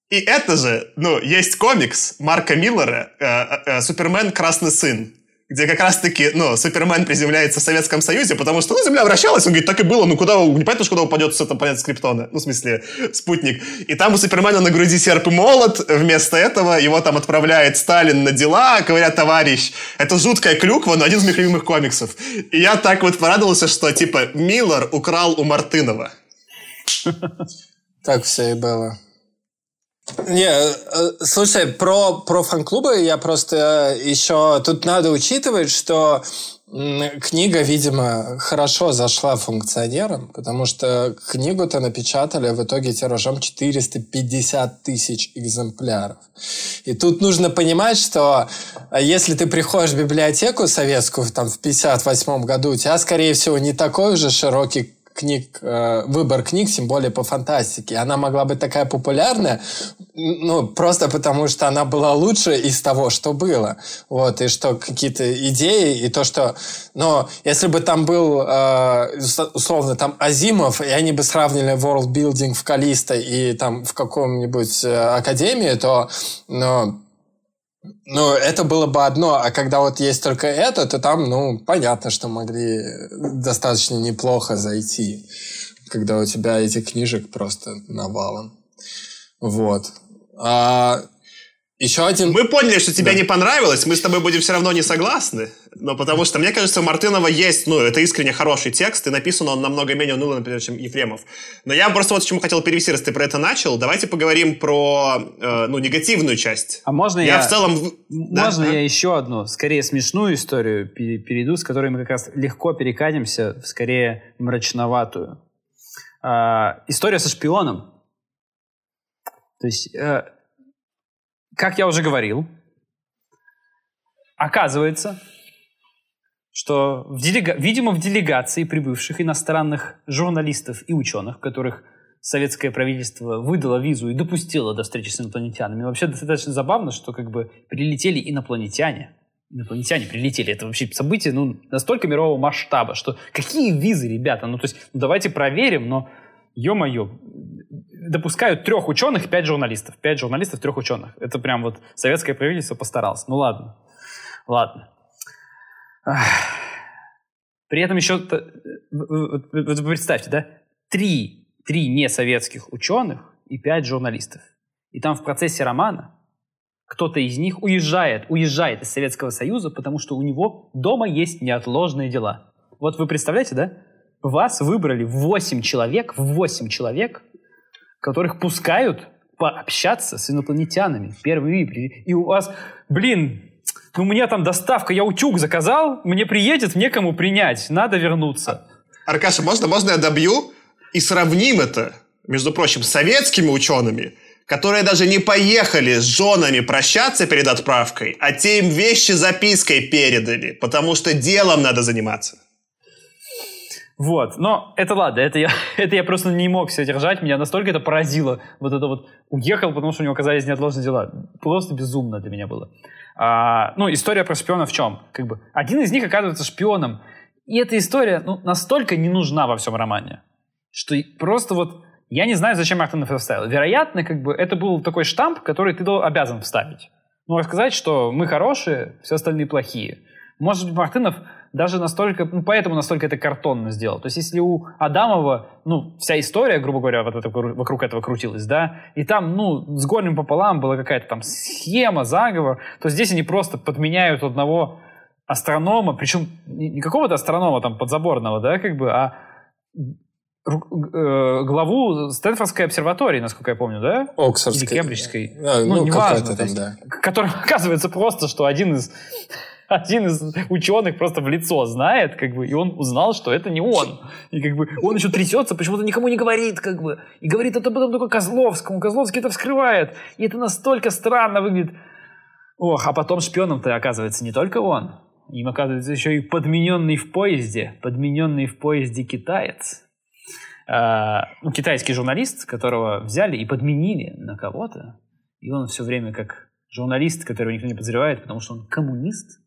И это же, ну, есть комикс Марка Миллера э, э, «Супермен. Красный сын» где как раз-таки, ну, Супермен приземляется в Советском Союзе, потому что, ну, Земля вращалась, он говорит, так и было, ну, куда, непонятно, куда упадет с этого планеты Скриптона, ну, в смысле, спутник. И там у Супермена на груди серп и молот, вместо этого его там отправляет Сталин на дела, говорят, товарищ, это жуткая клюква, но один из моих любимых комиксов. И я так вот порадовался, что, типа, Миллер украл у Мартынова. Так все и было. Не, э, слушай, про, про фан-клубы я просто еще... Тут надо учитывать, что книга, видимо, хорошо зашла функционерам, потому что книгу-то напечатали в итоге тиражом 450 тысяч экземпляров. И тут нужно понимать, что э, если ты приходишь в библиотеку советскую там, в 58 году, у тебя, скорее всего, не такой уже широкий книг, э, выбор книг, тем более по фантастике. Она могла быть такая популярная, ну, просто потому что она была лучше из того, что было. Вот, и что какие-то идеи, и то, что... Но если бы там был, э, условно, там Азимов, и они бы сравнили world building в Калиста и там в каком-нибудь э, академии, то... Ну, ну, это было бы одно, а когда вот есть только это, то там, ну, понятно, что могли достаточно неплохо зайти, когда у тебя этих книжек просто навалом. Вот. А еще один... Мы поняли, что тебе да. не понравилось, мы с тобой будем все равно не согласны. Но потому что, мне кажется, у Мартынова есть, ну, это искренне хороший текст, и написан он намного менее уныло, например, чем Ефремов. Но я просто вот к чему хотел перевести, раз ты про это начал. Давайте поговорим про, э, ну, негативную часть. А можно я... Я в целом... Можно да? я еще одну, скорее смешную историю перейду, с которой мы как раз легко перекатимся в скорее мрачноватую. Э, история со шпионом. То есть... Э, как я уже говорил, оказывается, что, в делега... видимо, в делегации прибывших иностранных журналистов и ученых, которых советское правительство выдало визу и допустило до встречи с инопланетянами, вообще достаточно забавно, что как бы прилетели инопланетяне. Инопланетяне прилетели. Это вообще событие ну, настолько мирового масштаба, что какие визы, ребята? Ну, то есть, ну, давайте проверим, но, ё-моё, допускают трех ученых пять журналистов. Пять журналистов, трех ученых. Это прям вот советское правительство постаралось. Ну ладно. Ладно. При этом еще, вы представьте, да, три, три несоветских ученых и пять журналистов. И там в процессе романа кто-то из них уезжает, уезжает из Советского Союза, потому что у него дома есть неотложные дела. Вот вы представляете, да? Вас выбрали 8 человек, 8 человек, которых пускают пообщаться с инопланетянами. Первый И у вас, блин, ну, меня там доставка, я утюг заказал, мне приедет, некому принять, надо вернуться. Аркаша, можно, можно я добью и сравним это, между прочим, с советскими учеными, которые даже не поехали с женами прощаться перед отправкой, а те им вещи запиской передали, потому что делом надо заниматься. Вот, но это ладно, это я, это я просто не мог все держать, меня настолько это поразило, вот это вот уехал, потому что у него оказались неотложные дела. Просто безумно для меня было. А, ну, история про шпиона в чем? Как бы, один из них оказывается шпионом, и эта история ну, настолько не нужна во всем романе, что просто вот я не знаю, зачем Мартинов это вставил. Вероятно, как бы это был такой штамп, который ты обязан вставить. Ну, рассказать, что мы хорошие, все остальные плохие. Может быть, Мартынов даже настолько, ну, поэтому настолько это картонно сделал. То есть, если у Адамова, ну, вся история, грубо говоря, вот это, вокруг этого крутилась, да, и там, ну, с горем пополам была какая-то там схема, заговор, то здесь они просто подменяют одного астронома, причем не какого-то астронома там подзаборного, да, как бы, а э, главу Стэнфордской обсерватории, насколько я помню, да? Оксфордской. Или Кембриджской. А, ну, ну неважно. Там, да. Который оказывается просто, что один из один из ученых просто в лицо знает, как бы, и он узнал, что это не он. И как бы он еще трясется, почему-то никому не говорит, как бы. И говорит это потом только Козловскому. Козловский это вскрывает. И это настолько странно выглядит. Ох, а потом шпионом-то оказывается не только он. Им оказывается еще и подмененный в поезде. Подмененный в поезде китаец. А, ну, китайский журналист, которого взяли и подменили на кого-то. И он все время как журналист, которого никто не подозревает, потому что он коммунист,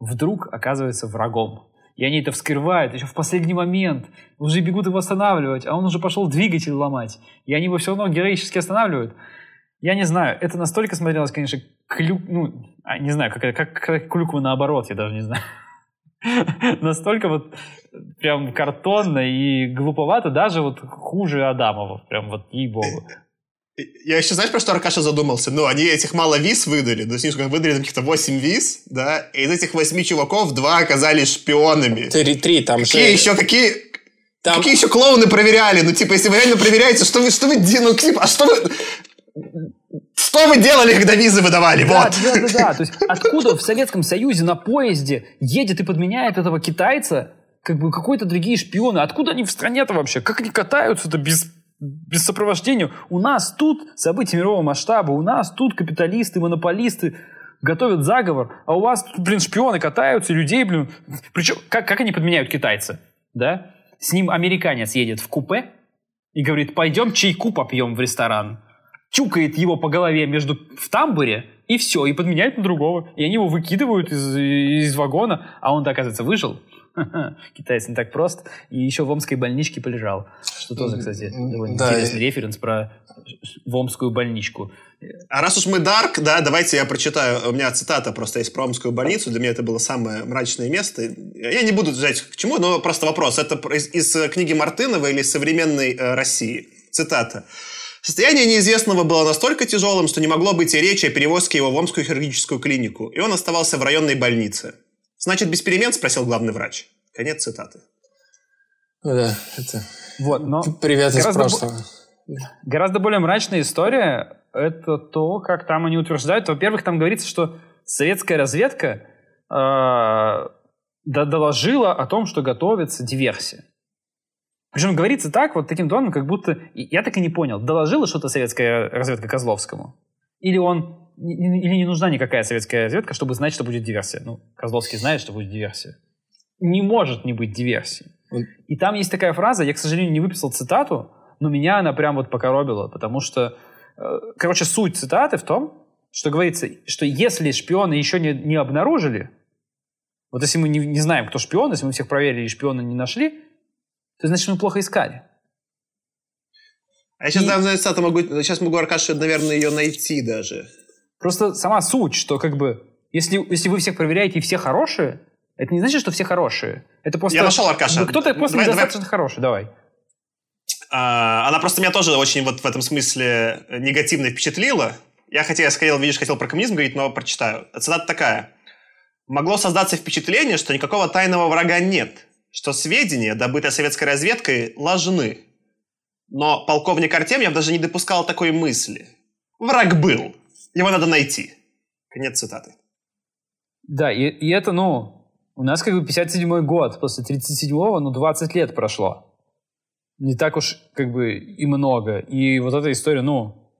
вдруг оказывается врагом. И они это вскрывают еще в последний момент. Уже бегут его останавливать, а он уже пошел двигатель ломать. И они его все равно героически останавливают. Я не знаю, это настолько смотрелось, конечно, клюк... Ну, а, не знаю, как, как, как клюква наоборот, я даже не знаю. Настолько вот прям картонно и глуповато, даже вот хуже Адамова. Прям вот ей-богу. Я еще, знаешь, про что Аркаша задумался? Ну, они этих мало виз выдали, ну, снизу как выдали каких-то 8 виз, да, и из этих 8 чуваков два оказались шпионами. Три, три там какие же... еще, какие... Там... Какие еще клоуны проверяли? Ну, типа, если вы реально проверяете, что вы, что вы, ну, типа, а что вы... Что вы делали, когда визы выдавали? Да, вот. да, да, да. То есть откуда в Советском Союзе на поезде едет и подменяет этого китайца как бы какой-то другие шпионы? Откуда они в стране-то вообще? Как они катаются-то без без сопровождения. У нас тут события мирового масштаба, у нас тут капиталисты, монополисты готовят заговор, а у вас тут, блин, шпионы катаются, людей, блин. Причем, как, как они подменяют китайца, да? С ним американец едет в купе и говорит, пойдем чайку попьем в ресторан. Чукает его по голове между в тамбуре, и все, и подменяет на другого. И они его выкидывают из, из вагона, а он, оказывается, выжил. Китайец не так прост. И еще в омской больничке полежал. Что тоже, кстати, довольно да, интересный и... референс про в омскую больничку. А раз уж мы Дарк, да, давайте я прочитаю. У меня цитата просто есть про омскую больницу. Для меня это было самое мрачное место. Я не буду жать к чему, но просто вопрос. Это из, из книги Мартынова или из современной э, России? Цитата. Состояние неизвестного было настолько тяжелым, что не могло быть и речи о перевозке его в Омскую хирургическую клинику, и он оставался в районной больнице. Значит, без перемен? Спросил главный врач. Конец цитаты. Ну да, это... Вот, но Привет из прошлого. Бо... Гораздо более мрачная история – это то, как там они утверждают. Во-первых, там говорится, что советская разведка э, доложила о том, что готовится диверсия. Причем говорится так, вот таким тоном, как будто... Я так и не понял, доложила что-то советская разведка Козловскому? Или он или не нужна никакая советская разведка, чтобы знать, что будет диверсия. Ну, Козловский знает, что будет диверсия. Не может не быть диверсии. И там есть такая фраза, я, к сожалению, не выписал цитату, но меня она прям вот покоробила, потому что, э, короче, суть цитаты в том, что говорится, что если шпионы еще не, не обнаружили, вот если мы не, не знаем, кто шпион, если мы всех проверили и шпиона не нашли, то значит мы плохо искали. А я сейчас, и... наверное, могу, сейчас могу, Аркаша, наверное, ее найти даже. Просто сама суть, что как бы, если, если вы всех проверяете и все хорошие, это не значит, что все хорошие. Это просто... Я нашел Аркаша. Кто-то просто давай, недостаточно давай. хороший, давай. А, она просто меня тоже очень вот в этом смысле негативно впечатлила. Я хотел, я хотел, видишь, хотел про коммунизм говорить, но прочитаю. Цитата такая. «Могло создаться впечатление, что никакого тайного врага нет, что сведения, добытые советской разведкой, ложны. Но полковник Артемьев даже не допускал такой мысли. Враг был. Его надо найти. Конец цитаты. Да, и, и это, ну, у нас как бы 57-й год, после 37-го, ну, 20 лет прошло. Не так уж, как бы, и много. И вот эта история, ну,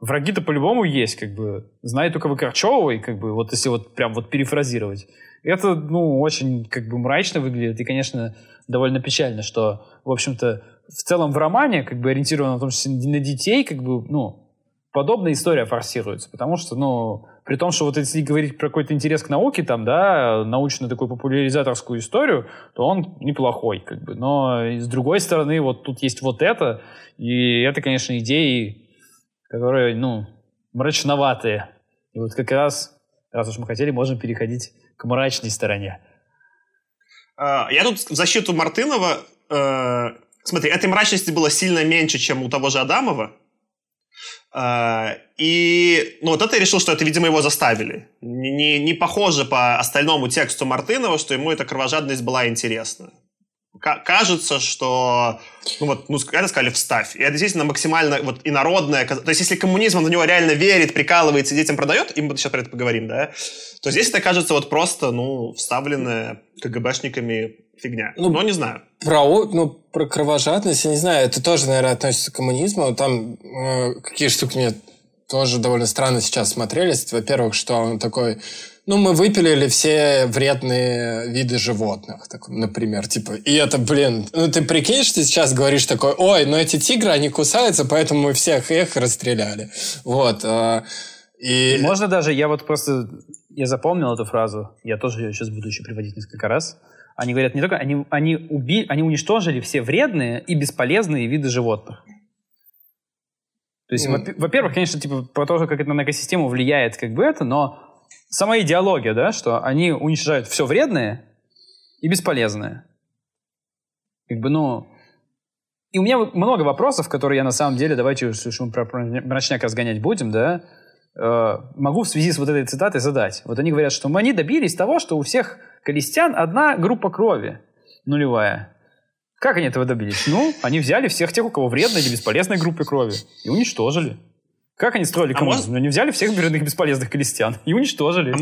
враги-то по-любому есть, как бы. Знает только Выкорчевой, как бы, вот если вот прям вот перефразировать. Это, ну, очень, как бы, мрачно выглядит. И, конечно, довольно печально, что, в общем-то, в целом в романе, как бы, ориентировано на том, что на детей, как бы, ну, подобная история форсируется, потому что, ну, при том, что вот если говорить про какой-то интерес к науке, там, да, научную такую популяризаторскую историю, то он неплохой, как бы. Но с другой стороны, вот тут есть вот это, и это, конечно, идеи, которые, ну, мрачноватые. И вот как раз, раз уж мы хотели, можем переходить к мрачной стороне. А, я тут в защиту Мартынова... Э, смотри, этой мрачности было сильно меньше, чем у того же Адамова, и ну, вот это я решил, что это, видимо, его заставили. Не, не, похоже по остальному тексту Мартынова, что ему эта кровожадность была интересна. К- кажется, что, ну вот, ну, это сказали «вставь». И это действительно максимально вот инородное. То есть, если коммунизм, он в него реально верит, прикалывается детям продает, и мы сейчас про это поговорим, да, то здесь это кажется вот просто, ну, вставленное КГБшниками фигня. Ну, Но не знаю. Про, ну, про кровожадность, я не знаю, это тоже, наверное, относится к коммунизму. Там э, какие штуки мне тоже довольно странно сейчас смотрелись. Во-первых, что он такой... Ну, мы выпилили все вредные виды животных, так, например, типа, и это, блин, ну ты прикинь, что ты сейчас говоришь такой, ой, ну эти тигры, они кусаются, поэтому мы всех их расстреляли. Вот. Э, и... Можно даже, я вот просто, я запомнил эту фразу, я тоже ее сейчас буду еще приводить несколько раз. Они говорят не только, они, они, уби, они уничтожили все вредные и бесполезные виды животных. То есть, mm. во-первых, конечно, типа, про то, как это на экосистему влияет, как бы это, но сама идеология, да, что они уничтожают все вредное и бесполезное. Как бы, ну... И у меня много вопросов, которые я на самом деле, давайте, что мы про мрачняк разгонять будем, да, могу в связи с вот этой цитатой задать. Вот они говорят, что мы они добились того, что у всех крестьян одна группа крови нулевая. Как они этого добились? Ну, они взяли всех тех, у кого вредная или бесполезная группа крови, и уничтожили. Как они строили а коммунизм? А может... Они взяли всех вредных бесполезных крестьян и уничтожили.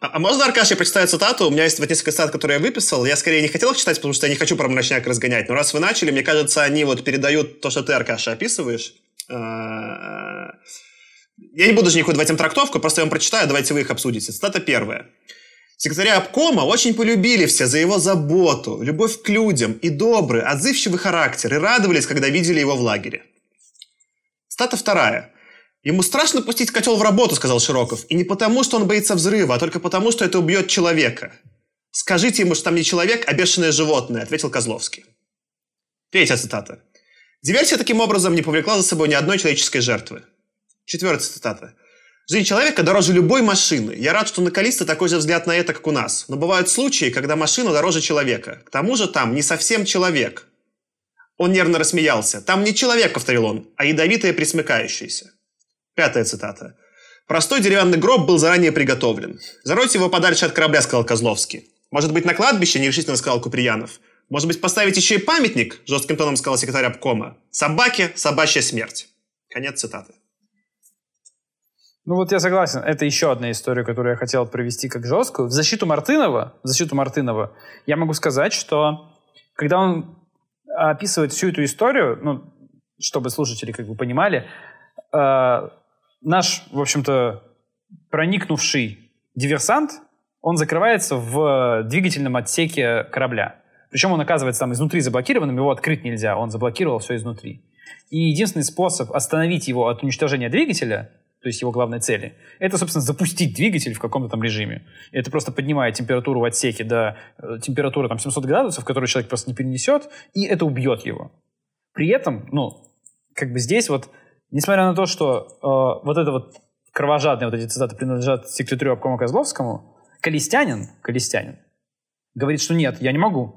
А, а можно, Аркаш, я прочитаю цитату? У меня есть вот несколько цитат, которые я выписал. Я скорее не хотел их читать, потому что я не хочу про мрачняк разгонять. Но раз вы начали, мне кажется, они вот передают то, что ты, Аркаша, описываешь. Я не буду же никакую давать им трактовку, просто я вам прочитаю, давайте вы их обсудите. Цитата первая. Секретаря обкома очень полюбили все за его заботу, любовь к людям и добрый, отзывчивый характер, и радовались, когда видели его в лагере. Стата вторая. «Ему страшно пустить котел в работу», — сказал Широков. «И не потому, что он боится взрыва, а только потому, что это убьет человека». «Скажите ему, что там не человек, а бешеное животное», — ответил Козловский. Третья цитата. «Диверсия таким образом не повлекла за собой ни одной человеческой жертвы». Четвертая цитата. Жизнь человека дороже любой машины. Я рад, что на Калиста такой же взгляд на это, как у нас. Но бывают случаи, когда машина дороже человека. К тому же там не совсем человек. Он нервно рассмеялся. Там не человек, повторил он, а ядовитое присмыкающееся. Пятая цитата. Простой деревянный гроб был заранее приготовлен. Заройте его подальше от корабля, сказал Козловский. Может быть, на кладбище, нерешительно сказал Куприянов. Может быть, поставить еще и памятник, жестким тоном сказал секретарь обкома. Собаке – собачья смерть. Конец цитаты. Ну вот я согласен, это еще одна история, которую я хотел провести как жесткую. В защиту Мартынова, в защиту Мартынова я могу сказать, что когда он описывает всю эту историю, ну, чтобы слушатели как бы понимали, э, наш, в общем-то, проникнувший диверсант, он закрывается в двигательном отсеке корабля. Причем он оказывается там изнутри заблокированным, его открыть нельзя, он заблокировал все изнутри. И единственный способ остановить его от уничтожения двигателя – то есть его главной цели, это, собственно, запустить двигатель в каком-то там режиме. Это просто поднимает температуру в отсеке до э, температуры там 700 градусов, которую человек просто не перенесет, и это убьет его. При этом, ну, как бы здесь вот, несмотря на то, что э, вот это вот кровожадные вот эти цитаты принадлежат секретарю обкома Козловскому, Колестянин, Колестянин говорит, что нет, я не могу.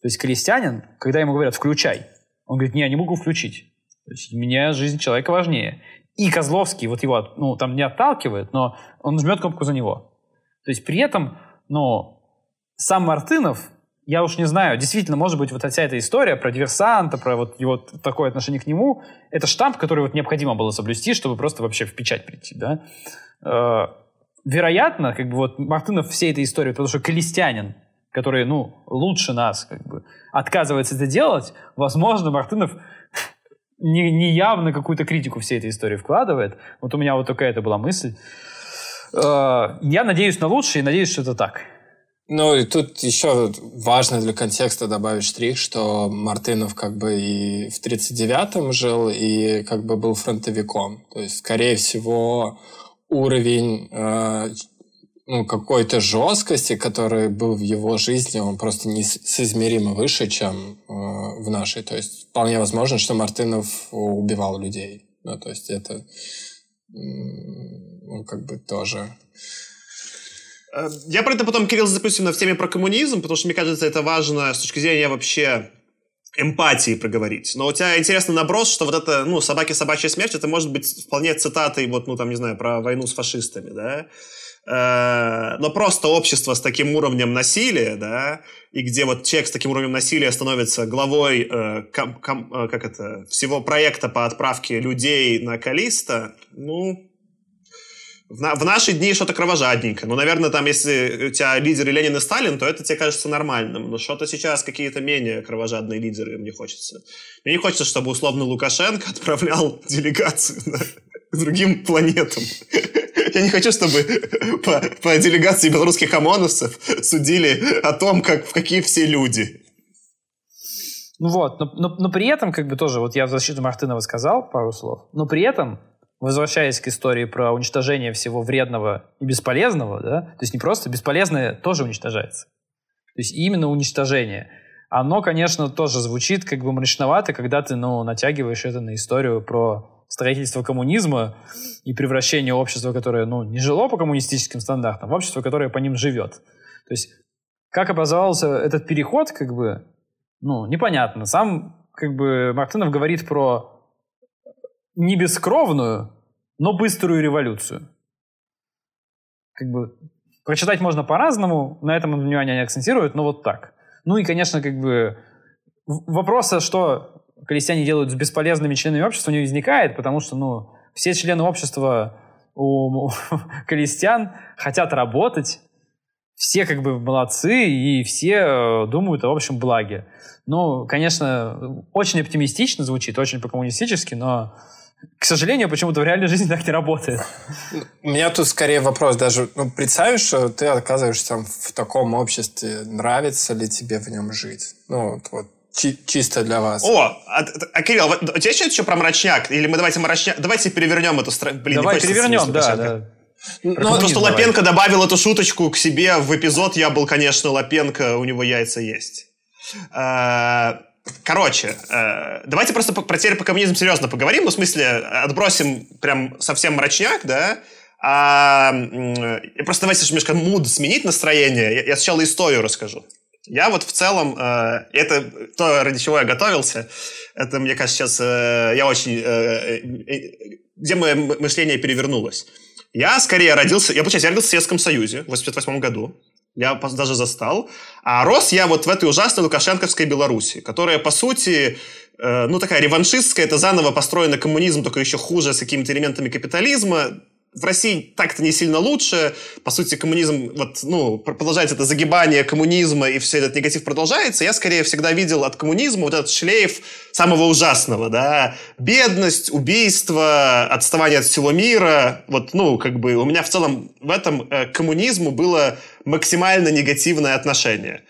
То есть Колестянин, когда ему говорят «включай», он говорит, не, я не могу включить. То есть меня жизнь человека важнее. И Козловский вот его, ну, там не отталкивает, но он жмет кнопку за него. То есть при этом, ну, сам Мартынов я уж не знаю, действительно, может быть, вот вся эта история про диверсанта, про вот его такое отношение к нему, это штамп, который вот необходимо было соблюсти, чтобы просто вообще в печать прийти, да. Э, вероятно, как бы вот Мартынов всей этой истории, потому что колестянин, который, ну, лучше нас, как бы, отказывается это делать, возможно, Мартынов не, не явно какую-то критику всей этой истории вкладывает. Вот у меня вот такая это была мысль. Э, я надеюсь на лучшее и надеюсь, что это так. Ну, и тут еще важно для контекста добавить штрих, что Мартынов как бы и в 39-м жил, и как бы был фронтовиком. То есть, скорее всего, уровень э, ну, какой-то жесткости, который был в его жизни, он просто несоизмеримо выше, чем э, в нашей. То есть, вполне возможно, что Мартынов убивал людей. Ну, то есть, это ну, как бы тоже Э, я про это потом, Кирилл, запустим в теме про коммунизм, потому что, мне кажется, это важно с точки зрения вообще эмпатии проговорить. Но у тебя интересный наброс, что вот это, ну, собаки собачья смерть, это может быть вполне цитатой, вот, ну, там, не знаю, про войну с фашистами, да, но просто общество с таким уровнем насилия, да, и где вот человек с таким уровнем насилия становится главой, э, ком, ком, как это, всего проекта по отправке людей на Калиста, ну, в, на, в наши дни что-то кровожадненько. Ну, наверное, там, если у тебя лидеры Ленин и Сталин, то это тебе кажется нормальным. Но что-то сейчас какие-то менее кровожадные лидеры мне хочется. Мне не хочется, чтобы условно Лукашенко отправлял делегацию на, другим планетам. Я не хочу, чтобы по, по делегации белорусских ОМОНовцев судили о том, как, какие все люди. Ну вот, но, но, но при этом, как бы тоже, вот я в защиту Мартынова сказал пару слов, но при этом возвращаясь к истории про уничтожение всего вредного и бесполезного, да, то есть не просто бесполезное тоже уничтожается. То есть именно уничтожение. Оно, конечно, тоже звучит как бы мрачновато, когда ты, ну, натягиваешь это на историю про строительство коммунизма и превращение общества, которое, ну, не жило по коммунистическим стандартам, в общество, которое по ним живет. То есть как образовался этот переход, как бы, ну, непонятно. Сам, как бы, Мартынов говорит про не бескровную, но быструю революцию. Как бы прочитать можно по-разному, на этом внимание не акцентируют, но вот так. Ну и, конечно, как бы вопроса, что крестьяне делают с бесполезными членами общества, не возникает, потому что, ну, все члены общества у, у крестьян хотят работать, все как бы молодцы, и все э, думают о общем благе. Ну, конечно, очень оптимистично звучит, очень по-коммунистически, но к сожалению, почему-то в реальной жизни так не работает. У меня тут скорее вопрос даже. Ну, представь, что ты оказываешься в таком обществе. Нравится ли тебе в нем жить? Ну, вот, вот чи- чисто для вас. О, а, а Кирилл, у тебя есть еще про мрачняк? Или мы давайте мрачняк... Давайте перевернем эту страну. Блин, Давай перевернем, да, да. Ну, то, что Лапенко добавил эту шуточку к себе в эпизод, я был, конечно, Лапенко, у него яйца есть. А, Короче, э, давайте просто про теперь по коммунизму серьезно поговорим. Ну, в смысле, отбросим прям совсем мрачняк, да? А, просто давайте немножко муд сменить настроение. Я, я сначала историю расскажу. Я вот в целом, э, это то, ради чего я готовился, это, мне кажется, сейчас э, я очень... Э, э, где мое мышление перевернулось. Я скорее родился... Я, получается, я родился в Советском Союзе в 88 году я даже застал. А рос я вот в этой ужасной лукашенковской Беларуси, которая, по сути, э, ну, такая реваншистская, это заново построенный коммунизм, только еще хуже, с какими-то элементами капитализма в России так-то не сильно лучше. По сути, коммунизм, вот, ну, продолжается это загибание коммунизма, и все этот негатив продолжается. Я, скорее, всегда видел от коммунизма вот этот шлейф самого ужасного, да. Бедность, убийство, отставание от всего мира. Вот, ну, как бы у меня в целом в этом э, коммунизму было максимально негативное отношение.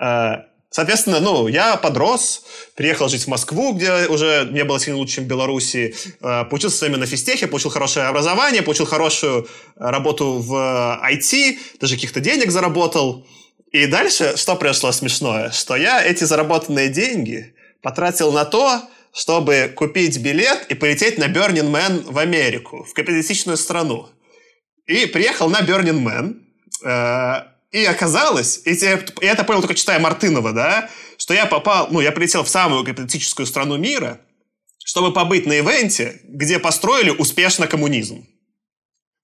Э, Соответственно, ну, я подрос, приехал жить в Москву, где уже не было сильно лучше, чем в Беларуси, э, поучился с вами на физтехе, получил хорошее образование, получил хорошую работу в IT, даже каких-то денег заработал. И дальше что произошло смешное? Что я эти заработанные деньги потратил на то, чтобы купить билет и полететь на Burning Man в Америку, в капиталистичную страну. И приехал на Burning Man, э, и оказалось, и я это понял только читая Мартынова, да, что я попал, ну, я прилетел в самую капиталистическую страну мира, чтобы побыть на ивенте, где построили успешно коммунизм.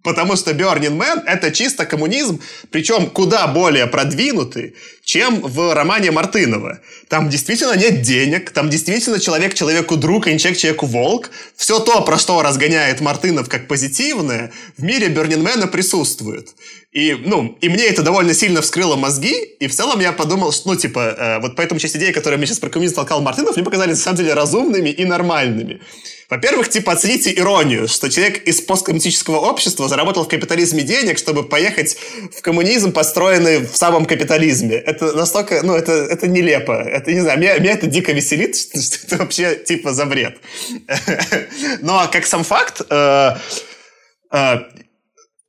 Потому что Burning Man — это чисто коммунизм, причем куда более продвинутый, чем в романе Мартынова. Там действительно нет денег, там действительно человек человеку друг, а не человек человеку волк. Все то, про что разгоняет Мартынов как позитивное, в мире Бернинмена присутствует. И, ну, и мне это довольно сильно вскрыло мозги, и в целом я подумал, что, ну, типа, э, вот поэтому часть идей, которые мне сейчас про коммунизм толкал Мартынов, мне показались, на самом деле, разумными и нормальными. Во-первых, типа, оцените иронию, что человек из посткоммунистического общества заработал в капитализме денег, чтобы поехать в коммунизм, построенный в самом капитализме. Это настолько, ну, это, это нелепо. Это, не знаю, меня, меня это дико веселит, что, что это вообще, типа, за бред. Но как сам факт, э, э,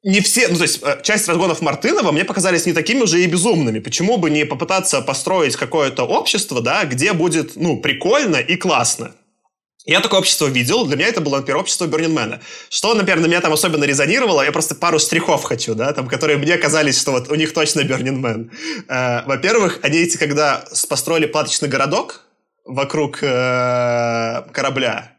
не все, ну, то есть, э, часть разгонов Мартынова мне показались не такими уже и безумными. Почему бы не попытаться построить какое-то общество, да, где будет, ну, прикольно и классно? Я такое общество видел, для меня это было, например, общество Бернинмена. Что, например, на меня там особенно резонировало, я просто пару штрихов хочу, да, там, которые мне казались, что вот у них точно Бернинмен. Э, во-первых, они эти, когда построили платочный городок вокруг э, корабля,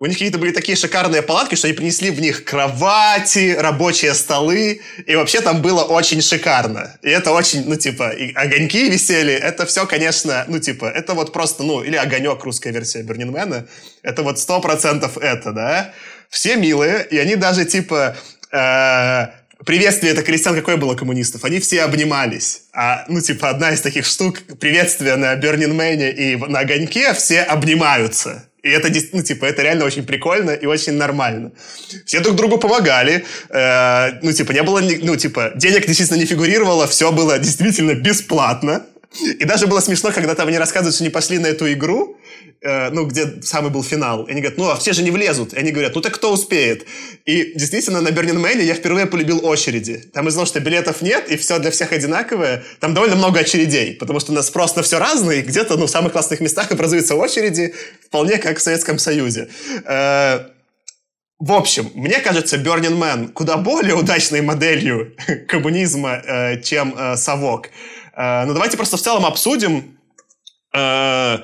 у них какие-то были такие шикарные палатки, что они принесли в них кровати, рабочие столы, и вообще там было очень шикарно. И это очень, ну, типа, и огоньки висели, это все, конечно, ну, типа, это вот просто, ну, или огонек, русская версия Бернинмена, это вот сто процентов это, да. Все милые, и они даже, типа, э, приветствие это крестьян какое было коммунистов? Они все обнимались. А, ну, типа, одна из таких штук, приветствие на Бернинмене и на огоньке, все обнимаются. И это, ну, типа, это реально очень прикольно и очень нормально. Все друг другу помогали. Э, ну, типа, не было, ну, типа, денег действительно не фигурировало, все было действительно бесплатно. И даже было смешно, когда там они рассказывают, что не пошли на эту игру, э, ну, где самый был финал. И они говорят, ну, а все же не влезут. И они говорят, ну, так кто успеет? И действительно, на Burning Man я впервые полюбил очереди. Там из-за того, что билетов нет, и все для всех одинаковое, там довольно много очередей, потому что у нас просто все разное, и где-то, ну, в самых классных местах образуются очереди, вполне как в Советском Союзе. Э, в общем, мне кажется, Burning Man куда более удачной моделью коммунизма, э, чем э, совок. Но давайте просто в целом обсудим, э,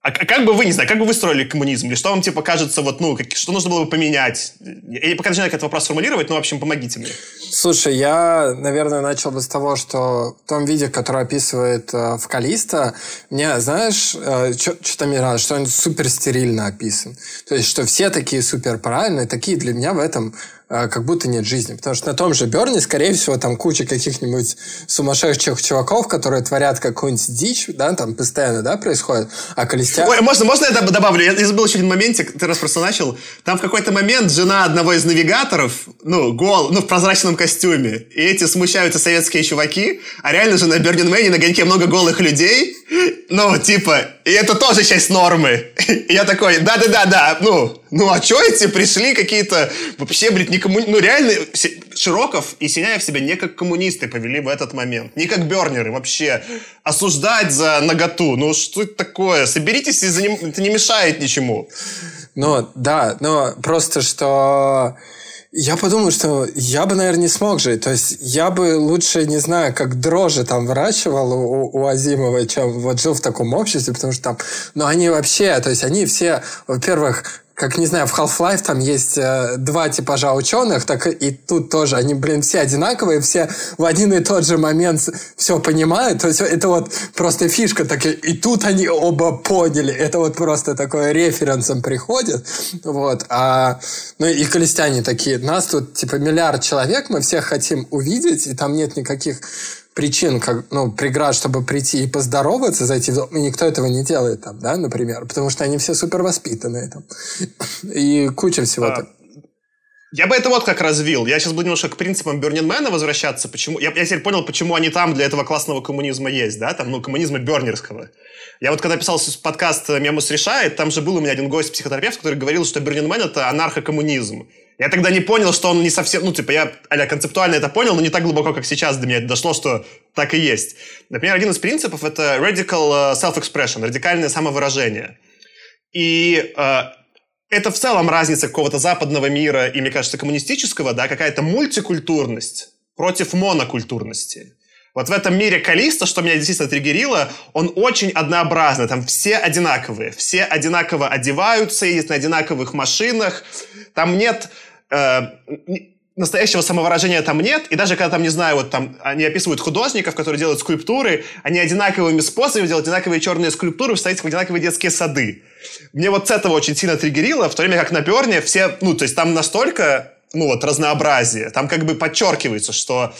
а как бы вы, не знаю, как бы вы строили коммунизм? Или что вам, типа, кажется, вот, ну, как, что нужно было бы поменять? Я пока не знаю, как этот вопрос формулировать, но, в общем, помогите мне. Слушай, я, наверное, начал бы с того, что в том виде, который описывает э, в Калиста, мне, знаешь, э, что-то мне нравится, что он супер стерильно описан. То есть, что все такие супер правильные, такие для меня в этом как будто нет жизни. Потому что на том же Берне, скорее всего, там куча каких-нибудь сумасшедших чуваков, которые творят какую-нибудь дичь, да, там постоянно, да, происходит. А Калистя... Ой, можно, можно я добавлю? Я, я забыл еще один моментик, ты раз просто начал. Там в какой-то момент жена одного из навигаторов, ну, гол, ну, в прозрачном костюме, и эти смущаются советские чуваки, а реально же на Бернин Мэне на гоньке много голых людей, ну, типа, и это тоже часть нормы. И я такой, да-да-да-да, ну, ну, а что эти пришли какие-то, вообще, блядь, не коммуни... Ну, реально, Широков и Синяев себя не как коммунисты повели в этот момент. Не как бернеры вообще. Осуждать за наготу. Ну, что это такое? Соберитесь и за ним... Это не мешает ничему. Ну, да, но просто что... Я подумал, что я бы, наверное, не смог жить. То есть я бы лучше, не знаю, как дрожжи там выращивал у, у Азимова, чем вот жил в таком обществе, потому что там... Ну, они вообще, то есть они все, во-первых, как, не знаю, в Half-Life там есть э, два типажа ученых, так и тут тоже они, блин, все одинаковые, все в один и тот же момент все понимают. То есть это вот просто фишка такая. И тут они оба поняли. Это вот просто такое референсом приходит. Вот. А, ну и колестяне такие. Нас тут типа миллиард человек, мы всех хотим увидеть, и там нет никаких причин, как, ну, преград, чтобы прийти и поздороваться, зайти в дом, и никто этого не делает там, да, например, потому что они все супер воспитанные там. И куча всего а, так. Я бы это вот как развил. Я сейчас буду немножко к принципам Бернинмена возвращаться. Почему? Я, я теперь понял, почему они там для этого классного коммунизма есть, да, там, ну, коммунизма бернерского. Я вот когда писал подкаст «Мемус решает», там же был у меня один гость-психотерапевт, который говорил, что Бернинмен — это анархокоммунизм. Я тогда не понял, что он не совсем, ну, типа, я а концептуально это понял, но не так глубоко, как сейчас до меня дошло, что так и есть. Например, один из принципов — это radical э, self-expression, радикальное самовыражение. И э, это в целом разница какого-то западного мира и, мне кажется, коммунистического, да, какая-то мультикультурность против монокультурности. Вот в этом мире Калиста, что меня действительно триггерило, он очень однообразный. Там все одинаковые. Все одинаково одеваются, ездят на одинаковых машинах. Там нет настоящего самовыражения там нет, и даже когда там, не знаю, вот там они описывают художников, которые делают скульптуры, они одинаковыми способами делают одинаковые черные скульптуры, вставить в одинаковые детские сады. Мне вот с этого очень сильно триггерило, в то время как на Берне все, ну, то есть там настолько, ну, вот, разнообразие, там как бы подчеркивается, что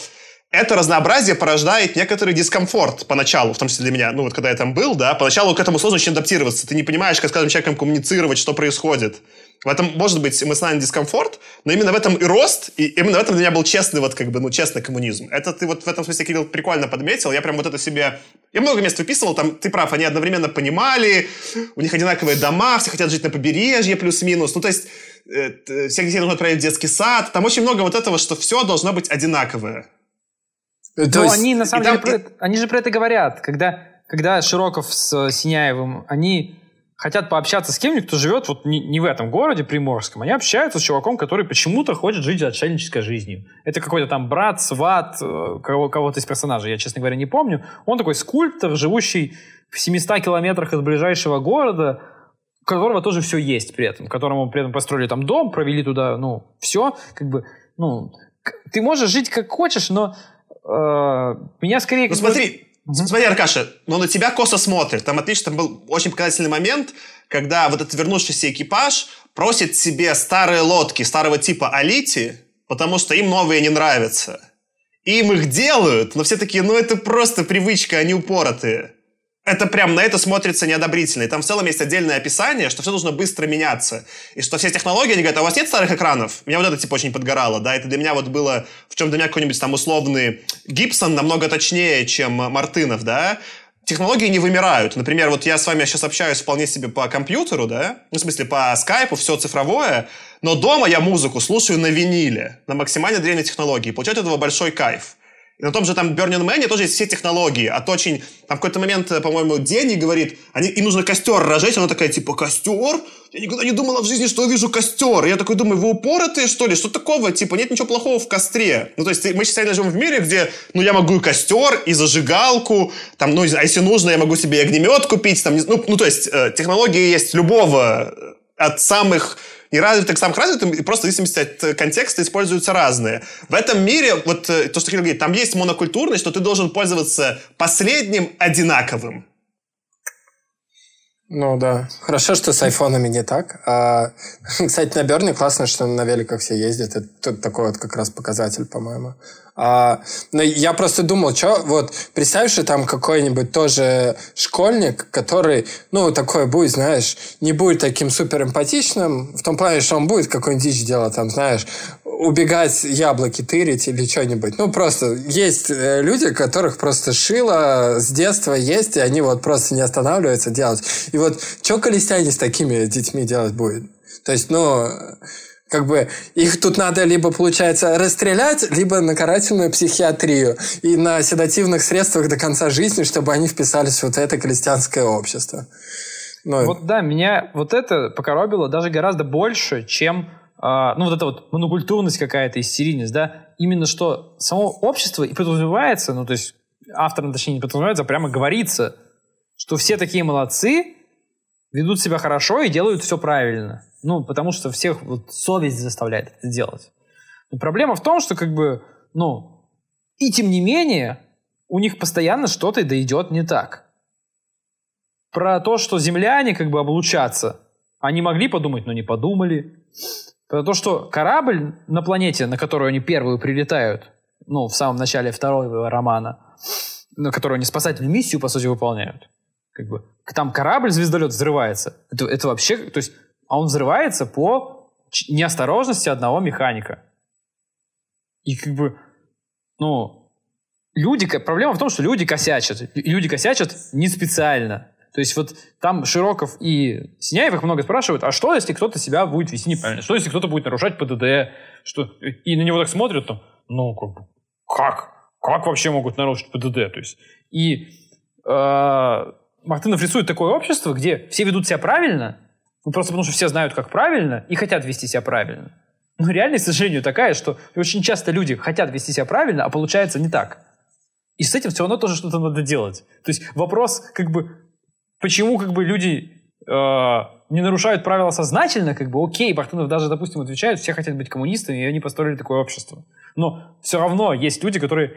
это разнообразие порождает некоторый дискомфорт поначалу, в том числе для меня, ну вот когда я там был, да, поначалу к этому сложно очень адаптироваться, ты не понимаешь, как с каждым человеком коммуницировать, что происходит. В этом может быть эмоциональный дискомфорт, но именно в этом и рост, и именно в этом для меня был честный, вот как бы, ну, честный коммунизм. Это ты вот в этом смысле, Кирилл, прикольно подметил. Я прям вот это себе... Я много мест выписывал, там, ты прав, они одновременно понимали, у них одинаковые дома, все хотят жить на побережье плюс-минус. Ну, то есть, э, всех детей нужно отправить в детский сад. Там очень много вот этого, что все должно быть одинаковое. То Но есть, они, на самом деле, там... про они же про это говорят. Когда, когда Широков с Синяевым, они хотят пообщаться с кем-нибудь, кто живет вот не, не в этом городе приморском, они общаются с чуваком, который почему-то хочет жить отшельнической жизнью. Это какой-то там брат, сват, э, кого- кого-то из персонажей, я, честно говоря, не помню. Он такой скульптор, живущий в 700 километрах от ближайшего города, у которого тоже все есть при этом, которому при этом построили там дом, провели туда, ну, все, как бы, ну, ты можешь жить как хочешь, но э, меня скорее... Ну, смотри, Mm-hmm. Смотри, Аркаша, ну на тебя косо смотрит. Там отлично, там был очень показательный момент, когда вот этот вернувшийся экипаж просит себе старые лодки старого типа Алити, потому что им новые не нравятся. Им их делают, но все такие, ну это просто привычка, они упоротые это прям на это смотрится неодобрительно. И там в целом есть отдельное описание, что все должно быстро меняться. И что все технологии, они говорят, а у вас нет старых экранов? Меня вот это типа очень подгорало, да, это для меня вот было, в чем для меня какой-нибудь там условный Гибсон намного точнее, чем Мартынов, да, технологии не вымирают. Например, вот я с вами сейчас общаюсь вполне себе по компьютеру, да, ну, в смысле, по скайпу, все цифровое, но дома я музыку слушаю на виниле, на максимально древней технологии, получаю от этого большой кайф. И на том же там Burning Man тоже есть все технологии. От очень... Там в какой-то момент, э, по-моему, Дени говорит, они, им нужно костер разжечь. Она такая, типа, костер? Я никогда не думала в жизни, что увижу костер. Я такой думаю, вы упоротые, что ли? Что такого? Типа, нет ничего плохого в костре. Ну, то есть мы сейчас живем в мире, где, ну, я могу и костер, и зажигалку, там, ну, а если нужно, я могу себе и огнемет купить, там, ну, ну то есть э, технологии есть любого э, от самых неразвитых к самым развитым, и просто в зависимости от э, контекста используются разные. В этом мире, вот э, то, что Кирилл говорит, там есть монокультурность, что ты должен пользоваться последним одинаковым. Ну да. Хорошо, что с айфонами не так. А, кстати, на Берне классно, что на великах все ездят. Это такой вот как раз показатель, по-моему. А, но я просто думал, что вот представь, что там какой-нибудь тоже школьник, который, ну, такой будет, знаешь, не будет таким супер эмпатичным, в том плане, что он будет какой-нибудь дичь делать, там, знаешь, убегать яблоки тырить или что-нибудь. Ну, просто есть э, люди, которых просто шило с детства есть, и они вот просто не останавливаются делать. И вот что Колестяне с такими детьми делать будет? То есть, ну, как бы их тут надо либо, получается, расстрелять, либо на карательную психиатрию и на седативных средствах до конца жизни, чтобы они вписались в вот это крестьянское общество. Ну, вот да, меня вот это покоробило даже гораздо больше, чем э, ну вот эта вот монокультурность какая-то, истерийность, да, именно что само общество и подразумевается, ну то есть автор, точнее, не подразумевается, а прямо говорится, что все такие молодцы, ведут себя хорошо и делают все правильно. Ну, потому что всех вот совесть заставляет это делать. Но проблема в том, что как бы, ну, и тем не менее, у них постоянно что-то да идет не так. Про то, что земляне как бы облучатся, они могли подумать, но не подумали. Про то, что корабль на планете, на которую они первую прилетают, ну, в самом начале второго романа, на которую они спасательную миссию, по сути, выполняют, как бы, там корабль-звездолет взрывается. Это, это вообще, то есть а он взрывается по неосторожности одного механика. И как бы, ну, люди, проблема в том, что люди косячат. люди косячат не специально. То есть вот там Широков и Синяев их много спрашивают, а что, если кто-то себя будет вести неправильно? Что, если кто-то будет нарушать ПДД? Что... И на него так смотрят, там, ну, как как? Как вообще могут нарушить ПДД? То есть, и э, Мартынов рисует такое общество, где все ведут себя правильно, ну, просто потому что все знают, как правильно, и хотят вести себя правильно. Но реальность, к сожалению, такая, что очень часто люди хотят вести себя правильно, а получается не так. И с этим все равно тоже что-то надо делать. То есть вопрос, как бы, почему как бы люди э, не нарушают правила сознательно, как бы окей, Бартынов даже, допустим, отвечает, все хотят быть коммунистами, и они построили такое общество. Но все равно есть люди, которые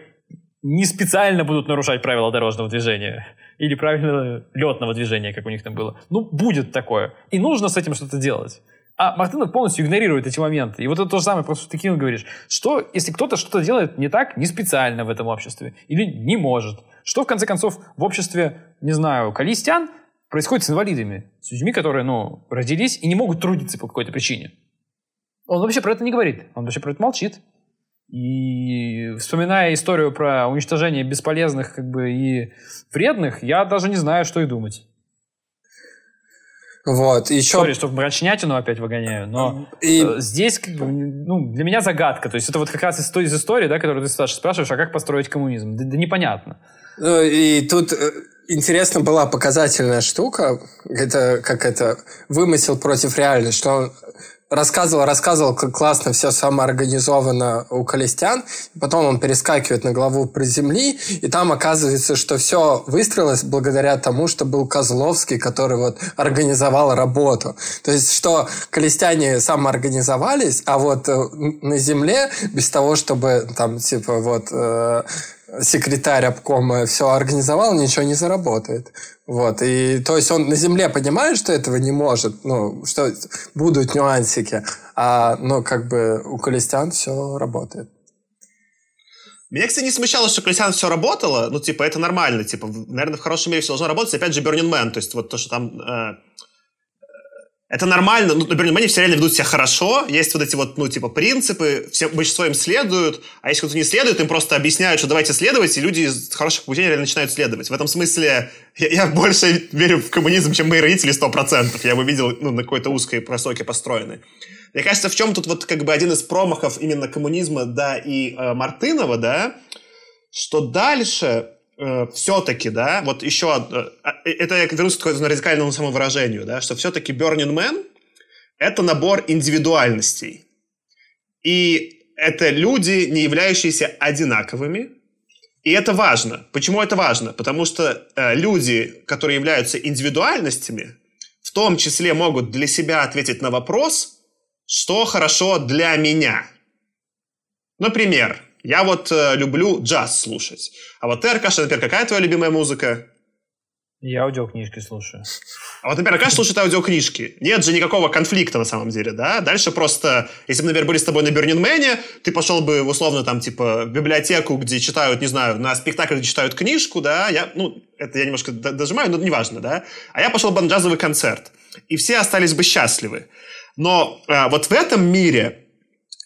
не специально будут нарушать правила дорожного движения или правила летного движения, как у них там было. Ну, будет такое. И нужно с этим что-то делать. А Мартынов полностью игнорирует эти моменты. И вот это то же самое, просто ты Ким говоришь. Что, если кто-то что-то делает не так, не специально в этом обществе, или не может? Что, в конце концов, в обществе, не знаю, калистян происходит с инвалидами? С людьми, которые, ну, родились и не могут трудиться по какой-то причине. Он вообще про это не говорит. Он вообще про это молчит. И вспоминая историю про уничтожение бесполезных как бы, и вредных, я даже не знаю, что и думать. Вот, еще... Сори, что мрачнятину опять выгоняю, но и... Э, здесь как бы, ну, для меня загадка. То есть это вот как раз из, из истории, да, которую ты, Саша, спрашиваешь, а как построить коммунизм? Да, да непонятно. Ну, и тут э, интересно была показательная штука, это как это вымысел против реальности, что рассказывал, рассказывал, как классно все самоорганизовано у Калистян. Потом он перескакивает на главу про земли, и там оказывается, что все выстроилось благодаря тому, что был Козловский, который вот организовал работу. То есть, что Калистяне самоорганизовались, а вот э, на земле, без того, чтобы там, типа, вот... Э, секретарь обкома все организовал, ничего не заработает. Вот. И то есть он на земле понимает, что этого не может, ну, что будут нюансики, а, ну, как бы у Колестян все работает. Меня, кстати, не смущало, что Колесян все работало. Ну, типа, это нормально. Типа, наверное, в хорошем мире все должно работать. Опять же, Burning Man. То есть, вот то, что там э, это нормально, ну, например, они все реально ведут себя хорошо, есть вот эти вот, ну, типа, принципы, все большинство им следуют, а если кто-то не следует, им просто объясняют, что давайте следовать, и люди из хороших поведений реально начинают следовать. В этом смысле я, я больше верю в коммунизм, чем мои родители 100%. Я бы видел, ну, на какой-то узкой просоке построенной. Мне кажется, в чем тут вот как бы один из промахов именно коммунизма, да, и э, Мартынова, да, что дальше э, все-таки, да, вот еще, э, э, это я вернусь к радикальному самовыражению, да, что все-таки Burning Man — это набор индивидуальностей. И это люди, не являющиеся одинаковыми, и это важно. Почему это важно? Потому что э, люди, которые являются индивидуальностями, в том числе могут для себя ответить на вопрос, что хорошо для меня. Например, я вот э, люблю джаз слушать. А вот ты, Аркаша, например, какая твоя любимая музыка? Я аудиокнижки слушаю. А вот, например, Аркаша слушает аудиокнижки. Нет же никакого конфликта на самом деле, да? Дальше просто, если бы, например, были с тобой на Бернинмене, ты пошел бы, условно, там, типа, в библиотеку, где читают, не знаю, на спектакль, где читают книжку, да? Я, ну, это я немножко дожимаю, но неважно, да? А я пошел бы на джазовый концерт. И все остались бы счастливы. Но а, вот в этом мире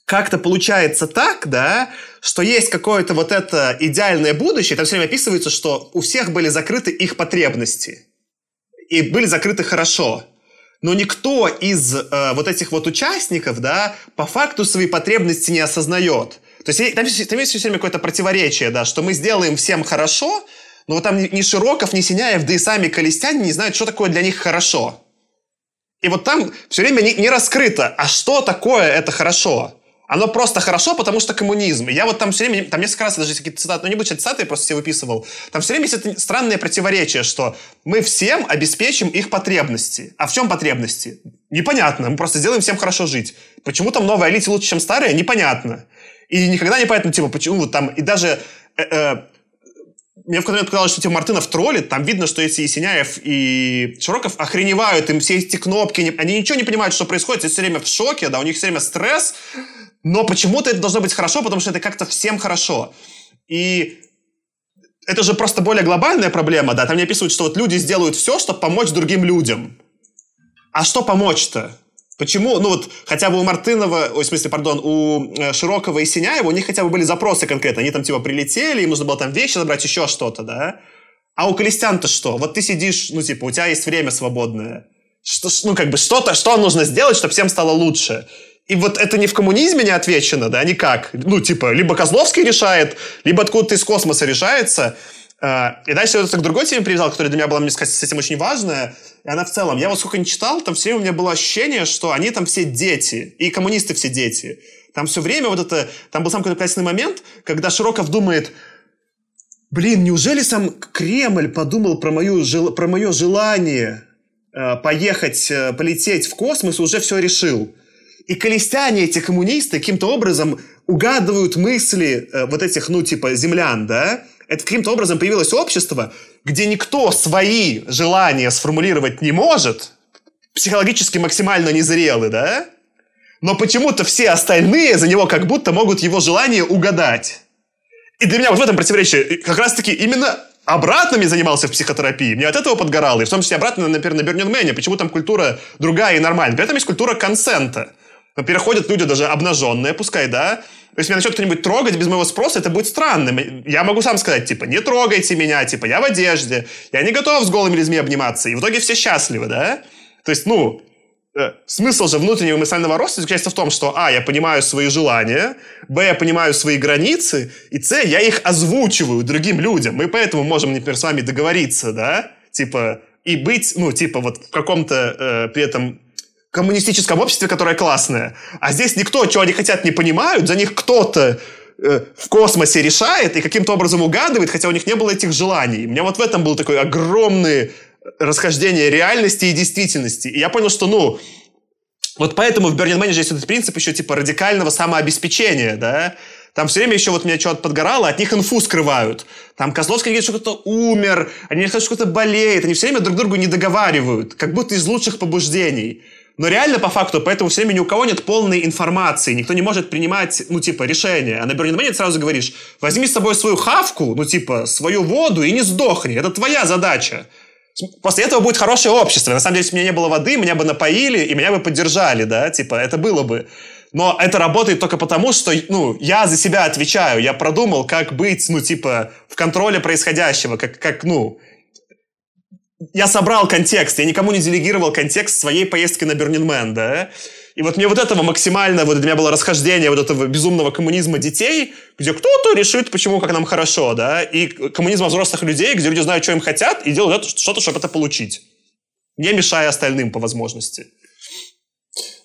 как-то получается так, да, что есть какое-то вот это идеальное будущее, там все время описывается, что у всех были закрыты их потребности. И были закрыты хорошо. Но никто из э, вот этих вот участников, да, по факту свои потребности не осознает. То есть там, там есть все время какое-то противоречие, да, что мы сделаем всем хорошо, но вот там ни Широков, ни Синяев, да и сами колестяне не знают, что такое для них хорошо. И вот там все время не, не раскрыто, а что такое это хорошо. Оно просто хорошо, потому что коммунизм. я вот там все время, там несколько раз даже какие-то цитаты, ну не буду цитаты, я просто все выписывал. Там все время есть это странное противоречие, что мы всем обеспечим их потребности. А в чем потребности? Непонятно. Мы просто сделаем всем хорошо жить. Почему там новая элите лучше, чем старая? Непонятно. И никогда не понятно, типа, почему вот там, и даже э, э, мне в какой-то момент показалось, что типа Мартынов троллит, там видно, что эти Синяев и Широков охреневают, им все эти кнопки, они ничего не понимают, что происходит, они все время в шоке, да, у них все время стресс, но почему-то это должно быть хорошо, потому что это как-то всем хорошо. И это же просто более глобальная проблема, да, там не описывают, что вот люди сделают все, чтобы помочь другим людям. А что помочь-то? Почему? Ну вот хотя бы у Мартынова, ой, в смысле, пардон, у э, Широкого и Синяева у них хотя бы были запросы конкретно. Они там типа прилетели, им нужно было там вещи забрать, еще что-то, да? А у Колестян-то что? Вот ты сидишь, ну типа, у тебя есть время свободное. Что, ну как бы что-то, что нужно сделать, чтобы всем стало лучше? И вот это не в коммунизме не отвечено, да, никак. Ну, типа, либо Козловский решает, либо откуда-то из космоса решается. А, и дальше я к другой теме привязал, которая для меня была, мне сказать, с этим очень важная. И она в целом, я вот сколько не читал, там все время у меня было ощущение, что они там все дети. И коммунисты все дети. Там все время вот это... Там был сам какой-то плясный момент, когда Широков думает, блин, неужели сам Кремль подумал про, мою, про мое желание э, поехать, э, полететь в космос, уже все решил. И колестяне, эти коммунисты, каким-то образом угадывают мысли э, вот этих, ну, типа, землян, да? Это каким-то образом появилось общество, где никто свои желания сформулировать не может, психологически максимально незрелый, да? Но почему-то все остальные за него как будто могут его желание угадать. И для меня вот в этом противоречие как раз-таки именно обратными занимался в психотерапии. Мне от этого подгорало. И в том числе обратно, например, на Бернин Мэне. Почему там культура другая и нормальная? При этом есть культура консента. Переходят люди даже обнаженные, пускай, да? То есть меня начнет кто-нибудь трогать без моего спроса, это будет странным. Я могу сам сказать, типа, не трогайте меня, типа, я в одежде, я не готов с голыми людьми обниматься. И в итоге все счастливы, да? То есть, ну, э, смысл же внутреннего эмоционального роста заключается в том, что, а, я понимаю свои желания, б, я понимаю свои границы, и с, я их озвучиваю другим людям. Мы поэтому можем, например, с вами договориться, да, типа, и быть, ну, типа, вот в каком-то э, при этом коммунистическом обществе, которое классное. А здесь никто, чего они хотят, не понимают, за них кто-то э, в космосе решает и каким-то образом угадывает, хотя у них не было этих желаний. У меня вот в этом был такой огромный расхождение реальности и действительности. И я понял, что, ну, вот поэтому в Burning Man есть этот принцип еще типа радикального самообеспечения, да, там все время еще вот меня что-то подгорало, от них инфу скрывают. Там Козловский говорит, что кто-то умер, они говорят, что кто-то болеет. Они все время друг другу не договаривают, как будто из лучших побуждений. Но реально, по факту, поэтому все время ни у кого нет полной информации, никто не может принимать, ну, типа, решения. А на Man сразу говоришь, возьми с собой свою хавку, ну, типа, свою воду и не сдохни. Это твоя задача. После этого будет хорошее общество. На самом деле, если у меня не было воды, меня бы напоили и меня бы поддержали, да, типа, это было бы. Но это работает только потому, что, ну, я за себя отвечаю, я продумал, как быть, ну, типа, в контроле происходящего, как, как ну, я собрал контекст, я никому не делегировал контекст своей поездки на Бернинмен, да? И вот мне вот этого максимально, вот для меня было расхождение вот этого безумного коммунизма детей, где кто-то решит, почему, как нам хорошо, да, и коммунизма взрослых людей, где люди знают, что им хотят, и делают что-то, чтобы это получить. Не мешая остальным по возможности.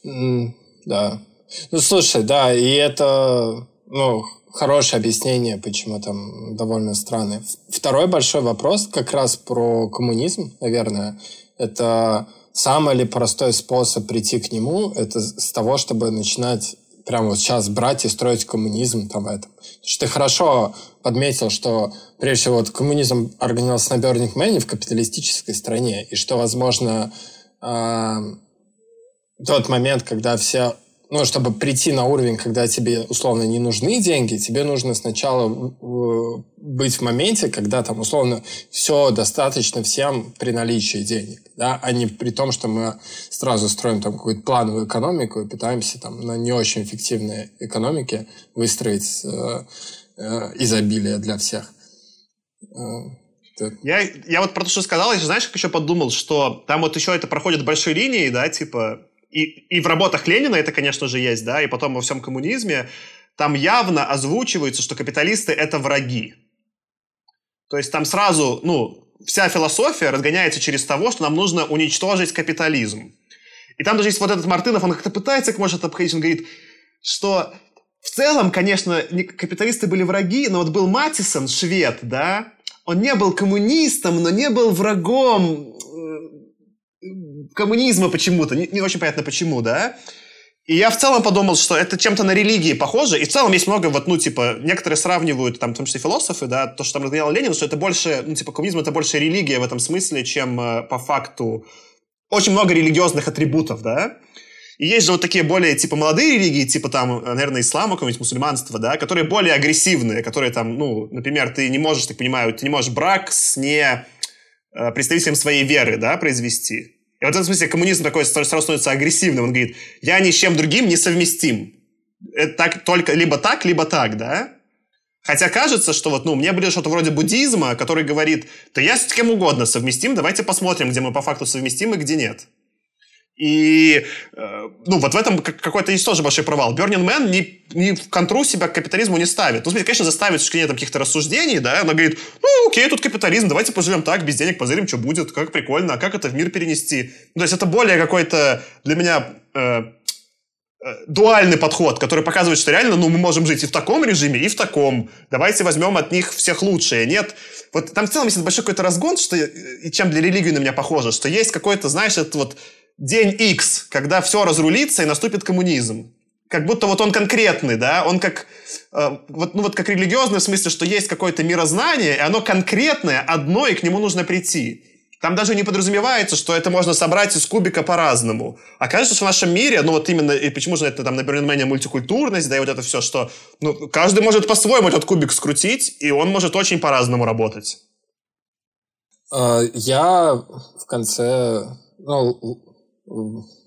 Mm, да. Ну, слушай, да, и это, ну, хорошее объяснение, почему там довольно странно. Второй большой вопрос как раз про коммунизм, наверное. Это самый ли простой способ прийти к нему, это с того, чтобы начинать прямо вот сейчас брать и строить коммунизм там в этом. Потому что ты хорошо подметил, что прежде всего вот коммунизм организовался на Burning Man в капиталистической стране, и что, возможно, э, тот момент, когда все ну, чтобы прийти на уровень, когда тебе условно не нужны деньги, тебе нужно сначала быть в моменте, когда там условно все достаточно всем при наличии денег, да, а не при том, что мы сразу строим там какую-то плановую экономику и пытаемся там на не очень эффективной экономике выстроить э, э, изобилие для всех. Э, я, я вот про то, что сказал, я знаешь, как еще подумал, что там вот еще это проходит большой линией, да, типа и, и в работах Ленина это, конечно же, есть, да, и потом во всем коммунизме, там явно озвучивается, что капиталисты — это враги. То есть там сразу, ну, вся философия разгоняется через того, что нам нужно уничтожить капитализм. И там даже есть вот этот Мартынов, он как-то пытается, как может обходить, он говорит, что в целом, конечно, капиталисты были враги, но вот был Матисон, швед, да, он не был коммунистом, но не был врагом коммунизма почему-то, не, не очень понятно почему, да. И я в целом подумал, что это чем-то на религии похоже. И в целом есть много, вот, ну, типа, некоторые сравнивают, там, в том числе философы, да, то, что там разгонял Ленин, что это больше, ну, типа, коммунизм это больше религия в этом смысле, чем э, по факту очень много религиозных атрибутов, да. И есть же вот такие более, типа, молодые религии, типа, там, наверное, ислама, какое-нибудь мусульманство, да, которые более агрессивные, которые там, ну, например, ты не можешь, так понимаю, ты не можешь брак с не э, представителем своей веры, да, произвести. И вот в этом смысле коммунизм такой сразу становится агрессивным. Он говорит, я ни с чем другим не совместим. Это так, только либо так, либо так, да? Хотя кажется, что вот, ну, мне будет что-то вроде буддизма, который говорит, да я с кем угодно совместим, давайте посмотрим, где мы по факту совместимы, где нет. И, э, ну, вот в этом какой-то есть тоже большой провал. Burning Man ни, ни в контру себя к капитализму не ставит. Ну, смотрите, конечно, заставит что нет каких-то рассуждений, да, она говорит, ну, окей, тут капитализм, давайте поживем так, без денег, позырим, что будет, как прикольно, а как это в мир перенести. Ну, то есть это более какой-то для меня э, дуальный подход, который показывает, что реально, ну, мы можем жить и в таком режиме, и в таком. Давайте возьмем от них всех лучшее. Нет, вот там в целом есть большой какой-то разгон, что, и чем для религии на меня похоже, что есть какой-то, знаешь, этот вот день X, когда все разрулится и наступит коммунизм. Как будто вот он конкретный, да, он как, э, вот, ну вот как религиозный в смысле, что есть какое-то мирознание, и оно конкретное, одно, и к нему нужно прийти. Там даже не подразумевается, что это можно собрать из кубика по-разному. Кажется, что в нашем мире, ну вот именно, и почему же это там на Бернмене мультикультурность, да, и вот это все, что ну, каждый может по-своему этот кубик скрутить, и он может очень по-разному работать. А, я в конце, ну,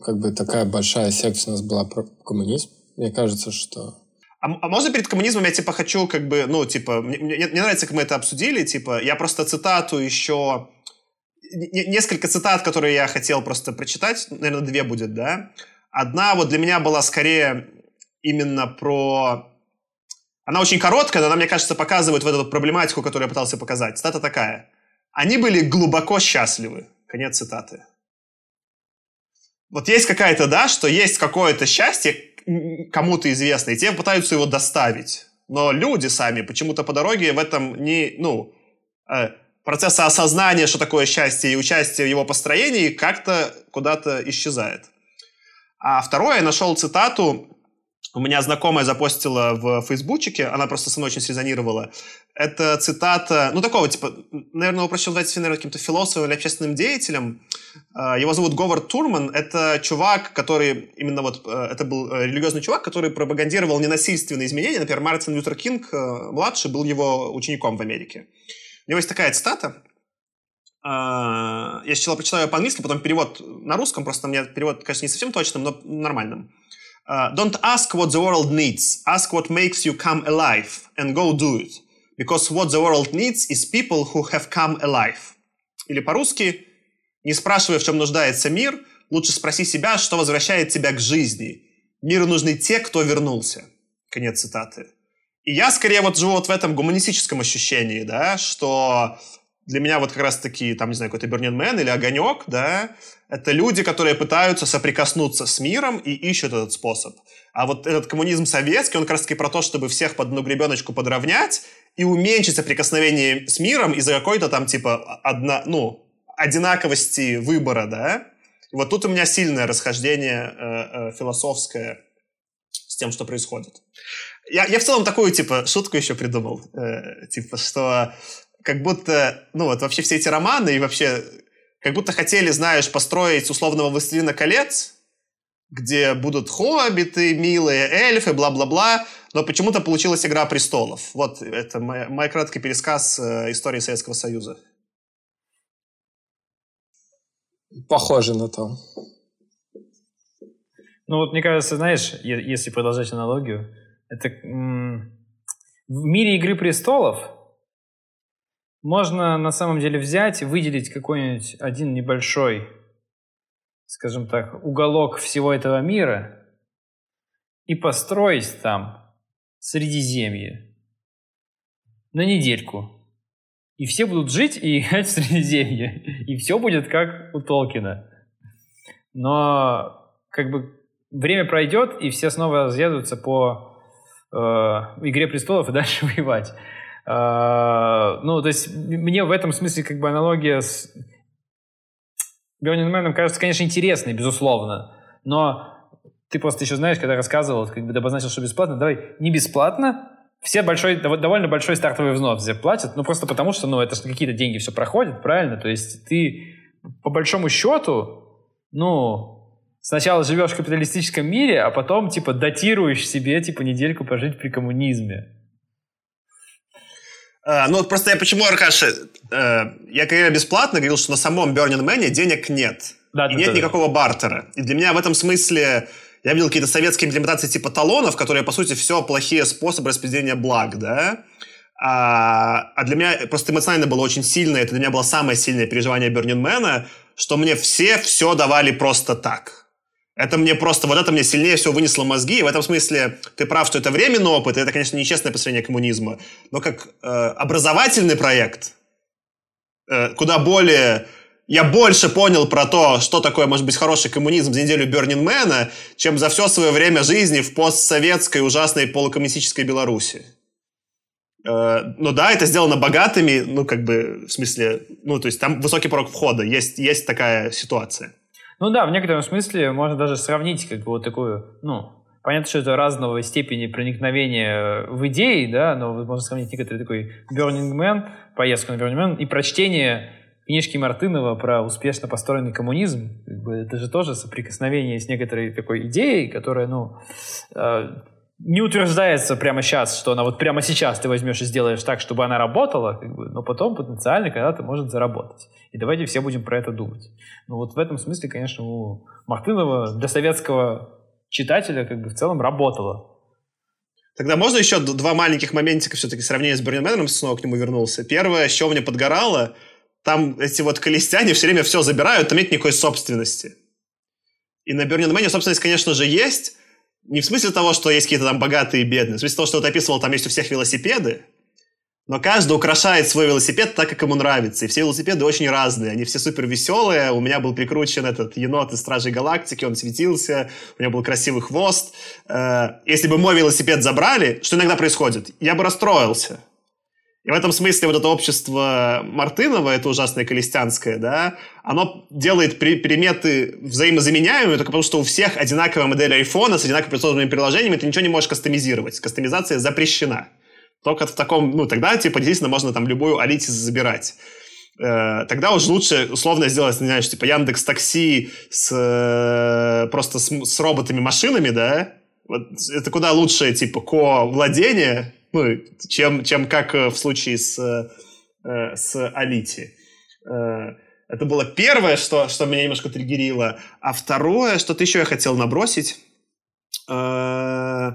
как бы такая большая секция у нас была про коммунизм. Мне кажется, что... А, а можно перед коммунизмом я, типа, хочу, как бы, ну, типа, мне, мне, мне нравится, как мы это обсудили, типа, я просто цитату еще... Несколько цитат, которые я хотел просто прочитать, наверное, две будет, да? Одна вот для меня была скорее именно про... Она очень короткая, но она, мне кажется, показывает вот эту проблематику, которую я пытался показать. Цитата такая. «Они были глубоко счастливы». Конец цитаты вот есть какая-то, да, что есть какое-то счастье кому-то известно, и те пытаются его доставить. Но люди сами почему-то по дороге в этом не, ну, э, процесса осознания, что такое счастье, и участия в его построении как-то куда-то исчезает. А второе, я нашел цитату у меня знакомая запостила в фейсбучике, она просто со мной очень срезонировала. Это цитата, ну, такого, типа, наверное, его проще назвать, наверное, каким-то философом или общественным деятелем. А, его зовут Говард Турман. Это чувак, который, именно вот, э, это был э, религиозный чувак, который пропагандировал ненасильственные изменения. Например, Мартин Лютер Кинг, э, младший, был его учеником в Америке. У него есть такая цитата. А, я сначала прочитаю ее по-английски, потом перевод на русском, просто меня перевод, конечно, не совсем точным, но нормальным. Uh, don't ask what the world needs. Ask what makes you come alive and go do it. Because what the world needs is people who have come alive. Или по-русски, не спрашивай, в чем нуждается мир, лучше спроси себя, что возвращает тебя к жизни. Миру нужны те, кто вернулся. Конец цитаты. И я скорее вот живу вот в этом гуманистическом ощущении, да, что для меня вот как раз-таки, там, не знаю, какой-то Burning Man или Огонек, да, это люди, которые пытаются соприкоснуться с миром и ищут этот способ. А вот этот коммунизм советский, он как раз-таки про то, чтобы всех под одну гребеночку подровнять и уменьшить соприкосновение с миром из-за какой-то там, типа, одна, ну, одинаковости выбора, да. Вот тут у меня сильное расхождение э, э, философское с тем, что происходит. Я, я в целом такую, типа, шутку еще придумал. Э, типа, что как будто, ну вот вообще все эти романы и вообще как будто хотели, знаешь, построить условного «Властелина колец», где будут хоббиты, милые эльфы, бла-бла-бла, но почему-то получилась «Игра престолов». Вот это мой, мой краткий пересказ э, истории Советского Союза. Похоже на то. Ну вот мне кажется, знаешь, если продолжать аналогию, это в мире «Игры престолов» Можно на самом деле взять, выделить какой-нибудь один небольшой, скажем так, уголок всего этого мира и построить там Средиземье на недельку. И все будут жить и играть в Средиземье. И все будет как у Толкина. Но как бы время пройдет, и все снова разъедутся по э, «Игре престолов» и дальше воевать. А, ну, то есть мне в этом смысле как бы аналогия с Burning Man кажется, конечно, интересной, безусловно, но ты просто еще знаешь, когда рассказывал, как бы обозначил, что бесплатно, давай не бесплатно, все большой, довольно большой стартовый взнос все платят, ну просто потому что, ну, это же какие-то деньги все проходят, правильно? То есть ты по большому счету, ну, сначала живешь в капиталистическом мире, а потом, типа, датируешь себе, типа, недельку пожить при коммунизме. Uh, ну, просто я почему, Аркаша, uh, я когда бесплатно говорил, что на самом Burning Man денег нет. Да, и да, нет да, никакого да. бартера. И для меня в этом смысле я видел какие-то советские имплементации типа талонов, которые, по сути, все плохие способы распределения благ, да? А, а для меня просто эмоционально было очень сильно, это для меня было самое сильное переживание Burning Man, что мне все все давали просто так. Это мне просто, вот это мне сильнее всего вынесло мозги. И в этом смысле ты прав, что это временный опыт, и это, конечно, нечестное построение коммунизма. Но как э, образовательный проект, э, куда более я больше понял про то, что такое может быть хороший коммунизм за неделю Бернинмена, чем за все свое время жизни в постсоветской ужасной полукоммунистической Беларуси. Э, ну да, это сделано богатыми, ну как бы, в смысле, ну то есть там высокий порог входа, есть, есть такая ситуация. Ну да, в некотором смысле можно даже сравнить как бы вот такую, ну, понятно, что это разного степени проникновения в идеи, да, но можно сравнить некоторый такой Burning Man, поездку на Burning Man и прочтение книжки Мартынова про успешно построенный коммунизм. Это же тоже соприкосновение с некоторой такой идеей, которая, ну, э, не утверждается прямо сейчас, что она вот прямо сейчас ты возьмешь и сделаешь так, чтобы она работала, как бы, но потом потенциально когда-то может заработать. И давайте все будем про это думать. Ну вот в этом смысле, конечно, у Мартынова для советского читателя как бы в целом работало. Тогда можно еще два маленьких моментика все-таки сравнения с Бернинменом, снова к нему вернулся. Первое, что мне подгорало, там эти вот колестяне все время все забирают, там нет никакой собственности. И на Бернинмене собственность, конечно же, есть, не в смысле того, что есть какие-то там богатые и бедные, в смысле того, что ты описывал, там есть у всех велосипеды, но каждый украшает свой велосипед так, как ему нравится. И все велосипеды очень разные. Они все супер веселые. У меня был прикручен этот енот из Стражей Галактики, он светился, у меня был красивый хвост. Э, если бы мой велосипед забрали, что иногда происходит, я бы расстроился. И в этом смысле вот это общество Мартынова, это ужасное колестянское, да, оно делает при, приметы взаимозаменяемые только потому, что у всех одинаковая модель айфона с одинаковыми операционными приложениями, ты ничего не можешь кастомизировать. Кастомизация запрещена. Только в таком, ну, тогда, типа, действительно можно там любую Алитис забирать. Э, тогда уж лучше условно сделать, не знаю, типа Яндекс Такси с э, просто с, с роботами-машинами, да? Вот это куда лучше, типа, ко-владение, ну, чем, чем как э, в случае с, э, с Алити. Э, это было первое, что, что меня немножко триггерило. А второе, что-то еще я хотел набросить. Э,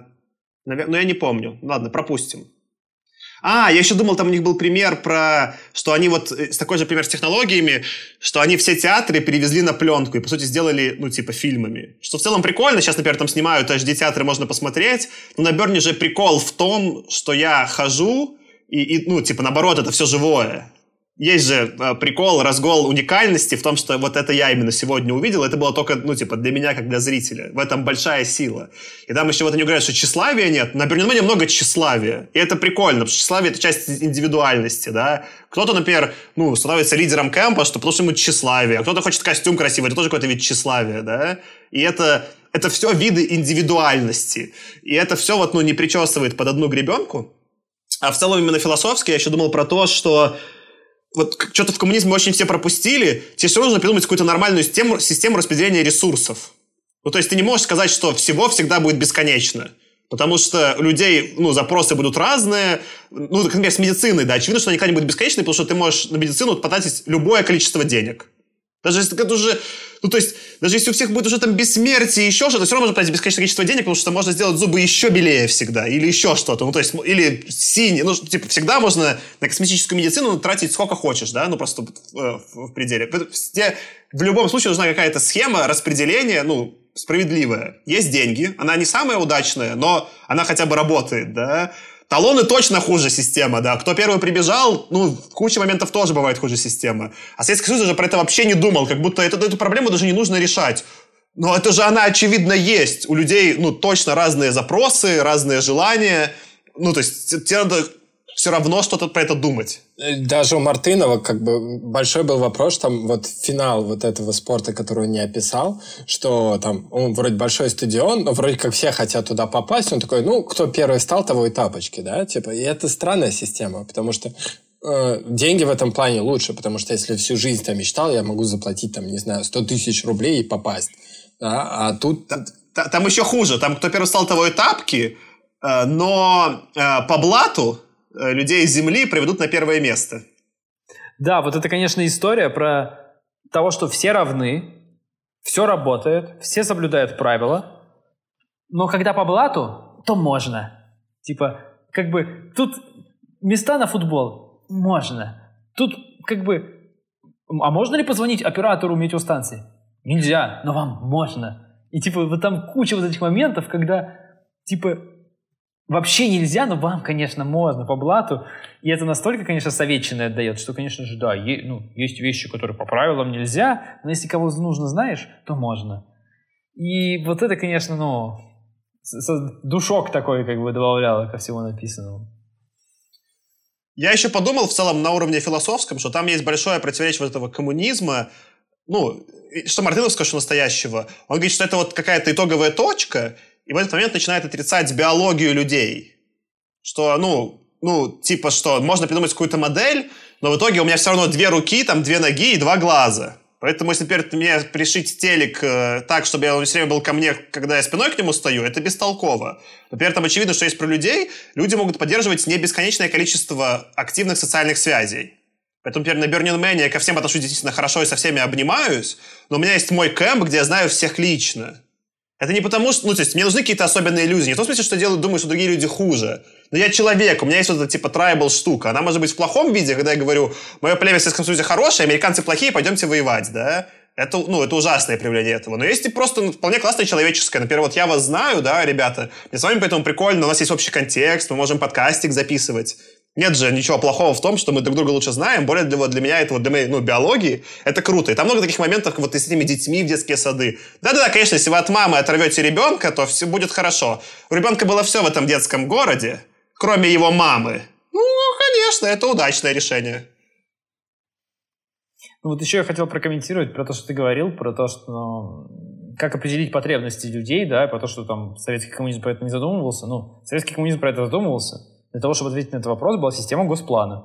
навер... Ну, я не помню. Ладно, пропустим. А, я еще думал, там у них был пример про, что они вот, э, такой же пример с технологиями, что они все театры перевезли на пленку и, по сути, сделали, ну, типа, фильмами. Что в целом прикольно, сейчас, например, там снимают HD-театры, можно посмотреть, но на Берне же прикол в том, что я хожу, и, и, ну, типа, наоборот, это все живое есть же э, прикол, разгол уникальности в том, что вот это я именно сегодня увидел, это было только, ну, типа, для меня, как для зрителя. В этом большая сила. И там еще вот они говорят, что тщеславия нет. На Бернинмене много тщеславия. И это прикольно, потому что тщеславие — это часть индивидуальности, да. Кто-то, например, ну, становится лидером кемпа, что потому что ему тщеславие. Кто-то хочет костюм красивый, это тоже какой-то вид тщеславия, да. И это, это все виды индивидуальности. И это все вот, ну, не причесывает под одну гребенку. А в целом именно философски я еще думал про то, что вот что-то в коммунизме очень все пропустили, тебе все нужно придумать какую-то нормальную систему, систему распределения ресурсов. Ну, то есть ты не можешь сказать, что всего всегда будет бесконечно. Потому что у людей, ну, запросы будут разные. Ну, например, с медициной, да, очевидно, что они никогда не будут бесконечны, потому что ты можешь на медицину потратить любое количество денег. Даже если это уже, ну, то есть, даже если у всех будет уже там бессмертие еще что-то, все равно можно тратить бесконечное количество денег, потому что можно сделать зубы еще белее всегда, или еще что-то, ну, то есть, или синие, ну, типа, всегда можно на косметическую медицину тратить сколько хочешь, да, ну, просто в, в пределе. Где в любом случае нужна какая-то схема распределения, ну, справедливая. Есть деньги, она не самая удачная, но она хотя бы работает, да, Талоны точно хуже система, да. Кто первый прибежал, ну, в куче моментов тоже бывает хуже система. А Советский Союз уже про это вообще не думал, как будто эту, эту проблему даже не нужно решать. Но это же она, очевидно, есть. У людей, ну, точно разные запросы, разные желания. Ну, то есть тебе надо все равно что-то про это думать. Э, даже у Мартынова как бы большой был вопрос, там вот финал вот этого спорта, который он не описал, что там он вроде большой стадион, но вроде как все хотят туда попасть, он такой, ну, кто первый стал, того и тапочки, да, типа, и это странная система, потому что э, деньги в этом плане лучше, потому что если всю жизнь там мечтал, я могу заплатить там, не знаю, 100 тысяч рублей и попасть, да, а тут... Там, там еще хуже, там кто первый стал, того и тапки, э, но по блату людей с Земли приведут на первое место. Да, вот это, конечно, история про того, что все равны, все работает, все соблюдают правила, но когда по блату, то можно. Типа, как бы, тут места на футбол можно. Тут, как бы, а можно ли позвонить оператору метеостанции? Нельзя, но вам можно. И, типа, вот там куча вот этих моментов, когда, типа, вообще нельзя, но вам, конечно, можно по блату. И это настолько, конечно, советчиное отдает, что, конечно же, да, е- ну, есть вещи, которые по правилам нельзя, но если кого нужно знаешь, то можно. И вот это, конечно, ну, душок такой как бы добавляло ко всему написанному. Я еще подумал в целом на уровне философском, что там есть большое противоречие вот этого коммунизма, ну, что Мартыновского, что настоящего. Он говорит, что это вот какая-то итоговая точка, и в этот момент начинает отрицать биологию людей. Что, ну, ну, типа, что можно придумать какую-то модель, но в итоге у меня все равно две руки, там две ноги и два глаза. Поэтому, если, например, мне пришить телек э, так, чтобы я все время был ко мне, когда я спиной к нему стою, это бестолково. Например, там очевидно, что есть про людей. Люди могут поддерживать не бесконечное количество активных социальных связей. Поэтому, например, на Burning Man я ко всем отношусь действительно хорошо и со всеми обнимаюсь, но у меня есть мой кэмп, где я знаю всех лично. Это не потому, что... Ну, то есть, мне нужны какие-то особенные иллюзии. Не в том смысле, что я делаю, думаю, что другие люди хуже. Но я человек, у меня есть вот эта, типа, трайбл штука. Она может быть в плохом виде, когда я говорю, мое племя в Советском Союзе хорошее, американцы плохие, пойдемте воевать, да? Это, ну, это ужасное проявление этого. Но есть и просто ну, вполне классное человеческое. Например, вот я вас знаю, да, ребята, мне с вами поэтому прикольно, у нас есть общий контекст, мы можем подкастик записывать. Нет же ничего плохого в том, что мы друг друга лучше знаем. Более вот, для меня это вот для моей, ну, биологии это круто. И там много таких моментов, вот с этими детьми в детские сады. Да-да-да, конечно, если вы от мамы оторвете ребенка, то все будет хорошо. У ребенка было все в этом детском городе, кроме его мамы. Ну, конечно, это удачное решение. Ну вот еще я хотел прокомментировать про то, что ты говорил, про то, что ну, как определить потребности людей, да, про то, что там советский коммунизм про это не задумывался. Ну, советский коммунизм про это задумывался для того, чтобы ответить на этот вопрос, была система госплана.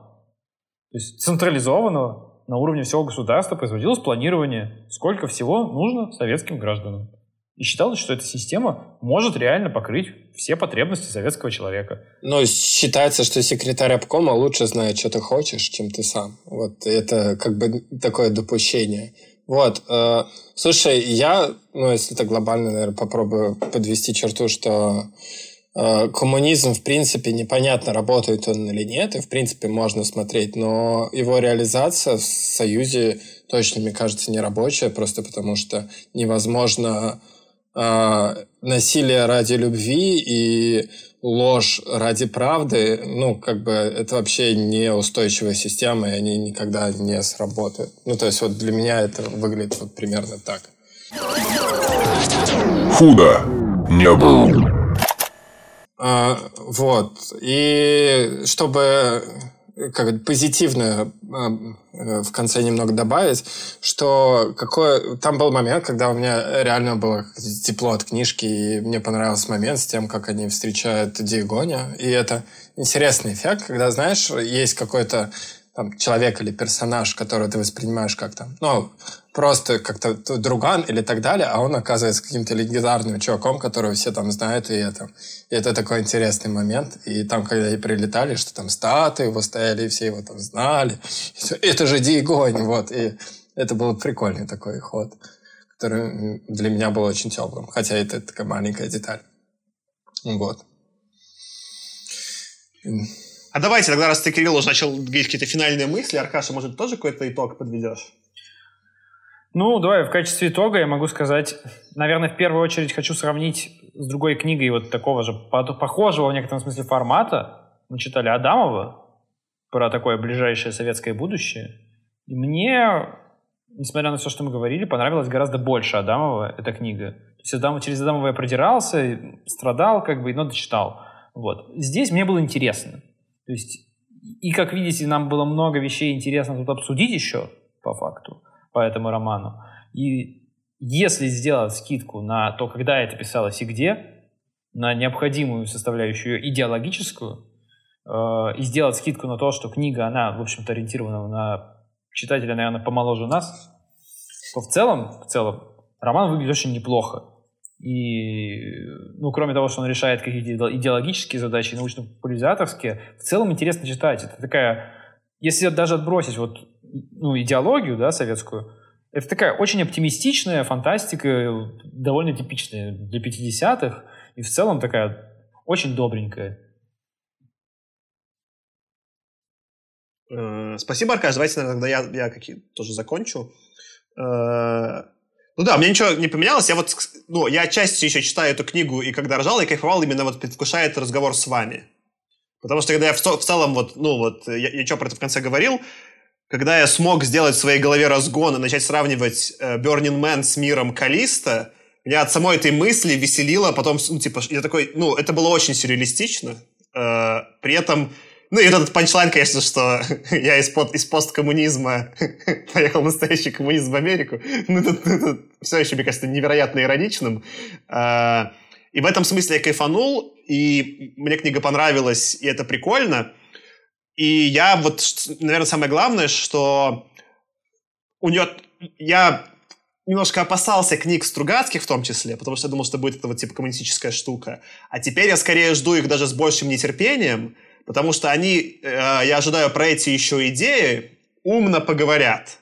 То есть централизованного на уровне всего государства производилось планирование, сколько всего нужно советским гражданам. И считалось, что эта система может реально покрыть все потребности советского человека. Но считается, что секретарь обкома лучше знает, что ты хочешь, чем ты сам. Вот это как бы такое допущение. Вот. Э, слушай, я, ну, если это глобально, наверное, попробую подвести черту, что коммунизм, в принципе, непонятно, работает он или нет, и, в принципе, можно смотреть, но его реализация в Союзе точно, мне кажется, не рабочая, просто потому что невозможно э, насилие ради любви и ложь ради правды, ну, как бы, это вообще неустойчивая система, и они никогда не сработают. Ну, то есть, вот для меня это выглядит вот примерно так. Худо не было. А, вот. И чтобы как позитивно а, в конце немного добавить, что какой там был момент, когда у меня реально было тепло от книжки, и мне понравился момент с тем, как они встречают Диегоня. И это интересный эффект, когда, знаешь, есть какой-то там, человек или персонаж, которого ты воспринимаешь как там, ну, просто как-то друган или так далее, а он оказывается каким-то легендарным чуваком, которого все там знают, и это, и это такой интересный момент. И там, когда и прилетали, что там статуи его стояли, и все его там знали. Это же Дигонь, вот. И это был прикольный такой ход, который для меня был очень теплым. Хотя это такая маленькая деталь. Вот. А давайте тогда, раз ты, Кирилл, уже начал говорить какие-то финальные мысли, Аркаша, может, тоже какой-то итог подведешь? Ну, давай, в качестве итога я могу сказать, наверное, в первую очередь хочу сравнить с другой книгой вот такого же, похожего в некотором смысле формата. Мы читали Адамова про такое ближайшее советское будущее. И мне, несмотря на все, что мы говорили, понравилась гораздо больше Адамова эта книга. То есть Адам, через Адамова я продирался, страдал как бы, но дочитал. Вот. Здесь мне было интересно. То есть, и как видите, нам было много вещей интересно тут обсудить еще, по факту, по этому роману. И если сделать скидку на то, когда это писалось и где, на необходимую составляющую идеологическую, э, и сделать скидку на то, что книга, она, в общем-то, ориентирована на читателя, наверное, помоложе нас, то в целом, в целом, роман выглядит очень неплохо. И, ну, кроме того, что он решает какие-то идеологические задачи, научно-популяризаторские, в целом интересно читать. Это такая, если даже отбросить вот, ну, идеологию, да, советскую, это такая очень оптимистичная фантастика, довольно типичная для 50-х, и в целом такая очень добренькая. Э, спасибо, Аркаш. Давайте тогда я, я какие тоже закончу. Э, Ну да, мне ничего не поменялось. Я вот, ну, я отчасти еще читаю эту книгу, и когда ржал, я кайфовал именно вот предвкушая этот разговор с вами. Потому что когда я в, в целом вот, ну вот, я, я что про это в конце говорил, когда я смог сделать в своей голове разгон и начать сравнивать э, Burning Man с миром Калиста, меня от самой этой мысли веселило, потом, ну, типа, я такой, ну, это было очень сюрреалистично, э, при этом ну и этот панчлайн, конечно, что я из, под, из посткоммунизма поехал в настоящий коммунизм в Америку. Ну, это, это все еще, мне кажется, невероятно ироничным. А, и в этом смысле я кайфанул, и мне книга понравилась, и это прикольно. И я вот, наверное, самое главное, что у нее... Я немножко опасался книг Стругацких в том числе, потому что я думал, что будет это вот типа коммунистическая штука. А теперь я скорее жду их даже с большим нетерпением, потому что они, э, я ожидаю про эти еще идеи, умно поговорят.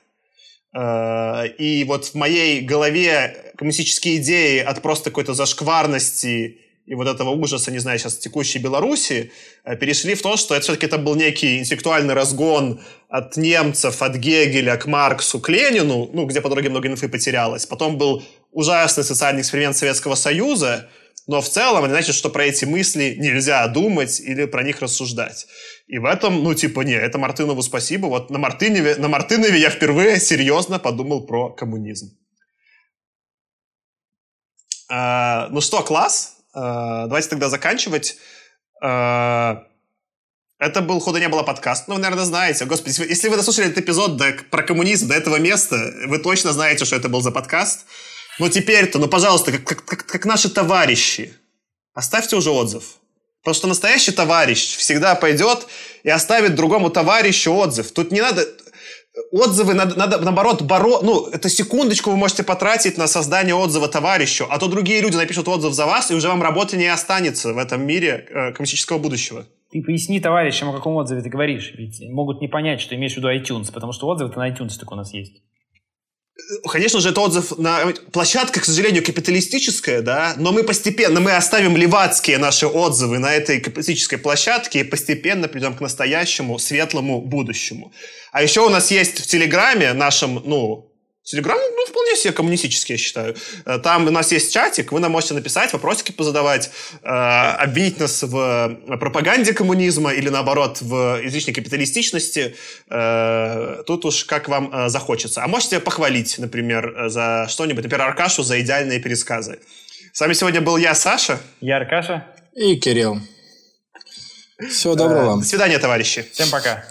Э, и вот в моей голове коммунистические идеи от просто какой-то зашкварности и вот этого ужаса, не знаю, сейчас текущей Беларуси, э, перешли в то, что это все-таки это был некий интеллектуальный разгон от немцев, от Гегеля к Марксу, к Ленину, ну, где по дороге много инфы потерялось. Потом был ужасный социальный эксперимент Советского Союза, но в целом это значит, что про эти мысли нельзя думать или про них рассуждать. И в этом, ну, типа, не, это Мартынову спасибо. Вот на Мартынове, на Мартынове я впервые серьезно подумал про коммунизм. А, ну что, класс. А, давайте тогда заканчивать. А, это был «Худо не было» подкаст. Ну, вы, наверное, знаете. Господи, если вы дослушали этот эпизод до, про коммунизм до этого места, вы точно знаете, что это был за подкаст. Ну теперь-то, ну пожалуйста, как, как, как наши товарищи, оставьте уже отзыв. Потому что настоящий товарищ всегда пойдет и оставит другому товарищу отзыв. Тут не надо... Отзывы надо, надо наоборот, боро... ну, это секундочку вы можете потратить на создание отзыва товарищу, а то другие люди напишут отзыв за вас, и уже вам работы не останется в этом мире э, коммунистического будущего. Ты поясни товарищам, о каком отзыве ты говоришь. Ведь могут не понять, что имеешь в виду iTunes, потому что отзывы-то на iTunes только у нас есть. Конечно же, это отзыв на... Площадка, к сожалению, капиталистическая, да, но мы постепенно, мы оставим левацкие наши отзывы на этой капиталистической площадке и постепенно придем к настоящему светлому будущему. А еще у нас есть в Телеграме нашем, ну, Телеграм, ну, вполне себе коммунистический, я считаю. Э, там у нас есть чатик, вы нам можете написать, вопросики позадавать, э, обвинить нас в пропаганде коммунизма или, наоборот, в излишней капиталистичности. Э, тут уж как вам э, захочется. А можете похвалить, например, за что-нибудь, например, Аркашу за идеальные пересказы. С вами сегодня был я, Саша. Я Аркаша. И Кирилл. Всего доброго вам. До свидания, товарищи. Всем пока.